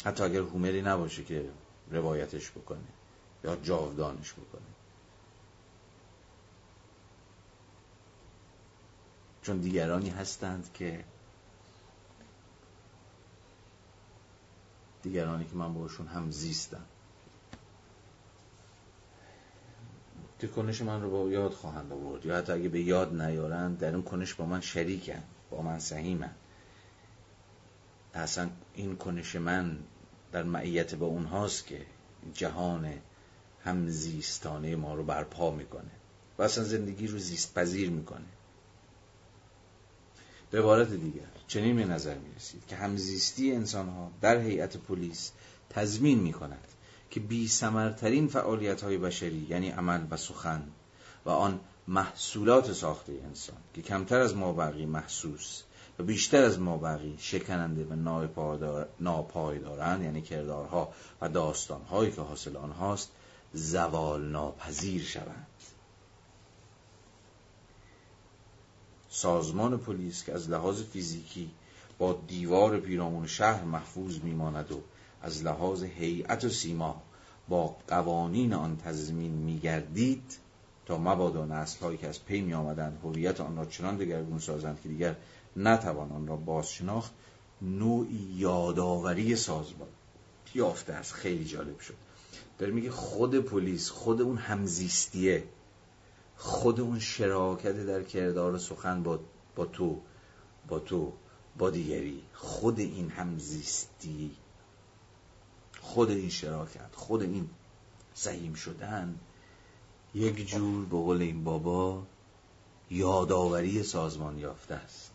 حتی اگر هومری نباشه که روایتش بکنه یا جاودانش بکنه. چون دیگرانی هستند که دیگرانی که من باشون هم زیستم. کنش من رو با یاد خواهند آورد. یا حتی اگه به یاد نیارند در اون کنش با من شریکن با من سهیمن اصلا این کنش من در معیت با اونهاست که جهان همزیستانه ما رو برپا می‌کنه و اصلا زندگی رو زیست پذیر می‌کنه. به عبارت دیگر چنین به نظر می رسید که همزیستی انسان ها در هیئت پلیس تضمین می کند که بی سمرترین فعالیت های بشری یعنی عمل و سخن و آن محصولات ساخته انسان که کمتر از مابقی محسوس و بیشتر از مابقی شکننده و ناپایدارند یعنی کردارها و داستانهایی که حاصل آنهاست زوال ناپذیر شوند. سازمان پلیس که از لحاظ فیزیکی با دیوار پیرامون شهر محفوظ میماند و از لحاظ هیئت و سیما با قوانین آن تضمین میگردید تا مبادا نسلهایی که از پی می آمدند هویت آن را چنان دگرگون سازند که دیگر نتوان آن را باز شناخت نوعی یادآوری سازمان یافته است. خیلی جالب شد. داره میگه خود پلیس خود اون همزیستیه خود اون شراکت در کردار سخن با, با تو با تو با دیگری. خود این همزیستی خود این شراکت خود این سهیم شدن یک جور به قول این بابا یادآوری سازمان یافته است.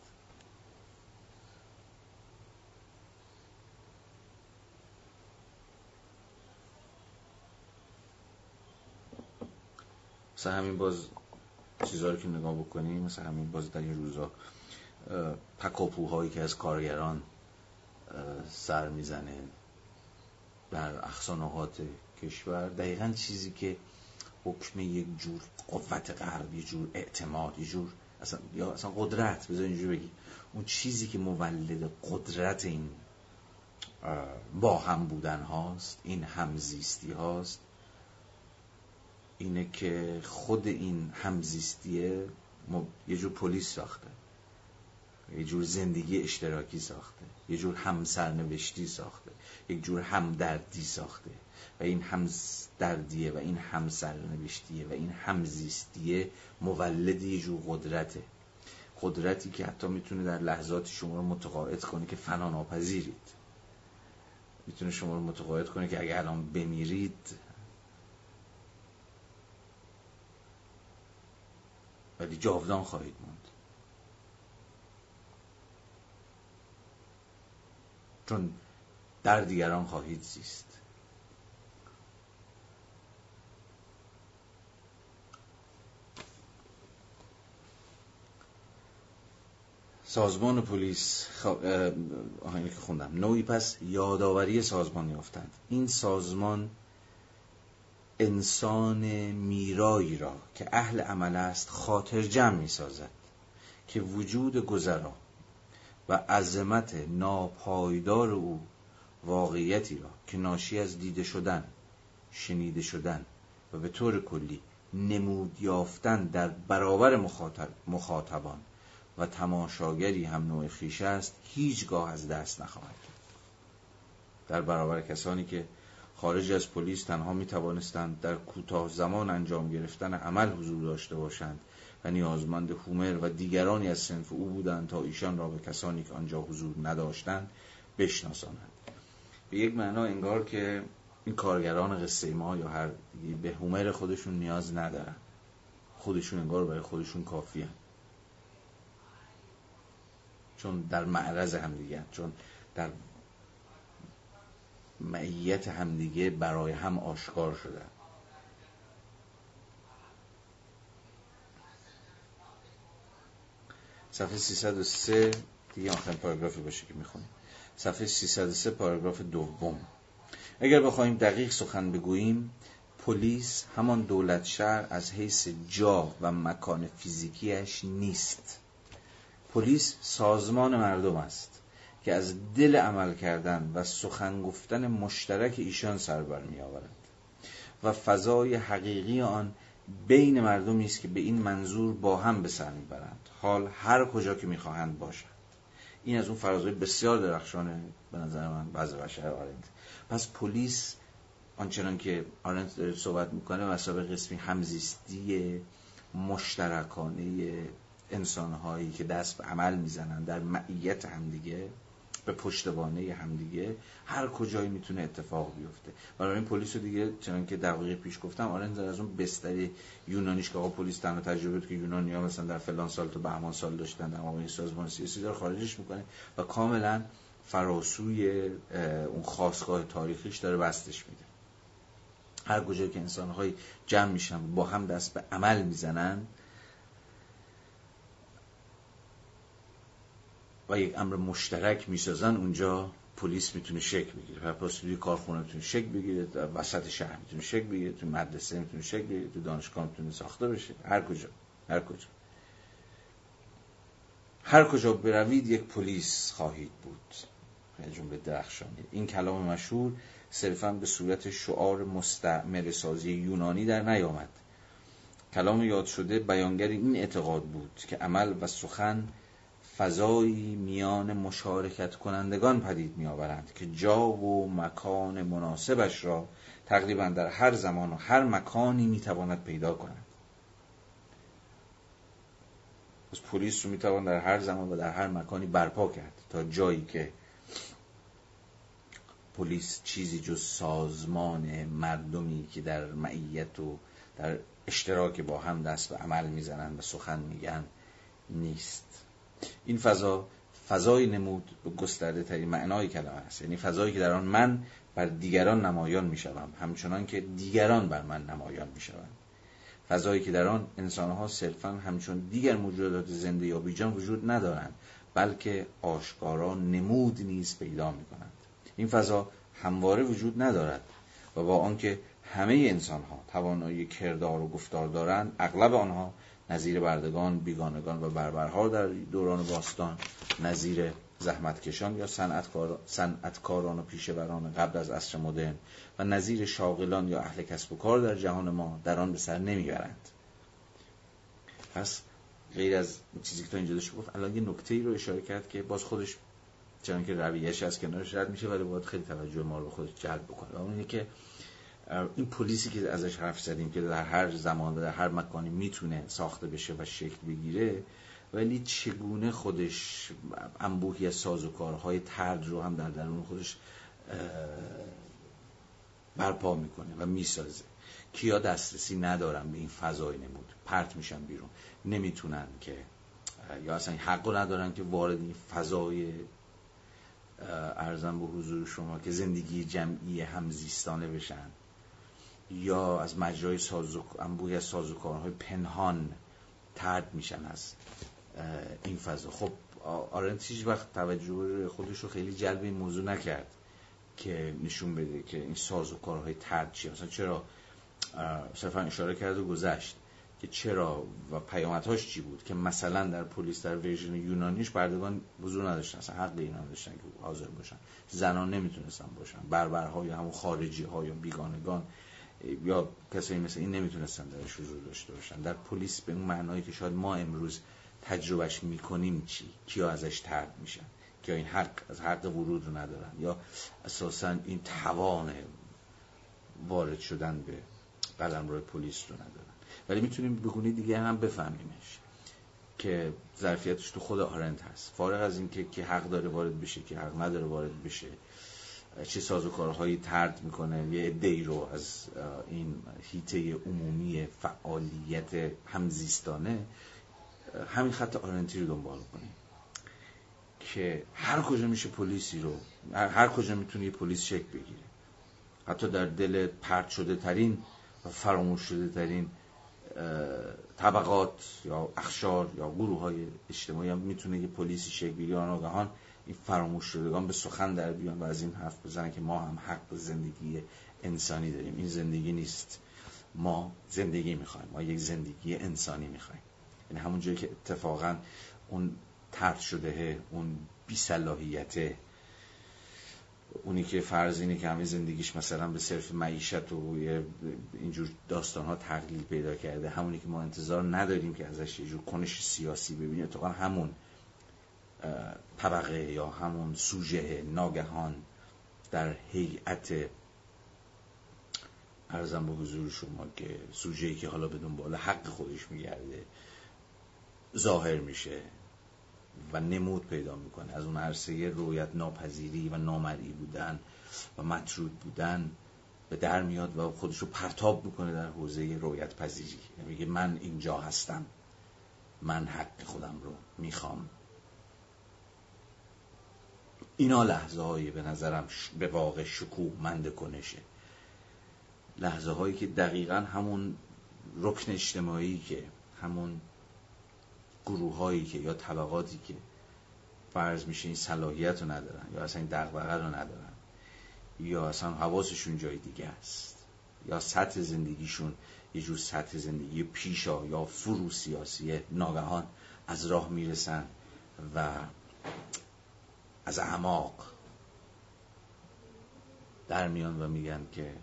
مثل همین باز چیزها رو که نگاه بکنیم مثل همین باز در این روزا تکاپوهایی که از کارگران سر می‌زنه در اخصانهات کشور. دقیقا چیزی که حکم یک جور قوت غرب یه جور اعتماد یه جور اصلا یا اصلا قدرت بذار اینجور بگی. اون چیزی که مولد قدرت این با هم بودن هاست این همزیستی هاست اینه که خود این همزیستیه یه جور پلیس ساخته. یه جور زندگی اشتراکی ساخته. یه جور همسرنوشتی ساخته. یک جور همدردی ساخته. و این همدردیه و این همسرنوشتیه و این همزیستیه مولد یه جور قدرته. قدرتی که حتی می‌تونه در لحظات شما رو متقاعد کنه که فنا ناپذیرید. می‌تونه شما رو متقاعد کنه که اگر الان بمیرید ولی جاودان خواهید موند. چون در دیگران خواهید زیست. سازمان پلیس آهنگی که خوندم. نوعی پس یادآوری سازمان یافتند. این سازمان انسان میرایی را که اهل عمل است خاطر جمع می سازد که وجود گذرا و عظمت ناپایدار او واقعیتی را که ناشی از دیده شدن شنیده شدن و به طور کلی نمود یافتن در برابر مخاطبان و تماشاگری هم نوع خیش است هیچگاه از دست نخواهد در برابر کسانی که خارج از پلیس تنها می توانستند در کوتاه زمان انجام گرفتن عمل حضور داشته باشند و نیازمند هومر و دیگرانی از سنف او بودند تا ایشان را به کسانی که آنجا حضور نداشتند بشناسانند. به یک معنا انگار که این کارگران قصه ما یا هر به هومر خودشون نیاز ندارن. خودشون انگار برای خودشون کافیه چون در معرض همدیگه چون در معیت همدیگه برای هم آشکار شده. صفحه 303 دیگه آخرین پاراگرافی باشه که می‌خونیم. صفحه 303 پاراگراف دوم. اگر بخوایم دقیق سخن بگوییم پلیس همان دولت شهر از حیث جا و مکان فیزیکیش نیست. پلیس سازمان مردم است. که از دل عمل کردن و سخن گفتن مشترک ایشان سر می آورد. و فضای حقیقی آن بین مردمی است که به این منظور با هم به سر می‌برند حال هر کجا که می‌خواهند باشند این از اون فرازهای بسیار درخشانه به نظر من بعض بشر آرنت پس پلیس آنچنان که آرنت داره صحبت می‌کنه مسابقه قسمی همزیستی مشترکانه انسانهایی که دست به عمل می‌زنن در معیت همدیگه. به پشتوانه همدیگه هر کجایی می‌تونه اتفاق بیفته. برای این پلیس دیگه چنان که دقیقه پیش گفتم آرنز از اون بستری یونانیش که آقا پلیس تنها تجربه که یونانی ها مثلا در فلان سال تو بهمان سال داشتن در این سازمان سیاسی داره خارجش می‌کنه و کاملا فراسوی اون خاصگاه تاریخیش داره بستش میده. هر کجایی که انسانهای جمع میشن با هم دست به عمل می‌زنن و یک امر مشترک می‌سازن اونجا پلیس می‌تونه شک بگیره. پس توی کارخونه می‌تونه شک بگیره وسط شهر می‌تونه شک بگیره تو مدرسه می‌تونه شک بگیره تو دانشگاه می‌تونه ساخته بشه. هر کجا هر کجا. هر کجا بروید یک پلیس خواهید بود. جمله درخشانی. این کلام مشهور صرفا به صورت شعار مستعمر سازی یونانی در نیامد. کلام یاد شده بیانگر این اعتقاد بود که عمل و سخن فضایی میان مشارکت کنندگان پدید می آورند که جا و مکان مناسبش را تقریبا در هر زمان و هر مکانی می تواند پیدا کند. از پلیس رو می توان در هر زمان و در هر مکانی برپا کرد تا جایی که پلیس چیزی جز سازمان مردمی که در معیت و در اشتراک با هم دست به عمل می‌زنند و سخن میگن نیست. این فضا فضای نمود به گسترده ترین معنای کلمه است. یعنی فضایی که در آن من بر دیگران نمایان می شوم همچنان که دیگران بر من نمایان می شوند فضایی که در آن انسانها صرفا همچون دیگر موجودات زنده یا بیجان وجود ندارند بلکه آشکارا نمود نیز پیدا می کنند این فضا همواره وجود ندارد و با آنکه همه انسان ها توانایی کردار و گفتار دارند اغلب آنها نظیر بردگان بیگانگان و بربرها در دوران باستان نظیر زحمتکشان یا صنعتکار، صنعتکاران و پیشوران قبل از عصر مدرن و نظیر شاغلان یا اهل کسب و کار در جهان ما در آن به سر نمی‌برند. پس غیر از چیزی که تا اینجا داشت گفت الان یه نکته ای رو اشاره کرد که باز خودش چون که رویش از کنارش رد میشه ولی باید خیلی توجه ما رو به خودش جلب بکنه. اون اینه که این پلیسی که ازش حرف زدیم که در هر زمان و در هر مکانی می‌تونه ساخته بشه و شکل بگیره ولی چگونه خودش انبوهی از سازوکارهای ترد رو هم در درون خودش برپا می‌کنه و می‌سازه. کیا دسترسی ندارن به این فضای نمود؟ پرت میشن بیرون. نمی‌تونن که یا اصلا حق ندارن که وارد این فضای ارزم به حضور شما که زندگی جمعی همزیستانه بشن. یا از مجرای سازو... انبوهی از سازوکارهای پنهان ترد میشن از این فضا. خب آرنت وقت توجه خودش رو خیلی جلب این موضوع نکرد که نشون بده که این سازوکارهای ترد چیه. مثلا چرا صرفا اشاره کرد و گذشت که چرا و پیامدهاش چی بود که مثلا در پلیس در ورژن یونانیش بردگان حضور نداشتن اصلا حق اینا نداشتن که حاضر باشن. زنان نمی‌تونستن باشن. بربرها یا همون خارجی ها یا بیگانگان یا کسایی مثل این نمی‌تونستن درش حضور داشته باشن. در پلیس به اون معنایی که شاید ما امروز تجربهش می‌کنیم چی؟ کیا ازش ترد میشن؟ کیا این حق از حق ورود رو ندارن؟ یا اساسا این توان وارد شدن به قلم روی پلیس رو ندارن؟ ولی می‌تونیم بگونی دیگه هم بفهمیمش که ظرفیتش تو خود آرنت هست. فارغ از اینکه که حق داره وارد بشه که حق نداره وارد بشه چه سازوکارهایی ترد می‌کنه. یه ای رو از این هیته عمومی فعالیت همزیستانه همین خط آرنتی رو دنبال کنیم که هر کجا میشه پلیسی رو هر کجا می‌تونه یه پلیس شکل بگیره حتی در دل پرت شده ترین و فراموش شده ترین طبقات یا اخشار یا گروه های اجتماعی هم می‌تونه یه پلیسی شکل بگیره آنگاهان این فراموش شدگان به سخن در بیان و از این حرف بزنن که ما هم حق به زندگی انسانی داریم. این زندگی نیست. ما زندگی می‌خوایم. ما یک زندگی انسانی می‌خوایم. یعنی همون جایی که اتفاقا اون ترد شده اون بیصلاحیته اونی که فرض اینه که همه زندگیش مثلا به صرف معیشت و اینجور داستان ها تقلیل پیدا کرده همونی که ما انتظار نداریم که ازش یه جور کنش سیاسی ببینیم اتفاقا همون طبقه یا همون سوژه ناگهان در هیئت ارزم به حضور شما که سوژه‌ای که حالا به دنبال حق خودش میگرده ظاهر میشه و نمود پیدا می‌کنه. از اون عرصه رویت ناپذیری و نامرئی بودن و مطرود بودن به در میاد و خودش رو پرتاب می‌کنه در حوزه رویت پذیری. یعنی میگه من اینجا هستم. من حق خودم رو می‌خوام. اینا لحظه هایی به نظرم به واقع شکوه مند کنشه لحظه هایی که دقیقا همون رکن اجتماعی که همون گروه هایی که یا طبقاتی که فرض میشه این صلاحیت رو ندارن یا اصلا این دقبقه رو ندارن یا اصلا حواسشون جای دیگه است یا سطح زندگیشون یه جور سطح زندگی پیشا یا فرو سیاسی ناگهان از راه می‌رسن و از اعماق در میان و میگن که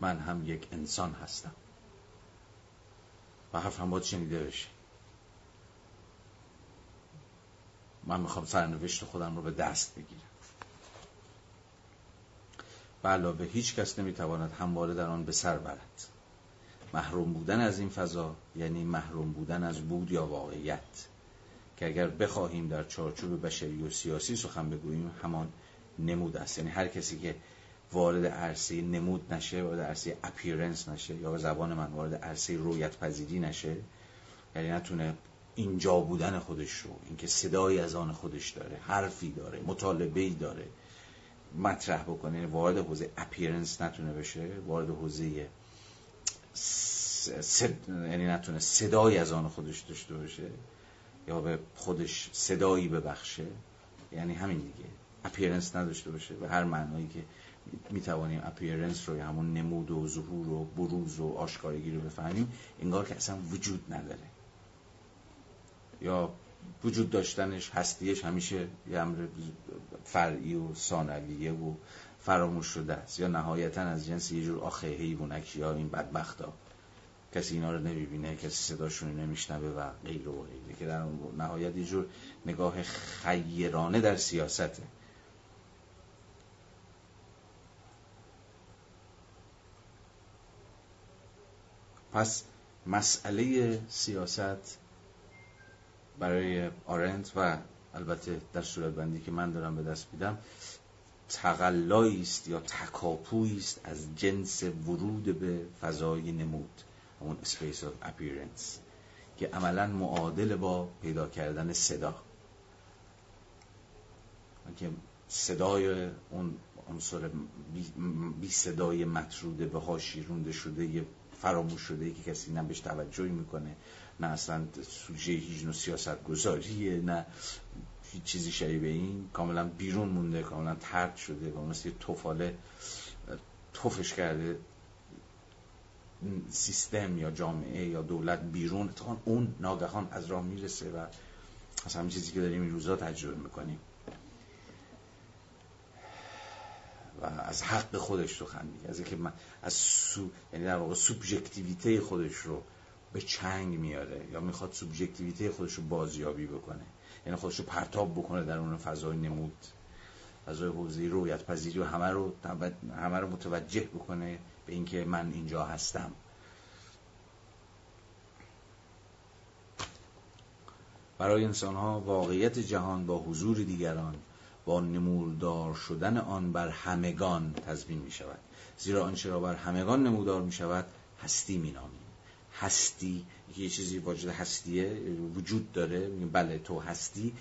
من هم یک انسان هستم. و حرف هم باید شنیده بشه. من می‌خوام سرنوشت خودم رو به دست بگیرم. و علاوه هیچ کس نمی‌تواند همواره در آن به سر برد. محروم بودن از این فضا یعنی محروم بودن از بود یا واقعیت. که اگر بخواهیم در چارچوب بشری و سیاسی سخن بگوییم همان نمود است. یعنی هر کسی که وارد عرصه نمود نشه وارد عرصه appearance نشه یا به زبان من وارد عرصه رویت پذیری نشه یعنی نتونه اینجا بودن خودش رو اینکه صدایی از آن خودش داره حرفی داره مطالبه ای داره مطرح بکنه. یعنی وارد حوزه appearance نتونه بشه وارد حوزه یعنی نتونه صدایی از آن خودش داشته باشه. یا به خودش صدایی ببخشه یعنی همین دیگه. appearance نداشته باشه. به هر معنایی که می توانیم appearance رو همون نمود و ظهور و بروز و آشکارگی رو بفهمیم انگار که اصلا وجود نداره. یا وجود داشتنش هستیش همیشه یه امر فرعی و ثانویه و فراموش شده است. یا نهایتا از جنس یه جور آخه حیوانکی یا این بدبختا. کسی اینا رو نمی‌بینه کسی صداشون نمیشنوه و غیر و غیره. که در نهایت یه جور نگاه خیرانه در سیاسته. پس مسئله سیاست برای آرنت و البته در صورت بندی که من دارم به دست میدم تقلایی است یا تکاپویی است از جنس ورود به فضای نمود. اون space of appearance که عملا معادل با پیدا کردن صدا. که صدای اون عنصر بی, صدای مطروده به ها شیرونده شده فراموش شده که کسی نه بهش توجهی می‌کنه نه اصلا سوژه هیچ نوع سیاست گذاریه نه هیچ چیزی شبیه به این. کاملا بیرون مونده کاملا ترد شده و مثل توفاله توفش کرده. سیستم یا جامعه یا دولت بیرون اتفاقا اون ناگهان از راه می‌رسه و از همین چیزی که داریم این روزا تجربه می‌کنیم. و از حق خودش رو خندی از اینکه من از سو... یعنی در واقع سوبژکتیویته خودش رو به چنگ میاره یا می‌خواد سوبژکتیویته خودش رو بازیابی بکنه. یعنی خودش رو پرتاب بکنه در اون فضای نمود. فضای حوزه رویت پذیری و همه رو همه رو متوجه بکنه. به اینکه من اینجا هستم. برای انسان ها واقعیت جهان با حضور دیگران با نمودار شدن آن بر همگان تضمین می شود زیرا آنچه را بر همگان نمودار می شود هستی می نامیم هستی یه چیزی واجد هستیه وجود داره بله تو هستی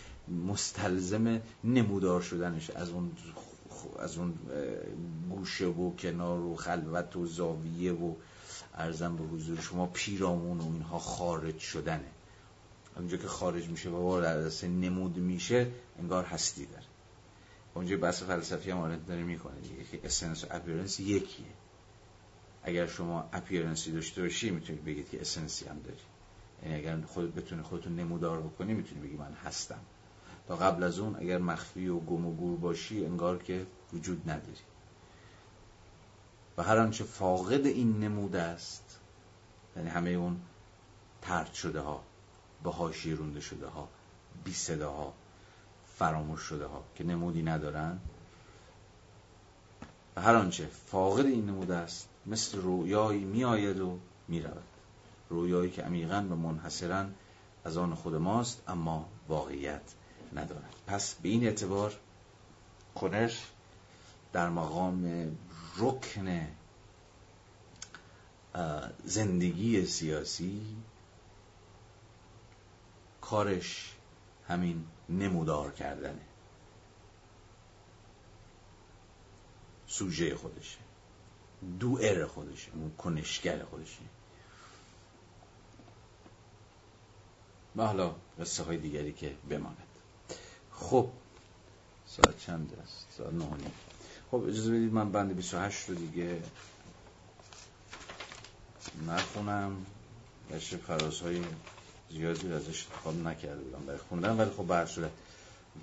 مستلزم نمودار شدنش از اون از اون گوشه و کنار و خلوت و زاویه و عرضم به حضور شما پیرامون و اینها خارج شدنه. اونجا که خارج میشه و وارد عرصه نمود میشه انگار هستی داره. اونجا بحث فلسفی هم آرنت داره می‌کنه دیگه که essence و appearance یکیه. اگر شما appearance ی داشته باشی می‌تونید بگید که essence ی هم داری. یعنی اگر خودت بتونی خودتون نمودار بکنی می‌تونی بگی من هستم. تا قبل از اون اگر مخفی و گم و گور باشی انگار که وجود نداری. و هر آنچه فاقد این نمود است یعنی همه اون ترد شده ها به حاشیه رونده شده ها بی صدا ها فراموش شده ها که نمودی ندارن. و هر آنچه فاقد این نمود است مثل رویایی می آید و می رود رویایی که عمیقا و منحصرا از آن خود ماست اما واقعیت. ندارد پس به این اعتبار کنش در مقام رکن زندگی سیاسی کارش همین نمودار کردنه. سوژه خودشه. دوئر خودشه. کنشگر خودشه. و حالا قصه های دیگری که بماند خب. ساعت چند است؟ ساعت نهانی خب اجازه بدید من بند 28 رو دیگه نخونم. بشه فرازهای زیادی ازش انتخاب نکرده بودم برای خوندن ولی خب برصورت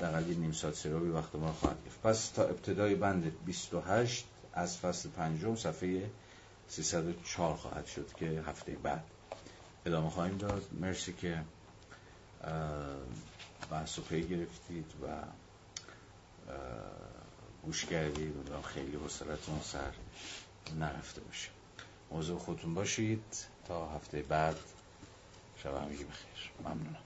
دقیقا نیم ساعت سراوی وقت ما خواهد گفت پس تا ابتدای بند 28 از فصل پنجم صفحه 304 خواهد شد که هفته بعد ادامه خواهیم داد. مرسی که بحث پی گرفتید و گوش کردید و خیلی حسلتون سر نرفته باشه. موضوع خودتون باشید. تا هفته بعد شب همگی بخیر. ممنونم.